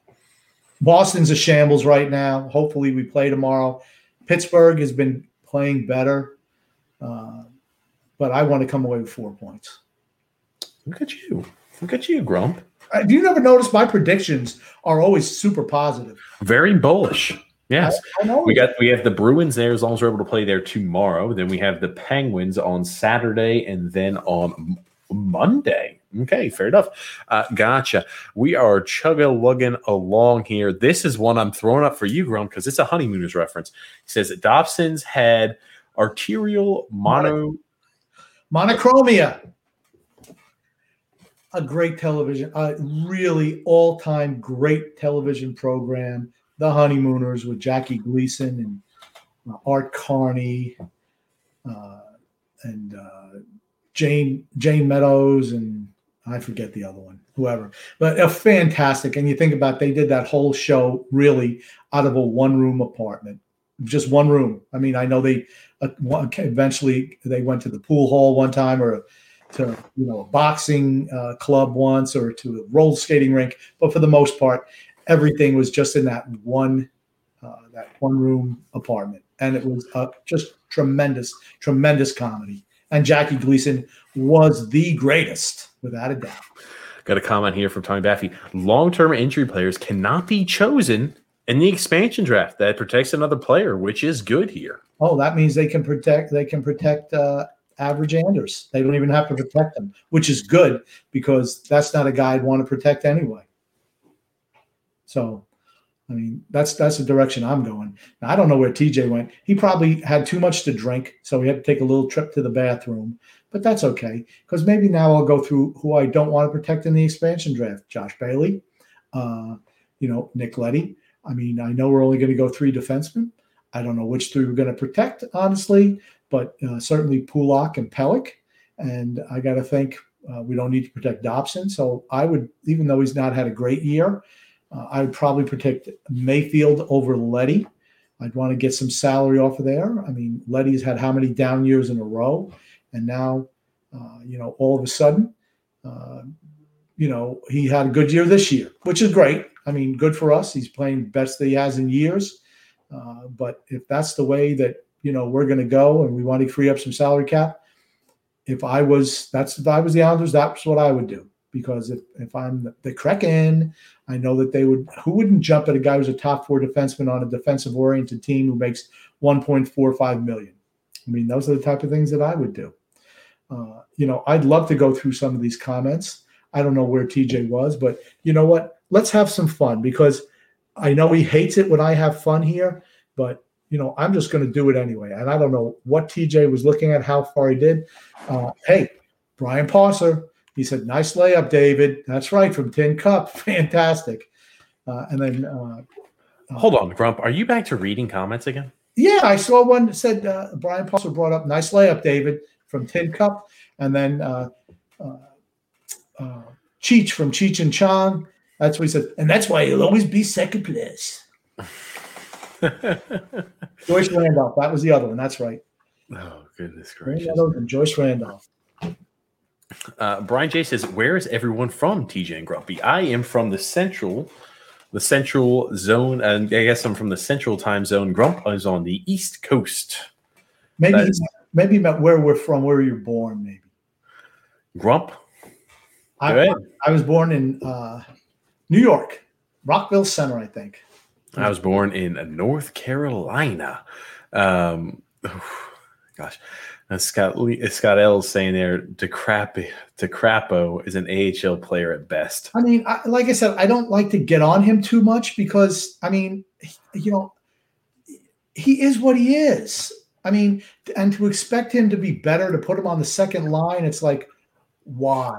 Boston's a shambles right now. Hopefully, we play tomorrow. Pittsburgh has been playing better, uh, but I want to come away with four points. Look at you. Look at you, Grump. Uh, do you never notice my predictions are always super positive? Very bullish. Yes, I, I we got we have the Bruins there as long as we're able to play there tomorrow. Then we have the Penguins on Saturday, and then on Monday. Okay, fair enough. Uh, gotcha. We are chugga lugging along here. This is one I'm throwing up for you, Grump, because it's a honeymooners reference. It says Dobson's had arterial mono monochromia. A great television, a really all-time great television program the Honeymooners with Jackie Gleason and uh, Art Carney uh, and uh, Jane Jane Meadows and I forget the other one, whoever. But a fantastic. And you think about they did that whole show really out of a one room apartment, just one room. I mean, I know they uh, eventually they went to the pool hall one time or to you know a boxing uh, club once or to a roller skating rink, but for the most part, everything was just in that one uh, that one room apartment, and it was uh, just tremendous, tremendous comedy. And Jackie Gleason was the greatest, without a doubt. Got a comment here from Tommy Baffy. Long term injury players cannot be chosen in the expansion draft that protects another player, which is good here. Oh, that means they can protect. They can protect uh, average Anders. They don't even have to protect them, which is good because that's not a guy I'd want to protect anyway. So, I mean, that's that's the direction I'm going. Now, I don't know where TJ went. He probably had too much to drink, so he had to take a little trip to the bathroom. But that's okay because maybe now I'll go through who I don't want to protect in the expansion draft: Josh Bailey, uh, you know, Nick Leddy. I mean, I know we're only going to go three defensemen. I don't know which three we're going to protect, honestly, but uh, certainly Pulock and Pelech. And I got to think uh, we don't need to protect Dobson. So I would, even though he's not had a great year, uh, I would probably protect Mayfield over Leddy. I'd want to get some salary off of there. I mean, Leddy's had how many down years in a row? And now, uh, you know, all of a sudden, uh, you know, he had a good year this year, which is great. I mean, good for us. He's playing best that he has in years. Uh, but if that's the way that you know we're going to go, and we want to free up some salary cap, if I was that's if I was the Islanders, that's what I would do. Because if, if I'm the, Kraken, I know that they would. Who wouldn't jump at a guy who's a top four defenseman on a defensive oriented team who makes 1.45 million? I mean, those are the type of things that I would do. Uh, you know, I'd love to go through some of these comments. I don't know where TJ was, but you know what? Let's have some fun because I know he hates it when I have fun here, but you know, I'm just going to do it anyway. And I don't know what TJ was looking at, how far he did. Uh, hey, Brian Posser, he said, nice layup, David. That's right, from Tin Cup. Fantastic. Uh, and then. Uh, Hold on, Grump. Are you back to reading comments again? Yeah, I saw one that said uh, Brian Posser brought up, nice layup, David, from Tin Cup. And then uh, uh, uh, Cheech from Cheech and Chong. That's what he said. And that's why he'll always be second place. Joyce Randolph. That was the other one. That's right. Oh, goodness gracious. And Joyce Randolph. Uh, Brian J says, "Where is everyone from?" TJ and Grumpy. I am from the central, the central zone, and I guess I'm from the central time zone. Grump is on the east coast. Maybe, is, maybe where we're from, where you're born. Maybe Grump. I, I was born in uh, New York, Rockville Centre, I think. I was born in North Carolina. Um, gosh, Scott Scott L saying there, DeCrapo, DeCrapo is an AHL player at best. I mean, I, like I said, I don't like to get on him too much because I mean, you know, he is what he is. I mean, and to expect him to be better, to put him on the second line, it's like, why?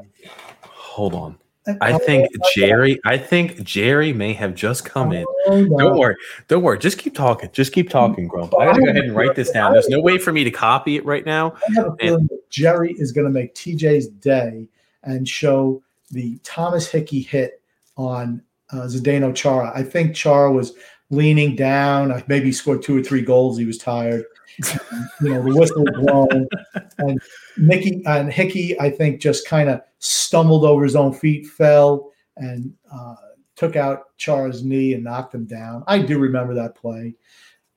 Hold on. I think Jerry. I think Jerry may have just come in. Oh, no. Don't worry. Don't worry. Just keep talking. Just keep talking, Grump. I gotta go ahead and write this down. There's no way for me to copy it right now. I have a feeling that Jerry is going to make TJ's day and show the Thomas Hickey hit on uh, Zdeno Chara. I think Chara was leaning down. Maybe scored two or three goals. He was tired. you know, the whistle was blown, and Mickey and Hickey, I think, just kind of stumbled over his own feet, fell, and uh, took out Chara's knee and knocked him down. I do remember that play,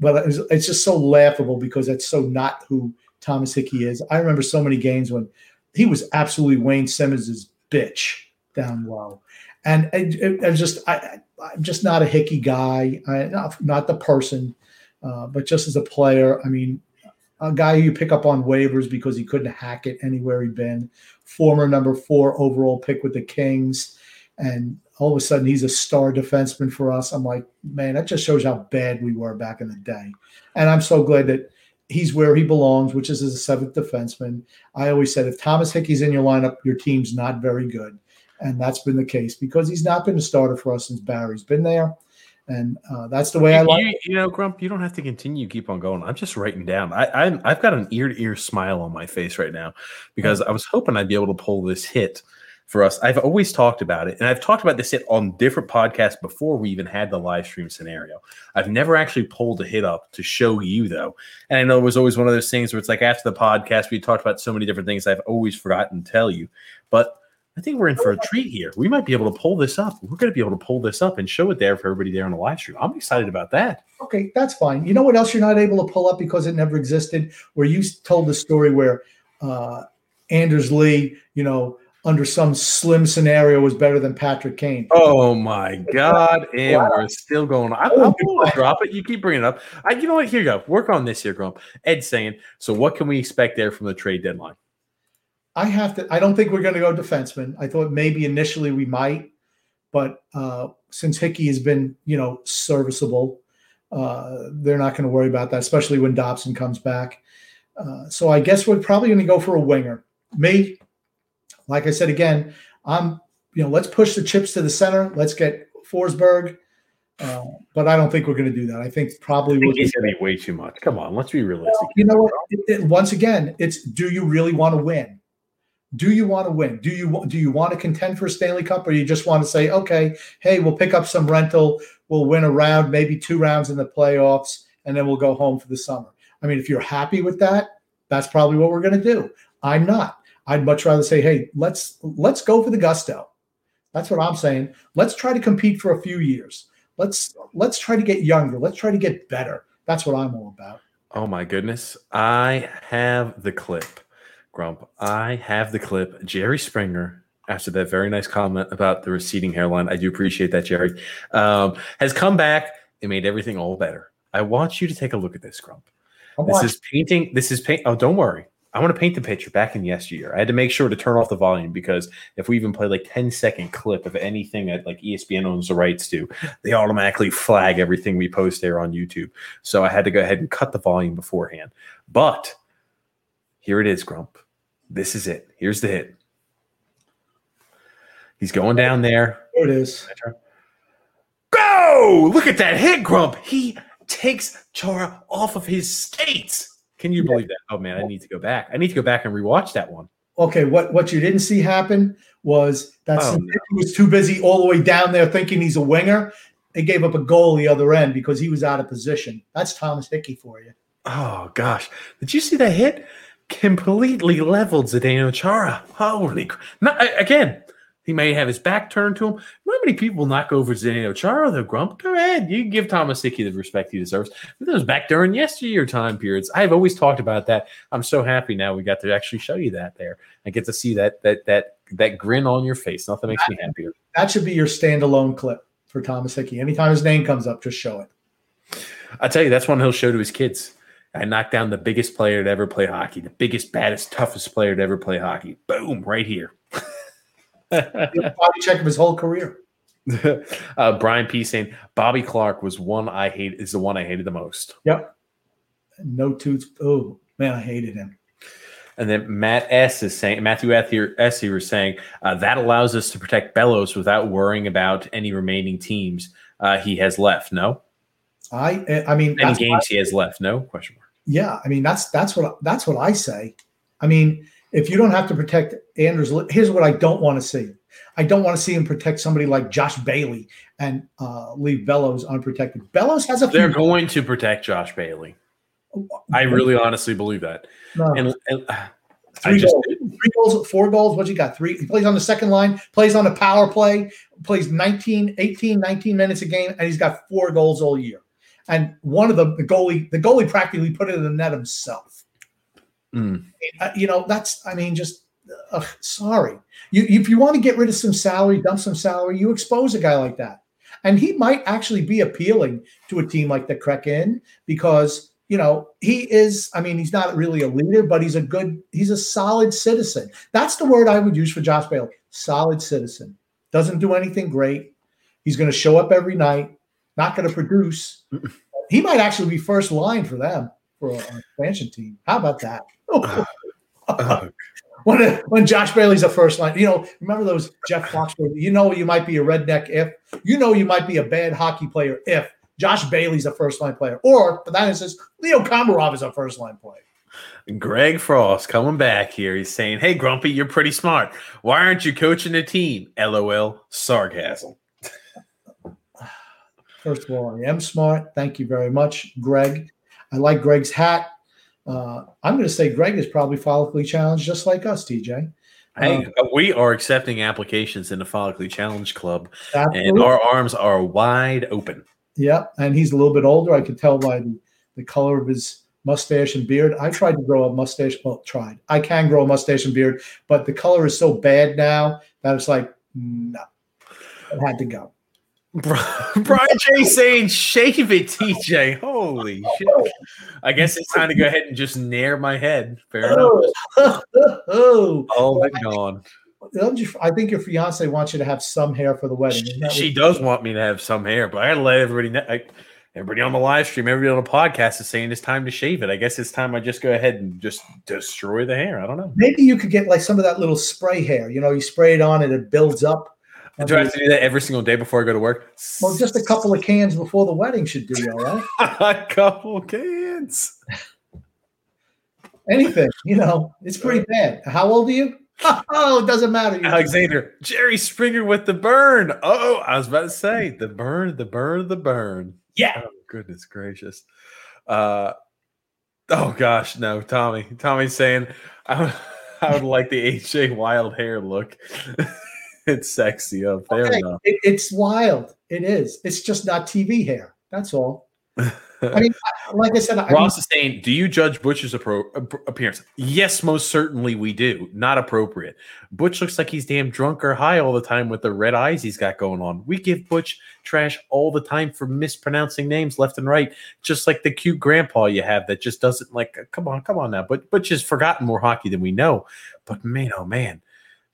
but it was, it's just so laughable because that's so not who Thomas Hickey is. I remember so many games when he was absolutely Wayne Simmonds's bitch down low, and it, it just I, I'm just not a Hickey guy. I, not, not the person. Uh, but just as a player, I mean, a guy you pick up on waivers because he couldn't hack it anywhere he'd been. Former number four overall pick with the Kings, and all of a sudden he's a star defenseman for us. I'm like, man, that just shows how bad we were back in the day. And I'm so glad that he's where he belongs, which is as a seventh defenseman. I always said if Thomas Hickey's in your lineup, your team's not very good. And that's been the case because he's not been a starter for us since Barry's been there and uh, that's the way you, I like. You, you, know, Grump, you don't have to continue. Keep on going. I'm just writing down. I, I'm I've got an ear to ear smile on my face right now because I was hoping I'd be able to pull this hit for us. I've always talked about it, and I've talked about this hit on different podcasts before we even had the live stream scenario. I've never actually pulled a hit up to show you though, and I know it was always one of those things where it's like after the podcast we talked about so many different things I've always forgotten to tell you, but I think we're in for a treat here. We might be able to pull this up. We're going to be able to pull this up and show it there for everybody there on the live stream. I'm excited about that. Okay, that's fine. You know what else you're not able to pull up because it never existed? Where you told the story where uh, Anders Lee, you know, under some slim scenario was better than Patrick Kane. Oh my God! And wow. we're still going. I, I'm going to drop it. You keep bringing it up. I, you know what? Here you go. Work on this here, Grump. Ed saying. So, what can we expect there from the trade deadline? I have to. I don't think we're going to go defenseman. I thought maybe initially we might, but uh, since Hickey has been, you know, serviceable, uh, they're not going to worry about that, especially when Dobson comes back. Uh, so I guess we're probably going to go for a winger. Me, like I said again, I'm you know let's push the chips to the center. Let's get Forsberg. Uh, but I don't think we're going to do that. I think probably I think we'll he's going to be way too much. Come on, let's be realistic. Well, you know what? It, it, once again, it's do you really want to win? Do you want to win? Do you do you want to contend for a Stanley Cup, or you just want to say, okay, hey, we'll pick up some rental, we'll win a round, maybe two rounds in the playoffs, and then we'll go home for the summer. I mean, if you're happy with that, that's probably what we're going to do. I'm not. I'd much rather say, hey, let's let's go for the gusto. That's what I'm saying. Let's try to compete for a few years. Let's let's try to get younger. Let's try to get better. That's what I'm all about. Oh my goodness. I have the clip, Grump. I have the clip. Jerry Springer, after that very nice comment about the receding hairline, I do appreciate that, Jerry, um, has come back and made everything all better. I want you to take a look at this, Grump. This is painting. This is paint. Oh, don't worry. I want to paint the picture back in yesteryear. I had to make sure to turn off the volume because if we even play like 10 second clip of anything that like ESPN owns the rights to, they automatically flag everything we post there on YouTube. So I had to go ahead and cut the volume beforehand. But here it is, Grump. This is it. Here's the hit. He's going down there. There it is. Go! Look at that hit, Grump. He takes Chara off of his skates. Can you believe that? Oh man, I need to go back. I need to go back and rewatch that one. Okay, what what you didn't see happen was that oh, no. he was too busy all the way down there thinking he's a winger. They gave up a goal the other end because he was out of position. That's Thomas Hickey for you. Oh gosh, did you see that hit? Completely leveled Zdeno Chara. Holy, not again. He may have his back turned to him. Not many people knock over Zdeno Chara, the grump. Go ahead. You give Thomas Hickey the respect he deserves. But that was back during yesteryear time periods. I've always talked about that. I'm so happy now we got to actually show you that there. I get to see that that that that grin on your face. Nothing makes me happier. That should be your standalone clip for Thomas Hickey. Anytime his name comes up, just show it. I tell you, that's one he'll show to his kids. I knocked down the biggest player to ever play hockey, the biggest, baddest, toughest player to ever play hockey. Boom, right here. body check of his whole career. uh, Brian P saying Bobby Clarke was one I hate is the one I hated the most. Yep. No tooth. Oh man, I hated him. And then Matt S is saying Matthew S here is saying uh, that allows us to protect Bellows without worrying about any remaining teams uh, he has left. No, I I mean any games he has left. No question mark. Yeah, I mean that's that's what that's what I say. I mean if you don't have to protect Anders, here's what I don't want to see. I don't want to see him protect somebody like Josh Bailey and uh, leave Bellows unprotected. Bellows has a. They're few- going to protect Josh Bailey. I really honestly believe that. No. And, and uh, three, just, goals, three goals, four goals. What you got? Three. He plays on the second line, plays on a power play, plays 19, 18, 19 minutes a game, and he's got four goals all year. And one of the, the goalie, the goalie practically put it in the net himself. Mm. Uh, you know, that's, I mean, just uh, sorry. You, if you want to get rid of some salary, dump some salary, you expose a guy like that. And he might actually be appealing to a team like the Kraken because, you know, he is, I mean, he's not really a leader, but he's a good, he's a solid citizen. That's the word I would use for Josh Bailey solid citizen. Doesn't do anything great. He's going to show up every night, not going to produce. he might actually be first line for them for an expansion team. How about that? when when Josh Bailey's a first line, you know, remember those Jeff Foxworth? You know, you might be a redneck if you know you might be a bad hockey player if Josh Bailey's a first line player, or for that instance, Leo Komarov is a first line player. Greg Frost coming back here. He's saying, "Hey, Grumpy, you're pretty smart. Why aren't you coaching the team?" LOL. Sarcasm. First of all, I am smart. Thank you very much, Greg. I like Greg's hat. Uh, I'm going to say Greg is probably follically challenged, just like us, TJ. Hey, uh, we are accepting applications in the follically challenged club, absolutely. and our arms are wide open. Yeah, and he's a little bit older. I could tell by the, the color of his mustache and beard. I tried to grow a mustache. Well, tried. I can grow a mustache and beard, but the color is so bad now that it's like no, it had to go. Brian J saying shave it, TJ. Holy shit. I guess it's time to go ahead and just nair my head. Fair enough. oh, All but gone. Don't I think your fiance wants you to have some hair for the wedding. Isn't She does want me to have some hair, but I gotta let everybody know. I, everybody on the live stream, everybody on the podcast is saying it's time to shave it. I guess it's time I just go ahead and just destroy the hair. I don't know. Maybe you could get like some of that little spray hair. You know, you spray it on and it builds up. Do I have to do that every single day before I go to work? Well, just a couple of cans before the wedding should do you all right. a couple cans. Anything, you know, it's pretty bad. How old are you? Oh, it doesn't matter. You're- Alexander, Jerry Springer with the burn. Oh, I was about to say the burn, the burn, the burn. Yeah. Oh, goodness gracious. Uh, oh gosh, no, Tommy. Tommy's saying I would, I would like the AJ Wild hair look. it's sexy. up there. Okay, enough. it- it's wild. It is. It's just not TV hair. That's all. I mean, like I said, I mean, Ross is saying, "Do you judge Butch's appro- appearance?" Yes, most certainly we do. Not appropriate. Butch looks like he's damn drunk or high all the time with the red eyes he's got going on. We give Butch trash all the time for mispronouncing names left and right, just like the cute grandpa you have that just doesn't like. Come on, come on now. But Butch has forgotten more hockey than we know. But man, oh man,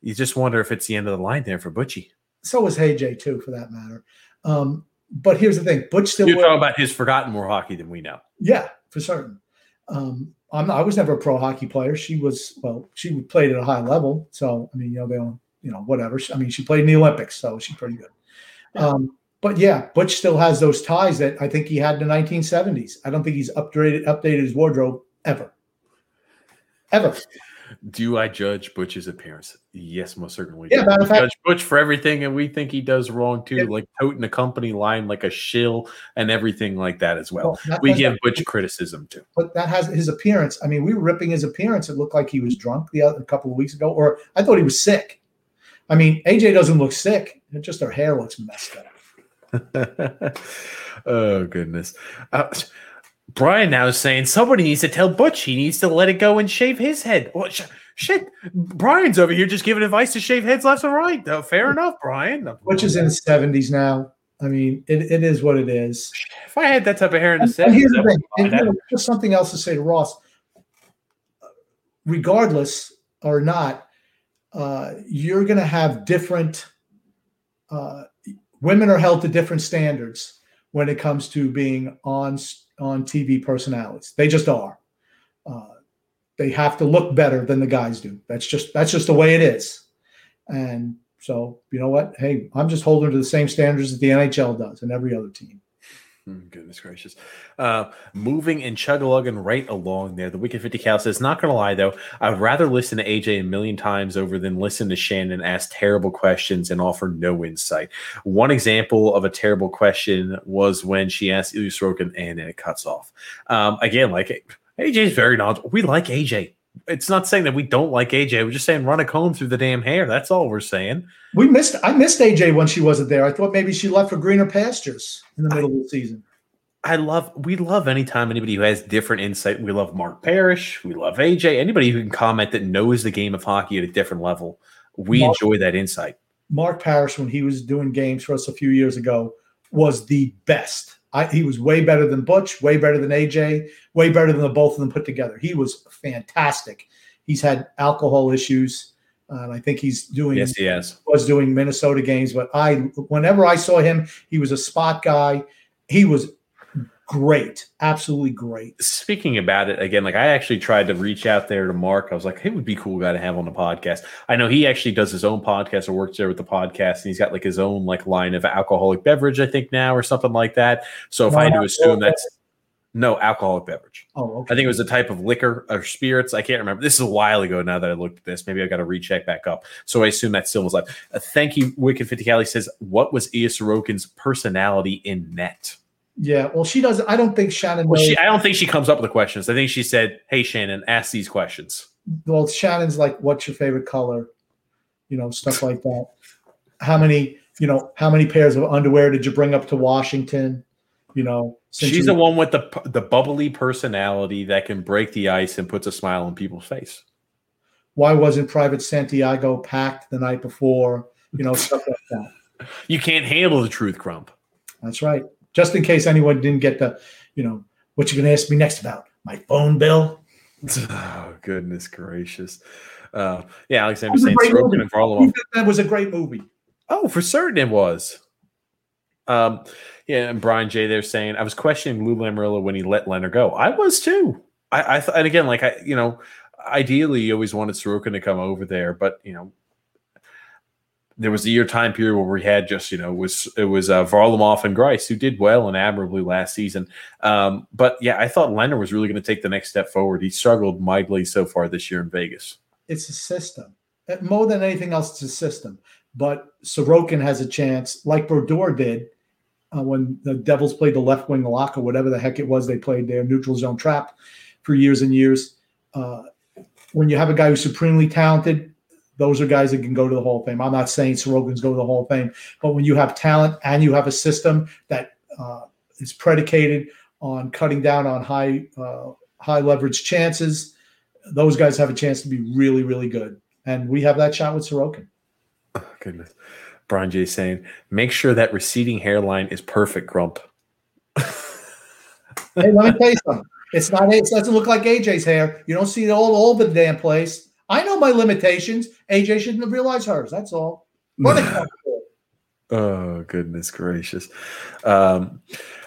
you just wonder if it's the end of the line there for Butchie. so is AJ too, for that matter. Um, but here's the thing: Butch still. You're talking about his forgotten more hockey than we know. Yeah, for certain. Um, I'm not, I was never a pro hockey player. She was well, she played at a high level. So I mean, you know, they don't, you know, whatever. I mean, she played in the Olympics, so she's pretty good. Um, but yeah, Butch still has those ties that I think he had in the 1970s. I don't think he's upgraded updated his wardrobe ever, ever. Do I judge Butch's appearance? Yes, most certainly. Yeah, matter fact- judge Butch for everything, and we think he does wrong too, Yeah. like toting the company line like a shill and everything like that as well. Well, that- we that- give Butch criticism too. but that has his appearance. I mean, we were ripping his appearance. It looked like he was drunk the other a couple of weeks ago, or I thought he was sick. I mean, AJ doesn't look sick; it just her hair looks messed up. oh goodness. Uh, Brian now is saying somebody needs to tell Butch he needs to let it go and shave his head. Well, sh- shit, Brian's over here just giving advice to shave heads left and right. Uh, fair enough, Brian. Butch is in his seventies now. I mean, it, it is what it is. If I had that type of hair in the And, set, and here's the thing, and, you know, just something else to say to Ross. Regardless or not, uh, you're going to have different. Uh, women are held to different standards when it comes to being on on TV personalities. They just are. Uh, they have to look better than the guys do. That's just that's just the way it is. And so you know what? Hey, I'm just holding to the same standards that the NHL does and every other team. Mm, Goodness gracious. Uh, moving and chug-a-lugging right along there. The Wicked 50 Cal says, not going to lie, though, I'd rather listen to AJ a million times over than listen to Shannon ask terrible questions and offer no insight. One example of a terrible question was when she asked Ilya Sorokin and it cuts off. Um, again, like AJ is very knowledgeable. We like AJ. It's not saying that we don't like AJ. We're just saying run a comb through the damn hair. That's all we're saying. We missed. I missed AJ when she wasn't there. I thought maybe she left for greener pastures in the middle of the season. I love we love anytime anybody who has different insight. We love Mark Parrish. We love AJ. Anybody who can comment that knows the game of hockey at a different level. We Mark- enjoy that insight. Mark Parrish, when he was doing games for us a few years ago, was the best. I, he was way better than Butch, way better than AJ, way better than the both of them put together. He was fantastic. He's had alcohol issues. Uh, and I think he's doing Yes, he has. was doing Minnesota games, but I whenever I saw him, he was a spot guy. He was great, absolutely great. Speaking about it again, like I actually tried to reach out there to Mark. I was like, "Hey, would be a cool guy to have on the podcast." I know he actually does his own podcast or works there with the podcast, and he's got like his own like line of alcoholic beverage, I think now or something like that. So if I had to assume that's no alcoholic beverage. Oh, okay. I think it was a type of liquor or spirits. I can't remember. This is a while ago now that I looked at this. Maybe I got to recheck back up. So I assume that still was. Uh, thank you, Wicked 50 Cali says, What was Ilya Sorokin's personality in net? Yeah, well, she doesn't. I don't think Shannon. Well, she, I don't think she comes up with the questions. I think she said, Hey, Shannon, ask these questions. well, Shannon's like, "What's your favorite color?" You know, stuff like that. How many, you know, how many pairs of underwear did you bring up to Washington? You know, she's the one with the the bubbly personality that can break the ice and puts a smile on people's face. Why wasn't Private Santiago packed the night before? You know, stuff like that. You can't handle the truth, Grump. That's right. Just in case anyone didn't get the, you know, what you're going to ask me next about my phone bill. Oh goodness gracious! Uh, yeah, Alexander saying Sorokin and Varlamov. That was a great movie. Oh, for certain it was. Um, yeah, and Brian J. They're saying I was questioning Lou Lamoriello when he let Lehner go. I was too. I, I thought, and again, like I, you know, ideally you always wanted Sorokin to come over there, but you know, there was a year time period where we had just you know it was it was uh, Varlamov and Greiss who did well and admirably last season. Um, but yeah, I thought Lehner was really going to take the next step forward. He struggled mightily so far this year in Vegas. It's a system uh, more than anything else. It's a system. But Sorokin has a chance, like Brodeur did uh, when the Devils played the left wing lock or whatever the heck it was they played their neutral zone trap for years and years. Uh, when you have a guy who's supremely talented, those are guys that can go to the Hall of Fame. I'm not saying Sorokin's go to the Hall of Fame, but when you have talent and you have a system that uh, is predicated on cutting down on high uh, high leverage chances, those guys have a chance to be really really good. And we have that shot with Sorokin. Oh, goodness. Brian J saying, make sure that receding hairline is perfect, Grump. hey, let me tell you something. It's not. It doesn't look like AJ's hair. You don't see it all over the damn place. I know my limitations. AJ shouldn't have realized hers. That's all. oh goodness gracious! Um,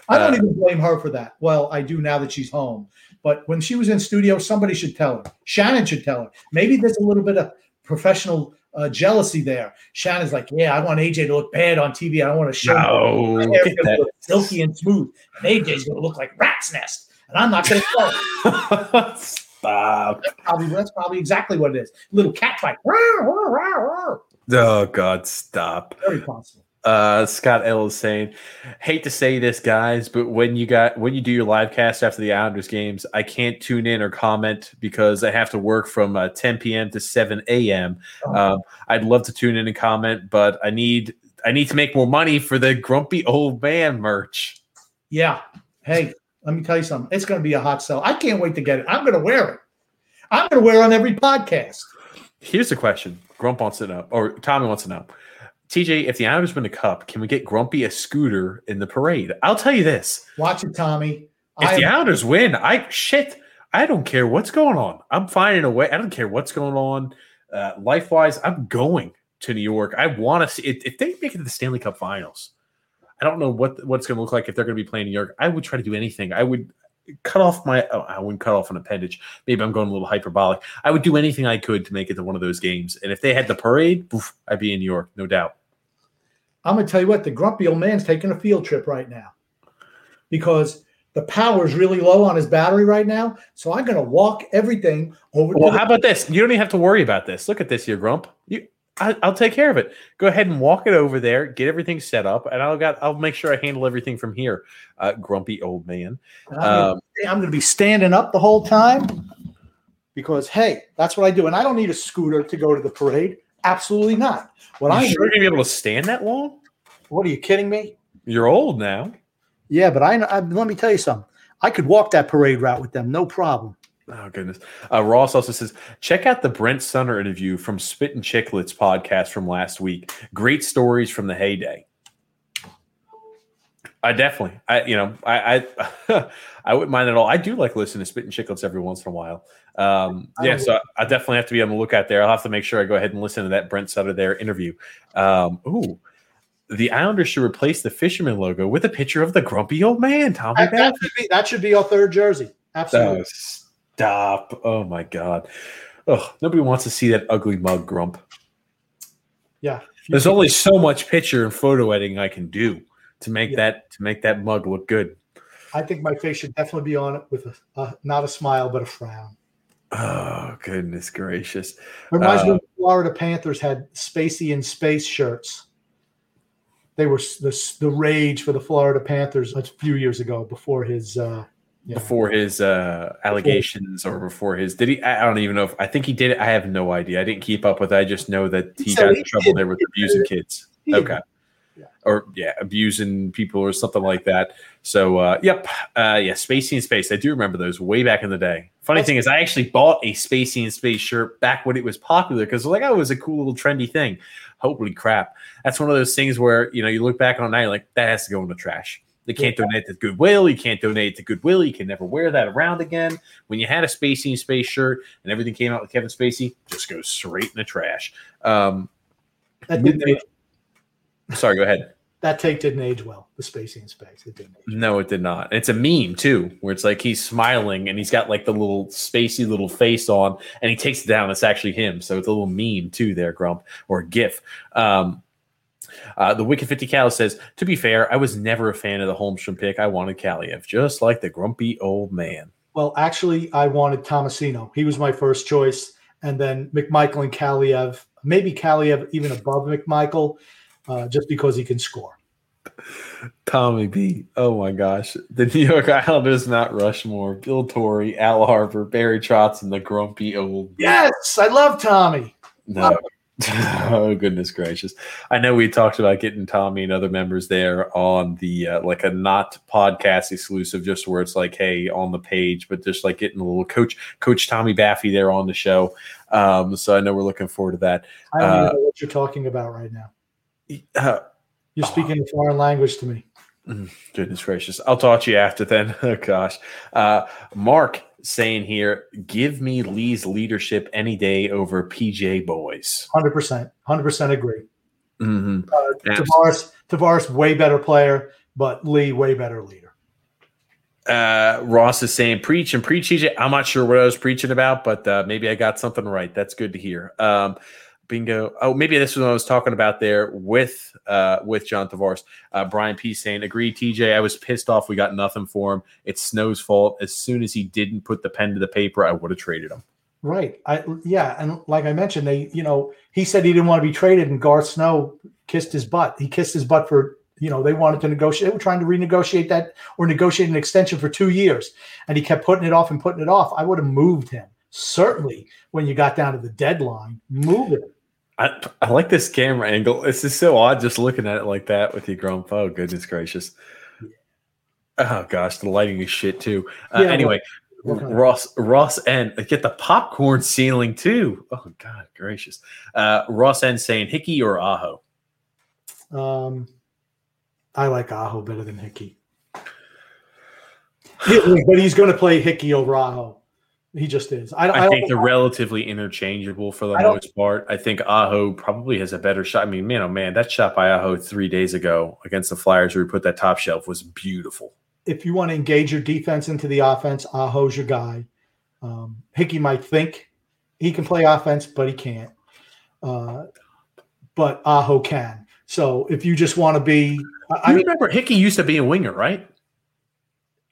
I don't uh, even blame her for that. Well, I do now that she's home. But when she was in studio, somebody should tell her. Shannon should tell her. Maybe there's a little bit of professional uh, jealousy there. Shannon's like, yeah, I want AJ to look bad on TV. I don't want to show no, my hair to look silky and smooth. And AJ's going to look like rat's nest, and I'm not going to Stop. That's probably, that's probably exactly what it is. Little cat fight. Oh God, stop. Very possible. Uh, Scott L is saying, hate to say this, guys, but when you got when you do your live cast after the Islanders games, I can't tune in or comment because I have to work from uh, 10 p.m. to 7 a.m. Oh. Um, I'd love to tune in and comment, but I need I need to make more money for the grumpy old man merch. Yeah. Hey, let me tell you something. It's going to be a hot sell. I can't wait to get it. I'm going to wear it. I'm going to wear it on every podcast. Here's the question: Grump wants to know, or Tommy wants to know TJ, if the Islanders win the cup, can we get Grumpy a scooter in the parade? I'll tell you this. Watch it, Tommy. If I the Islanders win, I shit, I don't care what's going on. I'm finding a way. I don't care what's going on. Uh, life wise, I'm going to New York. I want to see if, if they make it to the Stanley Cup Finals. I don't know what what's going to look like if they're going to be playing New York. I would try to do anything. I would cut off my oh, I wouldn't cut off an appendage. Maybe I'm going a little hyperbolic. I would do anything I could to make it to one of those games. And if they had the parade, poof, I'd be in New York, no doubt. I'm going to tell you what, the grumpy old man's taking a field trip right now because the power is really low on his battery right now. So I'm going to walk everything over. Well, how about this? You don't even have to worry about this. Look at this here, Grump. You, I, will take care of it. Go ahead and walk it over there, get everything set up, and I'll got I'll make sure I handle everything from here. Uh, grumpy old man. Um, I'm going to be standing up the whole time because hey, that's what I do, and I don't need a scooter to go to the parade. Absolutely not. What I'm sure you're be able to stand that long? What are you kidding me? You're old now. Yeah, but I, I let me tell you something. I could walk that parade route with them, no problem. Oh goodness. Uh, Ross also says, check out the Brent Sutter interview from Spit and Chicklets podcast from last week. Great stories from the heyday. I definitely, I you know, I I, I wouldn't mind at all. I do like listening to Spit and Chicklets every once in a while. Um, yeah, so I definitely have to be on the lookout there. I'll have to make sure I go ahead and listen to that Brent Sutter there interview. Um, ooh, the Islanders should replace the fisherman logo with a picture of the grumpy old man, Tommy. That, that, should, be, that should be our third jersey. Absolutely. Stop. Oh my god. Oh, nobody wants to see that ugly mug grump. Yeah. There's only so much picture and photo editing I can do to make yeah. that to make that mug look good. I think my face should definitely be on it with a, uh, not a smile but a frown. Oh goodness gracious! Reminds uh, me of the Florida Panthers had Spacey in space shirts. They were the, the rage for the Florida Panthers a few years ago before his uh, before his uh, allegations before. or before his did he? I don't even know if I think he did it. I have no idea. I didn't keep up with. it. I just know that he so got he in trouble did. there with abusing kids. okay. yeah. or yeah, abusing people or something like that. So, uh, yep, uh, yeah, Spacey and Space. I do remember those way back in the day. Funny That's thing is, I actually bought a Spacey and Space shirt back when it was popular because like, oh, it was a cool little trendy thing. Holy crap! That's one of those things where you know you look back on night like that has to go in the trash. They can't yeah. donate to Goodwill. You can't donate to Goodwill. You can never wear that around again. When you had a Spacey in Space shirt and everything came out with Kevin Spacey, just goes straight in the trash. Um, that didn't age. Sorry, go ahead. That take didn't age well. The Spacey in Space. It didn't. no, it did not. It's a meme too, where it's like he's smiling and he's got like the little spacey little face on, and he takes it down. It's actually him. So it's a little meme too, there, Grump or GIF. Um, uh, the Wicked 50 Cal says, to be fair, I was never a fan of the Holmstrom pick. I wanted Kaliyev, just like the grumpy old man. Well, actually, I wanted Tomasino. He was my first choice. And then McMichael and Kaliyev, maybe Kaliyev even above McMichael, uh, just because he can score. Tommy B. Oh my gosh. The New York Islanders, not Rushmore, Bill Torrey, Al Arbour, Barry Trotz, and the grumpy old. Yes, I love Tommy. No, oh goodness gracious! I know we talked about getting Tommy and other members there on the uh, like a not podcast exclusive, just where it's like, hey, on the page, but just like getting a little coach Coach Tommy Baffy there on the show. Um, so I know we're looking forward to that. I don't uh, know what you're talking about right now. Uh, you're speaking oh. a foreign language to me. Mm, goodness gracious! I'll talk to you after then. Oh gosh, uh, Mark saying here, give me Lee's leadership any day over PJ Boys. 100%. 100% agree. Mm-hmm. Uh, Tavares, Tavares, way better player, but Lee, way better leader. Uh, Ross is saying, preach and preach, EJ. I'm not sure what I was preaching about, but uh, maybe I got something right. That's good to hear. Um, Bingo. Oh, maybe this was what I was talking about there with uh, with John Tavares. Uh, Brian P saying, "Agree, TJ. I was pissed off. We got nothing for him. It's Snow's fault. As soon as he didn't put the pen to the paper, I would have traded him." Right. I yeah, and like I mentioned, they you know he said he didn't want to be traded, and Garth Snow kissed his butt. He kissed his butt for you know they wanted to negotiate. They were trying to renegotiate that or negotiate an extension for two years, and he kept putting it off and putting it off. I would have moved him certainly when you got down to the deadline. Move it. I, I like this camera angle. It's just so odd just looking at it like that with you, Grump. Oh, goodness gracious. Oh, gosh. The lighting is shit, too. Uh, yeah, anyway, Ross Ross and get the popcorn ceiling, too. Oh, God gracious. Uh, Ross N saying Hickey or Aho? Um, I like Aho better than Hickey. but he's going to play Hickey over Aho. He just is. I, I, I think they're relatively interchangeable for the most part. I think Aho probably has a better shot. I mean, man, oh man, that shot by Aho three days ago against the Flyers, where we put that top shelf, was beautiful. If you want to engage your defense into the offense, Aho's your guy. Um, Hickey might think he can play offense, but he can't. Uh, but Aho can. So if you just want to be, I, I remember Hickey used to be a winger, right?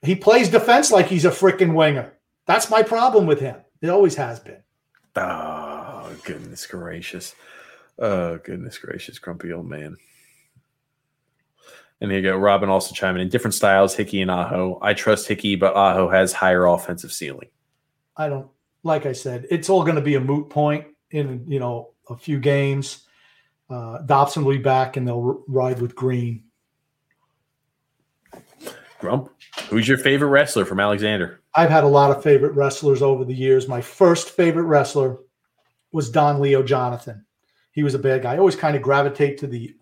He plays defense like he's a freaking winger. That's my problem with him. It always has been. Oh, goodness gracious. Oh, goodness gracious, grumpy old man. And there you go. Robin also chiming in different styles, Hickey and Aho. I trust Hickey, but Aho has higher offensive ceiling. I don't like I said, it's all going to be a moot point in you know a few games. Uh, Dobson will be back and they'll ride with Greene. Grump, who's your favorite wrestler from Alexander? I've had a lot of favorite wrestlers over the years. My first favorite wrestler was Don Leo Jonathan. He was a bad guy. I always kind of gravitate to the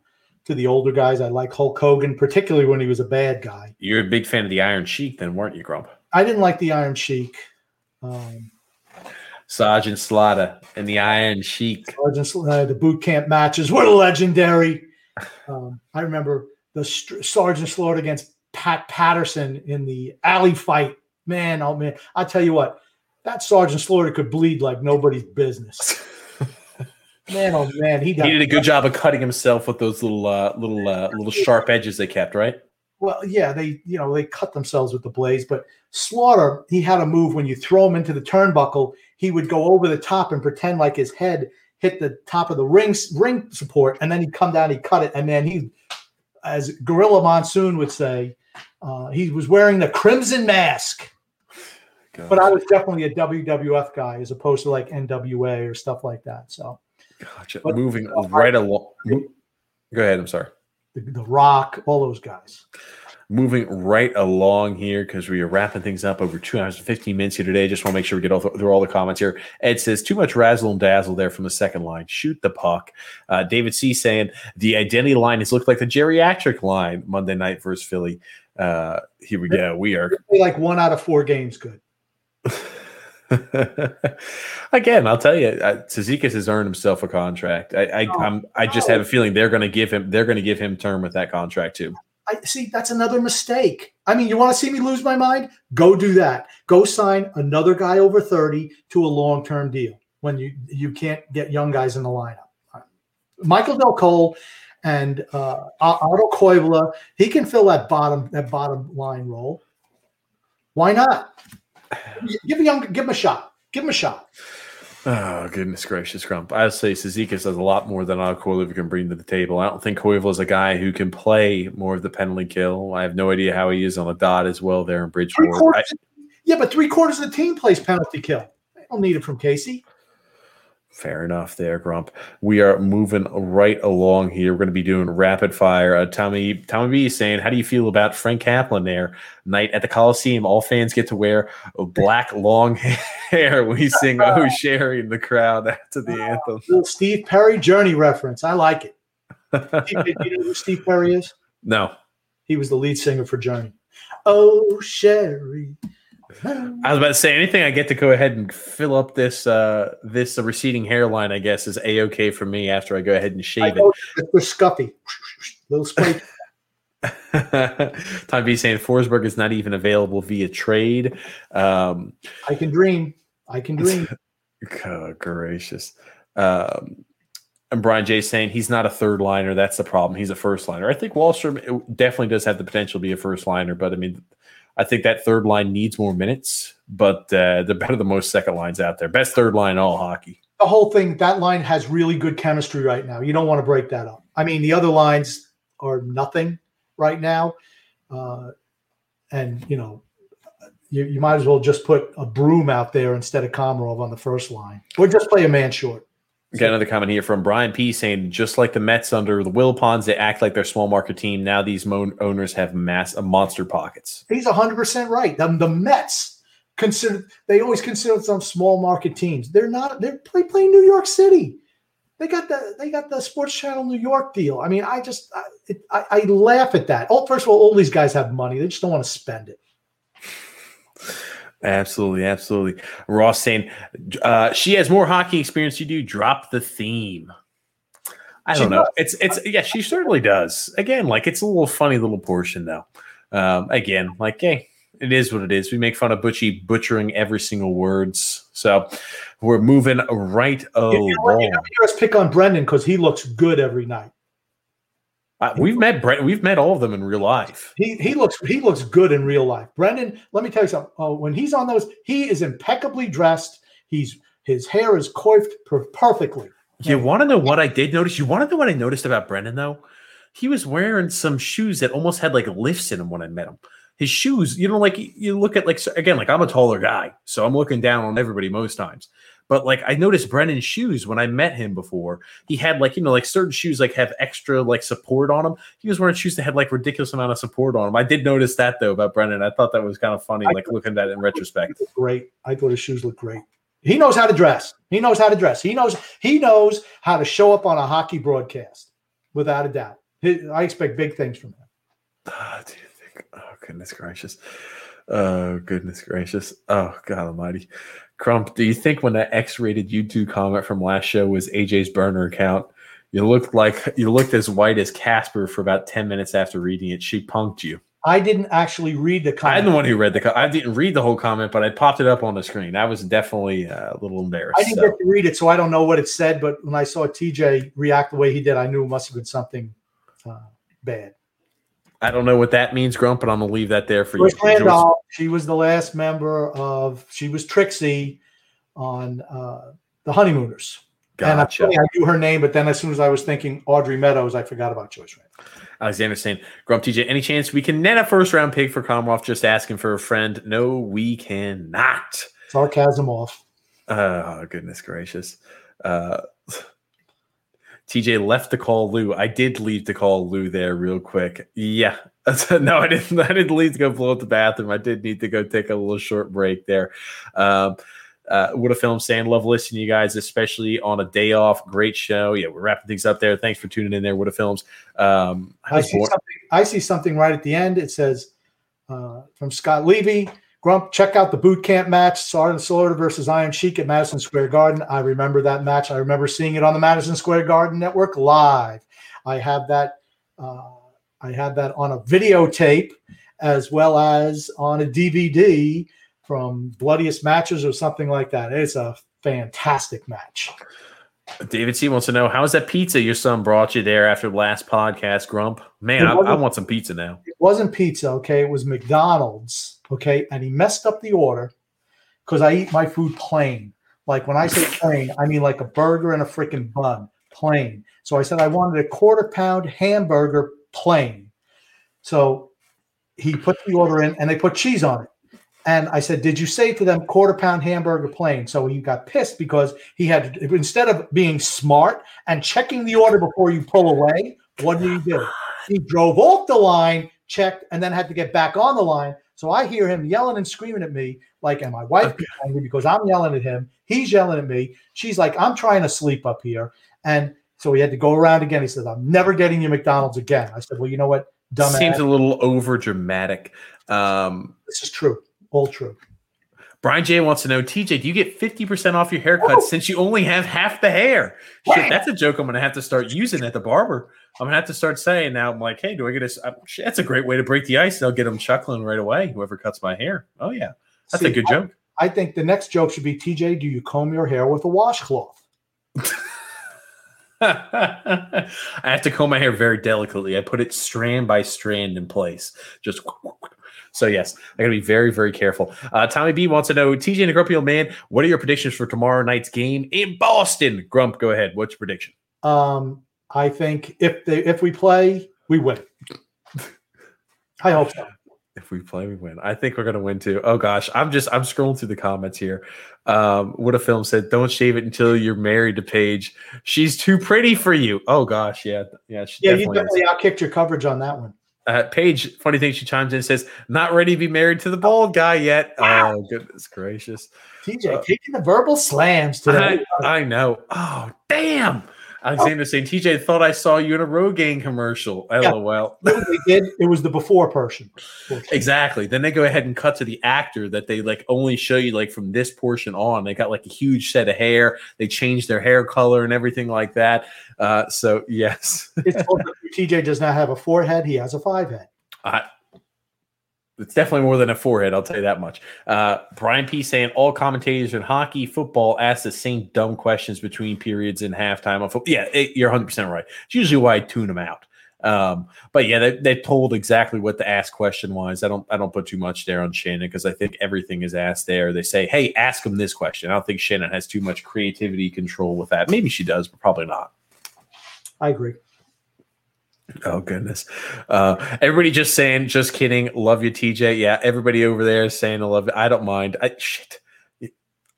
to the older guys. I like Hulk Hogan, particularly when he was a bad guy. You're a big fan of the Iron Sheik, then, weren't you, Grump? I didn't like the Iron Sheik. Um, Sergeant Slaughter and the Iron Sheik. Sergeant Slaughter, the boot camp matches were legendary. Um, I remember the Sergeant Slaughter against Pat Patterson in the alley fight man, oh man, I tell you what, that Sergeant Slaughter could bleed like nobody's business. man, oh man, he, he did a good job of cutting himself with those little uh, little uh, little sharp edges they kept, right? Well, yeah, they you know they cut themselves with the blades, but Slaughter he had a move when you throw him into the turnbuckle, he would go over the top and pretend like his head hit the top of the ring ring support, and then he'd come down, he'd cut it, and then he, as Gorilla Monsoon would say, uh, he was wearing the crimson mask. But I was definitely a WWF guy as opposed to like NWA or stuff like that. So, gotcha. But, Moving uh, right along. Go ahead. I'm sorry. the, the Rock, all those guys. Moving right along here because we are wrapping things up over two hours and 15 minutes here today. Just want to make sure we get all th- through all the comments here. Ed says, too much razzle and dazzle there from the second line. Shoot the puck. Uh, David C saying, the identity line has looked like the geriatric line Monday night versus Philly. Uh, here we go. We are like one out of four games good. Again, I'll tell you, uh, has earned himself a contract. I, I, Oh, I'm, I just have a feeling they're going to give him, they're going to give him term with that contract too. I see that's another mistake. I mean, you want to see me lose my mind? Go do that. Go sign another guy over 30 to a long-term deal when you you can't get young guys in the lineup. Michael Dal Colle and uh, Otto Koivula, he can fill that bottom that bottom line role. Why not? Give a young, give him a shot. Give him a shot. Oh goodness gracious, Grump! I would say Cizikas does a lot more than Koivu can bring to the table. I don't think Koivu is a guy who can play more of the penalty kill. I have no idea how he is on the dot as well there in Bridgeport. I, yeah, but three quarters of the team plays penalty kill. I don't need it from Casey. Fair enough, there, Grump. We are moving right along here. We're going to be doing rapid fire. Uh, Tommy, Tommy B is saying, "How do you feel about Frank Kaplan there? Night at the Coliseum, all fans get to wear black long hair when we sing "Oh Sherry" in the crowd after the anthem." Little Steve Perry Journey reference. I like it. Steve, you know who Steve Perry is? no, He was the lead singer for Journey. Oh, Sherry. I was about to say anything I get to go ahead and fill up this uh this uh, receding hairline, I guess, is a okay for me after I go ahead and shave know it's Scuffy. Little spray. it. Tom B saying Forsberg is not even available via trade. Um I can dream. I can dream. God gracious. Um and Brian J saying he's not a third liner. That's the problem. He's a first liner. I think Wahlstrom definitely does have the potential to be a first liner, but I mean, I think that third line needs more minutes, but uh, they're better than most second lines out there. Best third line in all hockey. The whole thing, that line has really good chemistry right now. You don't want to break that up. I mean, the other lines are nothing right now. Uh, and, you know, you, you might as well just put a broom out there instead of Komarov on the first line, or just play a man short. Got another comment here from Brian P saying, just like the Mets under the Wilpons, they act like they're small market team. Now these owners have mass uh, monster pockets. He's 100% right. The, the Mets consider they always consider some small market teams. They're not they're play, playing New York City. They got the they got the Sports Channel New York deal. I mean, I just I, it, I, I laugh at that. Oh, first of all, all these guys have money. They just don't want to spend it. Absolutely, absolutely. Ross saying, uh, she has more hockey experience you do. Drop the theme. I don't know. does. It's it's yeah, she certainly does. Again, like it's a little funny little portion though. Um, again, like hey, it is what it is. We make fun of Butchie butchering every single words. So we're moving right You, you know what? along. You hear us pick on Brendan because he looks good every night. Uh, we've met Brent. We've met all of them in real life. He he looks he looks good in real life. Brendan, let me tell you something. Oh, when he's on those, he is impeccably dressed. He's his hair is coiffed per- perfectly. You want to know what I did notice? You want to know what I noticed about Brendan though? He was wearing some shoes that almost had like lifts in them when I met him. His shoes, you know, like you look at like again, like I'm a taller guy, so I'm looking down on everybody most times. But like I noticed Brendan's shoes when I met him before. He had like you know like certain shoes like have extra like support on them. He was wearing shoes that had like ridiculous amount of support on them. I did notice that though about Brendan. I thought that was kind of funny, I- like looking at it in retrospect. Great. I thought his shoes look great. He knows how to dress. He knows how to dress. He knows he knows how to show up on a hockey broadcast, without a doubt. He- I expect big things from him. Ah, think? Oh goodness gracious! Oh goodness gracious! Oh God Almighty! Grump, do you think when that X-rated YouTube comment from last show was AJ's burner account, you looked like you looked as white as Casper for about ten minutes after reading it? She punked you. I didn't actually read the comment. I'm the one who read the. I didn't read the whole comment, but I popped it up on the screen. I was definitely uh, a little embarrassed. I didn't so. get to read it, so I don't know what it said. But when I saw TJ react the way he did, I knew it must have been something uh, bad. I don't know what that means, Grump, but I'm gonna leave that there for you. Randolph, she was the last member of. She was Trixie on uh, the Honeymooners. And I'm Gotcha. I knew her name, but then as soon as I was thinking Audrey Meadows, I forgot about Joyce Randolph. Alexander saying, Grump TJ, any chance we can net a first round pick for Komarov just asking for a friend? No, we cannot. Sarcasm off. Oh, goodness gracious. Uh, TJ left to call Lou. I did leave to call Lou there real quick. Yeah. no, I didn't. I didn't leave to go blow up the bathroom. I did need to go take a little short break there. Um, uh, what a film saying love listening to you guys especially on a day off great show yeah we're wrapping things up there thanks for tuning in there what a films um, I, see something, I see something right at the end it says uh, from scott levy grump check out the boot camp match sergeant slaughter versus iron sheik at madison square garden i remember that match i remember seeing it on the madison square garden network live i have that uh, i have that on a videotape as well as on a dvd from bloodiest matches or something like that. It's a fantastic match. David C wants to know how's that pizza your son brought you there after the last podcast, Grump? Man, I, I, want some pizza now. It wasn't pizza, okay? It was McDonald's, okay? And he messed up the order because I eat my food plain. Like when I say plain, I mean like a burger and a freaking bun, plain. So I said I wanted a quarter pound hamburger plain. So he put the order in and they put cheese on it. And I said, Did you say to them quarter pound hamburger plain? So he got pissed because he had instead of being smart and checking the order before you pull away, what did he do? He drove off the line, checked, and then had to get back on the line. So I hear him yelling and screaming at me, like, and my wife angry because I'm yelling at him. He's yelling at me. She's like, I'm trying to sleep up here. And so he had to go around again. He said, I'm never getting you McDonald's again. I said, Well, you know what? Dumbass. Seems a little over dramatic. Um, this is true. All true. Brian J wants to know, TJ, do you get 50% off your haircut oh. since you only have half the hair? Shit, that's a joke I'm going to have to start using at the barber. I'm going to have to start saying now, I'm like, hey, do I get a, uh, that's a great way to break the ice. They'll get them chuckling right away, whoever cuts my hair. Oh, yeah. That's See, a good I, joke. I think the next joke should be, TJ, do you comb your hair with a washcloth? I have to comb my hair very delicately. I put it strand by strand in place. Just so yes, I got to be very, very careful. Uh, Tommy B wants to know, TJ and the Grumpy Old Man, what are your predictions for tomorrow night's game in Boston? Grump, go ahead. What's your prediction? Um, I think if they if we play, we win. I hope so. If we play, we win. I think we're gonna win too. Oh gosh, I'm just I'm scrolling through the comments here. Um, what a film said, "Don't shave it until you're married to Paige. She's too pretty for you." Oh gosh, yeah, yeah, yeah. Definitely you definitely outkicked your coverage on that one. Uh, Paige, funny thing, she chimes in and says, "Not ready to be married to the bald guy yet." Wow. Oh goodness gracious! TJ uh, taking the verbal slams today. I, I know. Oh damn! Alexander oh. saying, TJ thought I saw you in a Rogaine commercial. LOL. Yeah, they did. It was the before portion. Exactly. Then they go ahead and cut to the actor that they like only show you like from this portion on. They got like a huge set of hair. They changed their hair color and everything like that. Uh, so yes. TJ does not have a forehead. He has a five head. Uh, it's definitely more than a forehead. I'll tell you that much. Uh, Brian P saying all commentators in hockey, football ask the same dumb questions between periods and halftime. Football. Yeah, it, you're 100 percent right. It's usually why I tune them out. Um, but yeah, they, they told exactly what the ask question was. I don't I don't put too much there on Shannon because I think everything is asked there. They say, hey, ask him this question. I don't think Shannon has too much creativity control with that. Maybe she does, but probably not. I agree. Oh goodness! Uh, everybody just saying, just kidding. Love you, TJ. Yeah, everybody over there is saying I love you. I don't mind. I shit.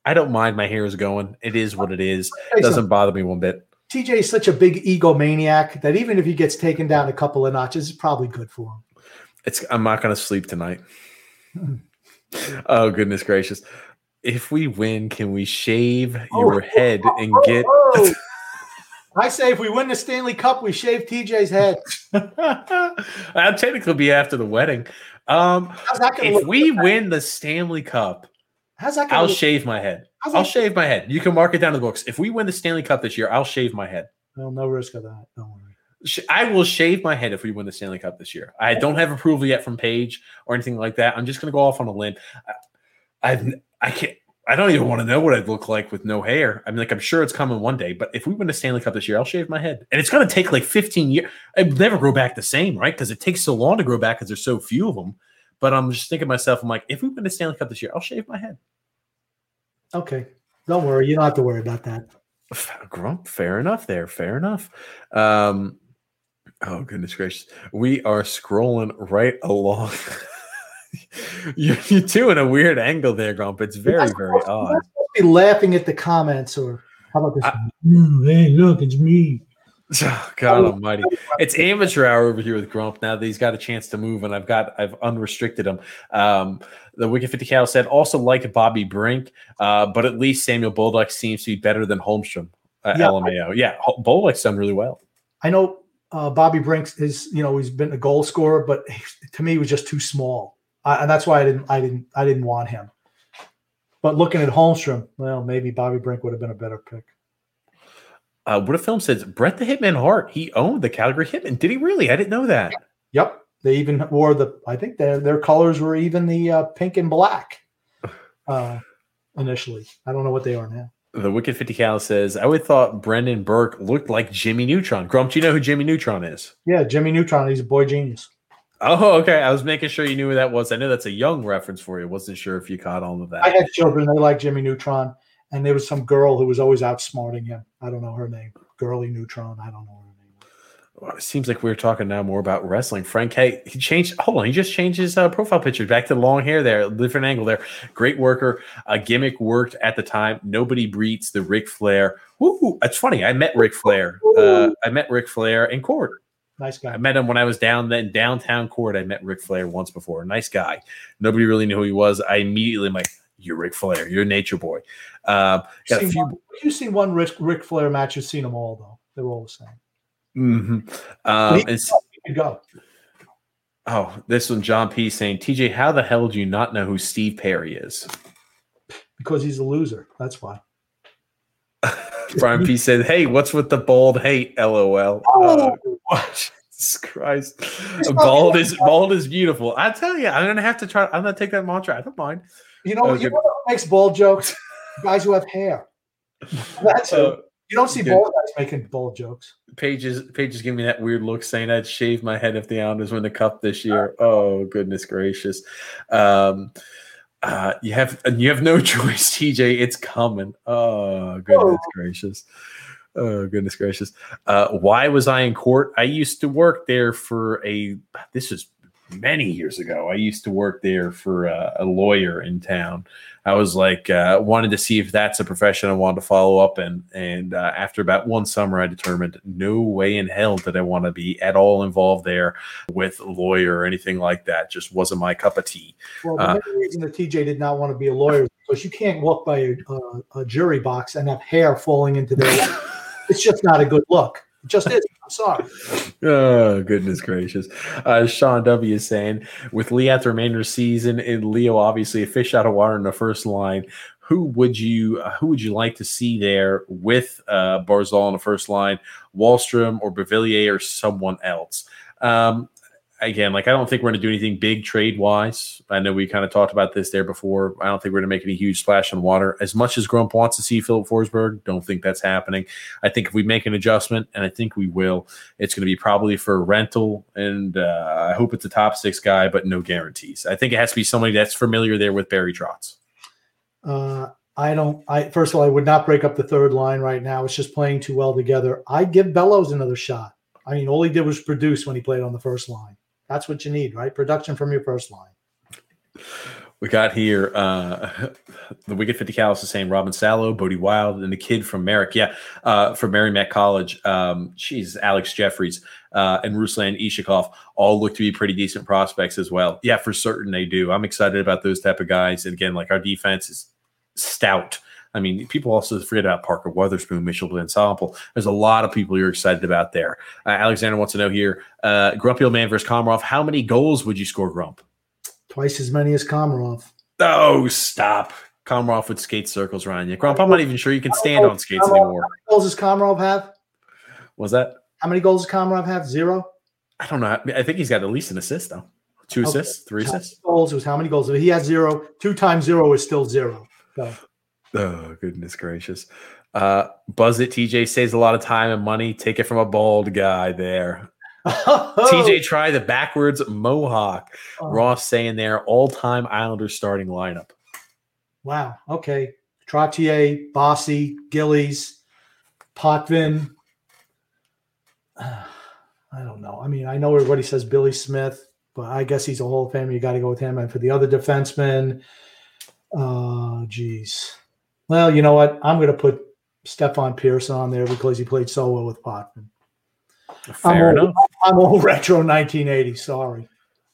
I don't mind my hair is going. It is what it is. It doesn't bother me one bit. TJ is such a big egomaniac that even if he gets taken down a couple of notches, it's probably good for him. It's. I'm not going to sleep tonight. oh goodness gracious! If we win, can we shave oh, your head and oh, get? Oh, I say if we win the Stanley Cup, we shave TJ's head. I'll technically be after the wedding. Um, if we win the Stanley Cup, How's that I'll look? shave my head. I'll that? shave my head. You can mark it down in the books. If we win the Stanley Cup this year, I'll shave my head. Well, no risk of that. Don't worry. I will shave my head if we win the Stanley Cup this year. I don't have approval yet from Paige or anything like that. I'm just going to go off on a limb. I, I've I can't. I don't even want to know what I'd look like with no hair. I mean, like I'm sure it's coming one day, but if we win a Stanley Cup this year, I'll shave my head, and it's going to take like 15 years. It never grow back the same, right? Because it takes so long to grow back because there's so few of them. But I'm just thinking to myself, I'm like, if we win a Stanley Cup this year, I'll shave my head. Okay, don't worry, you don't have to worry about that. Grump, fair enough. There, fair enough. Um, oh goodness gracious, we are scrolling right along. you're, you're doing a weird angle there, Grump. It's very, very odd. Be laughing at the comments, or how about this? I, mm, hey, look, it's me. Oh, God Almighty! It's amateur hour over here with Grump. Now that he's got a chance to move, and I've got I've unrestricted him. Um, the Wicked Fifty Cal said also liked Bobby Brink, uh, but at least Samuel Bolduc seems to be better than Holmstrom. Uh, yeah, LMAO. Yeah, Bolduc's done really well. I know uh, Bobby Brink is you know he's been a goal scorer, but to me he was just too small, uh, and that's why I didn't I didn't I didn't want him. But looking at Holmstrom, well, maybe Bobby Brink would have been a better pick. Uh, what a film says Bret the Hitman Hart. He owned the Calgary Hitman. Did he really? I didn't know that. Yep. They even wore the. I think their their colors were even the uh, pink and black. Uh, initially, I don't know what they are now. The Wicked 50 Cal says, I would thought Brendan Burke looked like Jimmy Neutron. Grump, do you know who Jimmy Neutron is? Yeah, Jimmy Neutron. He's a boy genius. Oh, okay. I was making sure you knew who that was. I know that's a young reference for you. Wasn't sure if you caught on of that. I had children. They like Jimmy Neutron and there was some girl who was always outsmarting him. I don't know her name. Girly Neutron. I don't know her name. Well, it seems like we are talking now more about wrestling. Frank, hey, he changed. Hold on, he just changed his uh, profile picture back to long hair there, different angle there. Great worker. A gimmick worked at the time. Nobody beats the Ric Flair. Ooh, it's funny. I met Ric Flair. Uh, I met Ric Flair in court. Nice guy. I met him when I was down then downtown court. I met Ric Flair once before. Nice guy. Nobody really knew who he was. I immediately am like, you're Ric Flair. You're a nature boy. Uh, got a few. One, you've seen one Ric, Ric Flair match. You've seen them all though. They're all the same. Mm-hmm. Um, he, go. Oh, this one, John P. saying, TJ, how the hell do you not know who Steve Perry is? Because he's a loser. That's why. Brian P. said, Hey, what's with the bald hate? LOL. Oh, uh, Jesus Christ. Bald is bald is beautiful. I tell you, I'm gonna have to try. I'm gonna take that mantra. I don't mind. You know, you know what makes bald jokes? guys who have hair. That's uh, you don't see bald guys making bald jokes. Pages pages give me that weird look saying I'd shave my head if the Islanders win the cup this year. Oh goodness gracious. Um uh, you have you have no choice, TJ. It's coming. Oh goodness oh. gracious. Oh goodness gracious. Uh, why was I in court? I used to work there for a. This is many years ago. I used to work there for a, a lawyer in town. I was like, uh, wanted to see if that's a profession I wanted to follow up in. And uh, after about one summer, I determined no way in hell did I want to be at all involved there with a lawyer or anything like that. Just wasn't my cup of tea. Well, the uh, reason that TJ did not want to be a lawyer is because you can't walk by a, a jury box and have hair falling into their. it's just not a good look. It just is. I'm sorry. Oh, goodness gracious. Uh, Sean W. is saying, with Lee at the remainder of the season and Leo obviously a fish out of water in the first line, who would you uh, who would you like to see there with uh, Barzal in the first line, Wahlstrom or Beauvillier or someone else? Um, again, like I don't think we're going to do anything big trade wise. I know we kind of talked about this there before. I don't think we're going to make any huge splash on water. As much as Grump wants to see Filip Forsberg, don't think that's happening. I think if we make an adjustment, and I think we will, it's going to be probably for rental, and uh, I hope it's a top six guy, but no guarantees. I think it has to be somebody that's familiar there with Barry Trotz. Uh, I don't. I first of all, I would not break up the third line right now. It's just playing too well together. I'd give Bellows another shot. I mean, all he did was produce when he played on the first line. That's what you need, right? Production from your first line. We got here uh, the Wicked 50 Cal is the same. Robin Salo, Bode Wilde, and the kid from Merrick. Yeah, uh, from Merrimack College. Um, geez, Alex Jefferies uh, and Ruslan Iskhakov all look to be pretty decent prospects as well. Yeah, for certain they do. I'm excited about those type of guys. And again, like our defense is stout. I mean, people also forget about Parker Wotherspoon, Mitchell Vande Sompel. There's a lot of people you're excited about there. Uh, Alexander wants to know here, uh, Grumpy Old Man versus Komarov. How many goals would you score, Grump? Twice as many as Komarov. Oh, stop. Komarov would skate circles around you. Grump, I'm not even sure you can stand on skates Komarov, anymore. How many goals does Komarov have? Was that? How many goals does Komarov have? Zero? I don't know. I think he's got at least an assist, though. Two okay. assists, three assists. Goals was how many goals? He has zero. Two times zero is still zero. So. Oh, goodness gracious. Uh, Buzz it, TJ saves a lot of time and money. Take it from a bald guy there. Oh. TJ try the backwards mohawk. Oh. Ross saying there, all time Islanders starting lineup. Wow. Okay. Trottier, Bossy, Gillies, Potvin. I don't know. I mean, I know everybody says Billy Smith, but I guess he's a Hall of Famer. You got to go with him. And for the other defensemen, uh, geez. Well, you know what? I'm going to put Stefan Persson on there because he played so well with Potvin. Fair I'm enough. All, I'm all retro 1980. Sorry.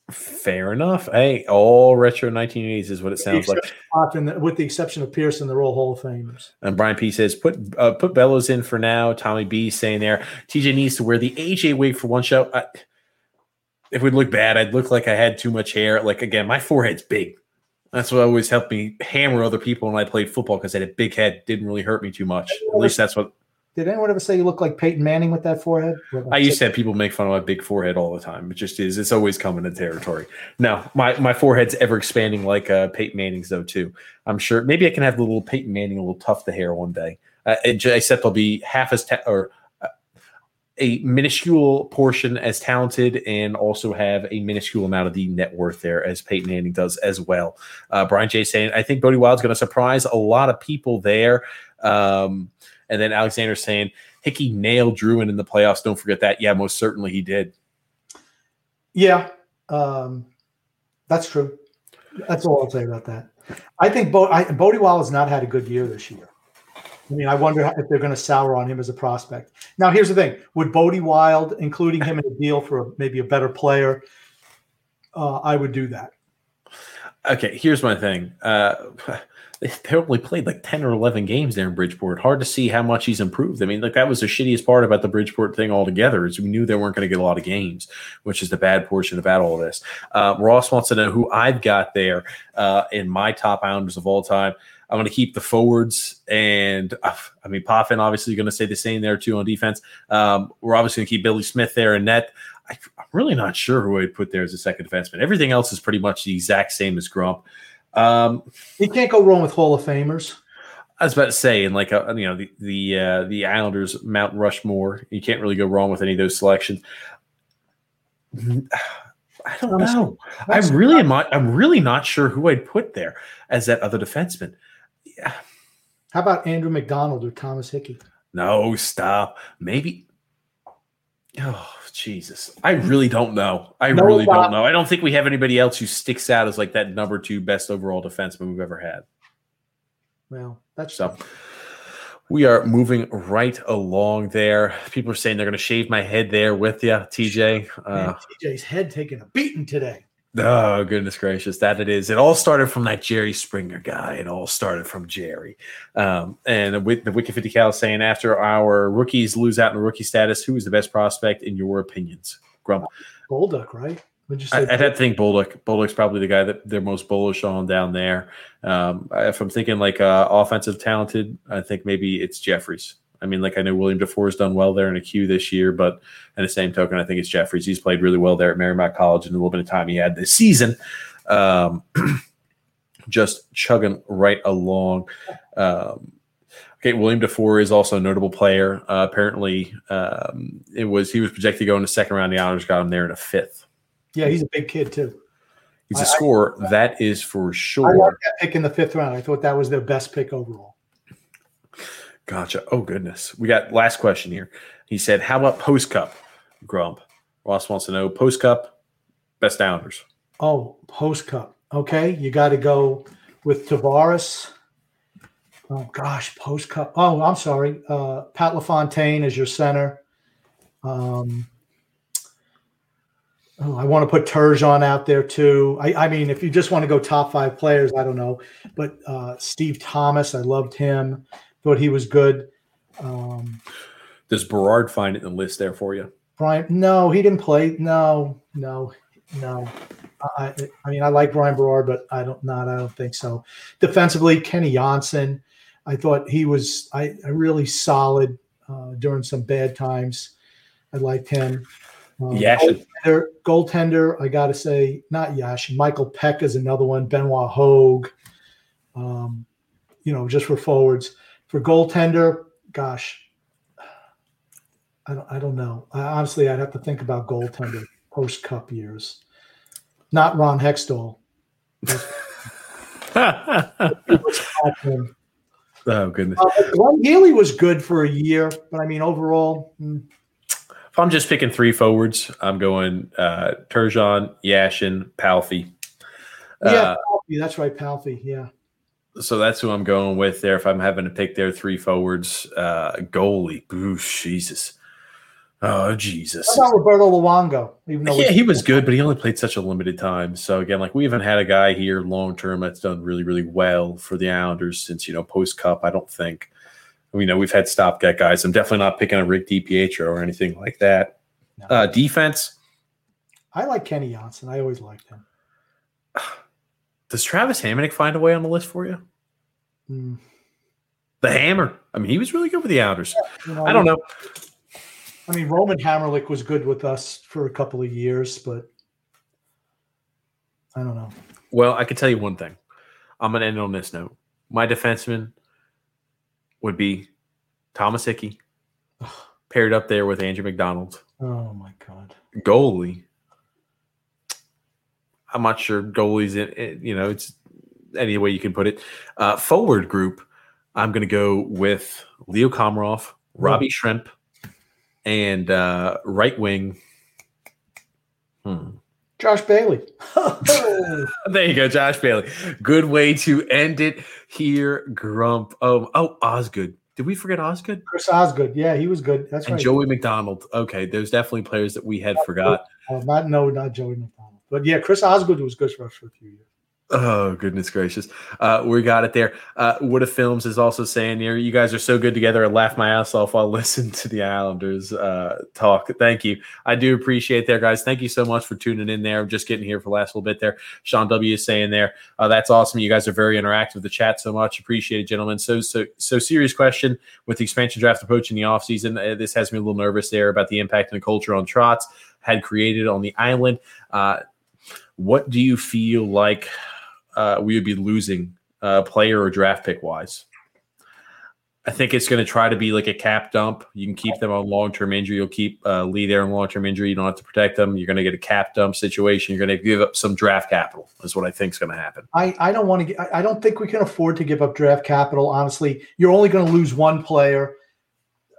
Fair enough. Hey, all retro 1980s is what it sounds like. The, with the exception of Persson, they're all Hall of Famers. And Brian P says, put uh, put Bellows in for now. Tommy B saying there, TJ needs to wear the AJ wig for one show. I, it would look bad. I'd look like I had too much hair. Like again, my forehead's big. That's what always helped me hammer other people when I played football because I had a big head. Didn't really hurt me too much. At least that's what did anyone ever say you look like Peyton Manning with that forehead? I used to have people make fun of my big forehead all the time. It just is. It's always coming to territory. Now, my, my forehead's ever expanding like uh, Peyton Manning's, though, too. I'm sure maybe I can have a little Peyton Manning, a little tuft of hair one day. Uh, except I'll be half as, ta- or a minuscule portion as talented and also have a minuscule amount of the net worth there as Peyton Manning does as well. Uh, Brian J saying, I think Bode Wilde's going to surprise a lot of people there. Um, and then Alexander saying Hickey nailed Drouin in the playoffs. Don't forget that. Yeah, most certainly he did. Yeah, um, that's true. That's all I'll say about that. I think Bo- I, Bodie Wild has not had a good year this year. I mean, I wonder if they're going to sour on him as a prospect. Now, here's the thing: Would Bode Wilde, including him in a deal for a, maybe a better player, uh, I would do that. Okay, here's my thing. Uh, they only played like 10 or 11 games there in Bridgeport. Hard to see how much he's improved. I mean, like that was the shittiest part about the Bridgeport thing altogether is we knew they weren't going to get a lot of games, which is the bad portion about all of this. Uh, Ross wants to know who I've got there uh, in my top Islanders of all time. I'm going to keep the forwards, and uh, I mean, Potvin obviously going to say the same there too on defense. Um, we're obviously going to keep Billy Smith there in net. I, am really not sure who I'd put there as a second defenseman. Everything else is pretty much the exact same as Grump. Um, you can't go wrong with Hall of Famers. I was about to say, and like uh, you know, the the uh, the Islanders Mount Rushmore, you can't really go wrong with any of those selections. I don't know. I really am. Not, I'm really not sure who I'd put there as that other defenseman. Yeah. How about Andrew MacDonald or Thomas Hickey? No, stop. Maybe. Oh, Jesus. I really don't know. I no, really don't know. I don't think we have anybody else who sticks out as like that number two best overall defenseman we've ever had. Well, that's so. We are moving right along there. People are saying they're going to shave my head there with you, TJ. Uh, Man, TJ's head taking a beating today. Oh, goodness gracious. That it is. It all started from that Jerry Springer guy. It all started from Jerry. Um, and with the Wiki 50 Cal saying after our rookies lose out in rookie status, who is the best prospect in your opinions? Grump. Bolduc, right? Would you say I, would have to think Bolduc. Bolduc's probably the guy that they're most bullish on down there. Um, if I'm thinking like uh, offensive talented, I think maybe it's Jefferies. I mean, like I know William Dufour has done well there in a queue this year, but in the same token, I think it's Jefferies. He's played really well there at Merrimack College in a little bit of time he had this season. Um, just chugging right along. Um, okay, William Dufour is also a notable player. Uh, apparently, um, it was he was projected to go in the second round. The Islanders got him there in a fifth. Yeah, he's a big kid too. He's a scorer, that is for sure. I like that pick in the fifth round. I thought that was their best pick overall. Gotcha. Oh goodness. We got last question here. He said, "How about post cup?" Grump. Ross wants to know post cup best downers. Oh, post cup. Okay, you got to go with Tavares. Oh gosh, post cup. Oh, I'm sorry. Uh, Pat LaFontaine is your center. Um, oh, I want to put Turgeon out there too. I, I, mean, if you just want to go top five players, I don't know. But uh, Steve Thomas, I loved him. Thought he was good. Um, Does Berard find it in the list there for you? Brian, no, he didn't play. No, no, no. I, I mean, I like Brian Berard, but I don't not. I don't think so. Defensively, Kenny Jonsson, I thought he was I, I really solid uh, during some bad times. I liked him. Um, Yashin. Goaltender, goaltender, I got to say, not Yashin. Michael Peca is another one. Benoit Hogue. Um, you know, just for forwards. For goaltender, gosh, I don't, I don't know. I, honestly, I'd have to think about goaltender post cup years. Not Ron Hextall. oh goodness. Uh, Glenn Healy was good for a year, but I mean overall. Hmm. If I'm just picking three forwards, I'm going uh, Turgeon, Yashin. Yeah, uh, Palffy, that's right, Palffy. Yeah so that's who I'm going with there. If I'm having to pick their three forwards, uh, goalie, Ooh, Jesus, Oh Jesus! How about Roberto Luongo? Even though yeah, he was good, but he only played such a limited time. So again, like we haven't had a guy here long term that's done really, really well for the Islanders since you know post Cup. I don't think. We know we've had stopgap guys. I'm definitely not picking a Rick DiPietro or anything like that. No. Uh, defense. I like Kenny Jonsson. I always liked him. Does Travis Hamonic find a way on the list for you? Mm. The Hammer. I mean, he was really good with the Outers. Yeah, you know, I don't know. I mean, Roman Hamrlik was good with us for a couple of years, but I don't know. Well, I can tell you one thing. I'm going to end on this note. My defenseman would be Thomas Hickey, paired up there with Andrew MacDonald. Oh, my God. Goalie. I'm not sure goalies, in, you know, it's any way you can put it. Uh, forward group, I'm going to go with Leo Komarov, Robbie Schremp, and uh, right wing. Hmm. Josh Bailey. there you go, Josh Bailey. Good way to end it here, Grump. Oh, oh, Osgood. Did we forget Osgood? Chris Osgood. Yeah, he was good. That's and right. Joey MacDonald. Okay, there's definitely players that we had not forgot. Uh, not no, not Joey MacDonald. But yeah, Chris Osgood was good for us for a few years. Oh goodness gracious! Uh, we got it there. Uh, Wood Films is also saying here, you guys are so good together. I laugh my ass off while listening to the Islanders uh, talk. Thank you. I do appreciate there, guys. Thank you so much for tuning in there. I'm just getting here for the last little bit there. Sean W is saying there, uh, that's awesome. You guys are very interactive the chat so much. Appreciate it, gentlemen. So so so serious question with the expansion draft approaching in the offseason. Uh, this has me a little nervous there about the impact and the culture on Trotz had created on the island. Uh, what do you feel like? uh, we would be losing uh, player or draft pick wise. I think it's going to try to be like a cap dump. You can keep them on long term injury. You'll keep uh, Lee there on long term injury. You don't have to protect them. You're going to get a cap dump situation. You're going to give up some draft capital. Is what I think is going to happen. I, I don't want to. I don't think we can afford to give up draft capital. Honestly, you're only going to lose one player.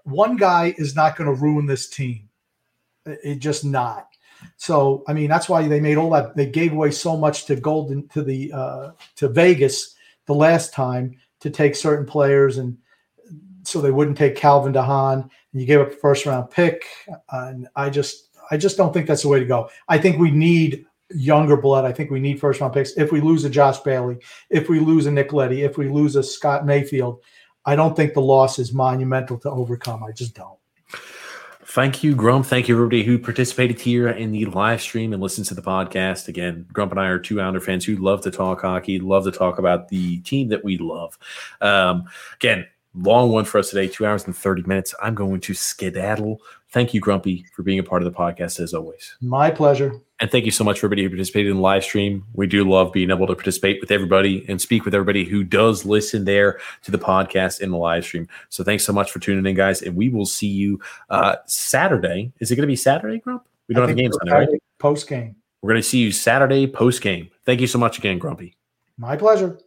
One guy is not going to ruin this team. It just not. So I mean that's why they made all that. They gave away so much to Golden to the uh, to Vegas the last time to take certain players, and so they wouldn't take Calvin de Haan. And you gave up a first round pick, and I just I just don't think that's the way to go. I think we need younger blood. I think we need first round picks. If we lose a Josh Bailey, if we lose a Nick Leddy, if we lose a Scott Mayfield, I don't think the loss is monumental to overcome. I just don't. Thank you, Grump. Thank you, everybody who participated here in the live stream and listens to the podcast. Again, Grump and I are two Islander fans who love to talk hockey, love to talk about the team that we love. Um, again, long one for us today, two hours and 30 minutes. I'm going to skedaddle. Thank you, Grumpy, for being a part of the podcast as always. My pleasure. And thank you so much for everybody who participated in the live stream. We do love being able to participate with everybody and speak with everybody who does listen there to the podcast in the live stream. So thanks so much for tuning in, guys. And we will see you uh, Saturday. Is it going to be Saturday, Grump? We don't I have the game Sunday, right? Post game. We're going to see you Saturday post game. Thank you so much again, Grumpy. My pleasure.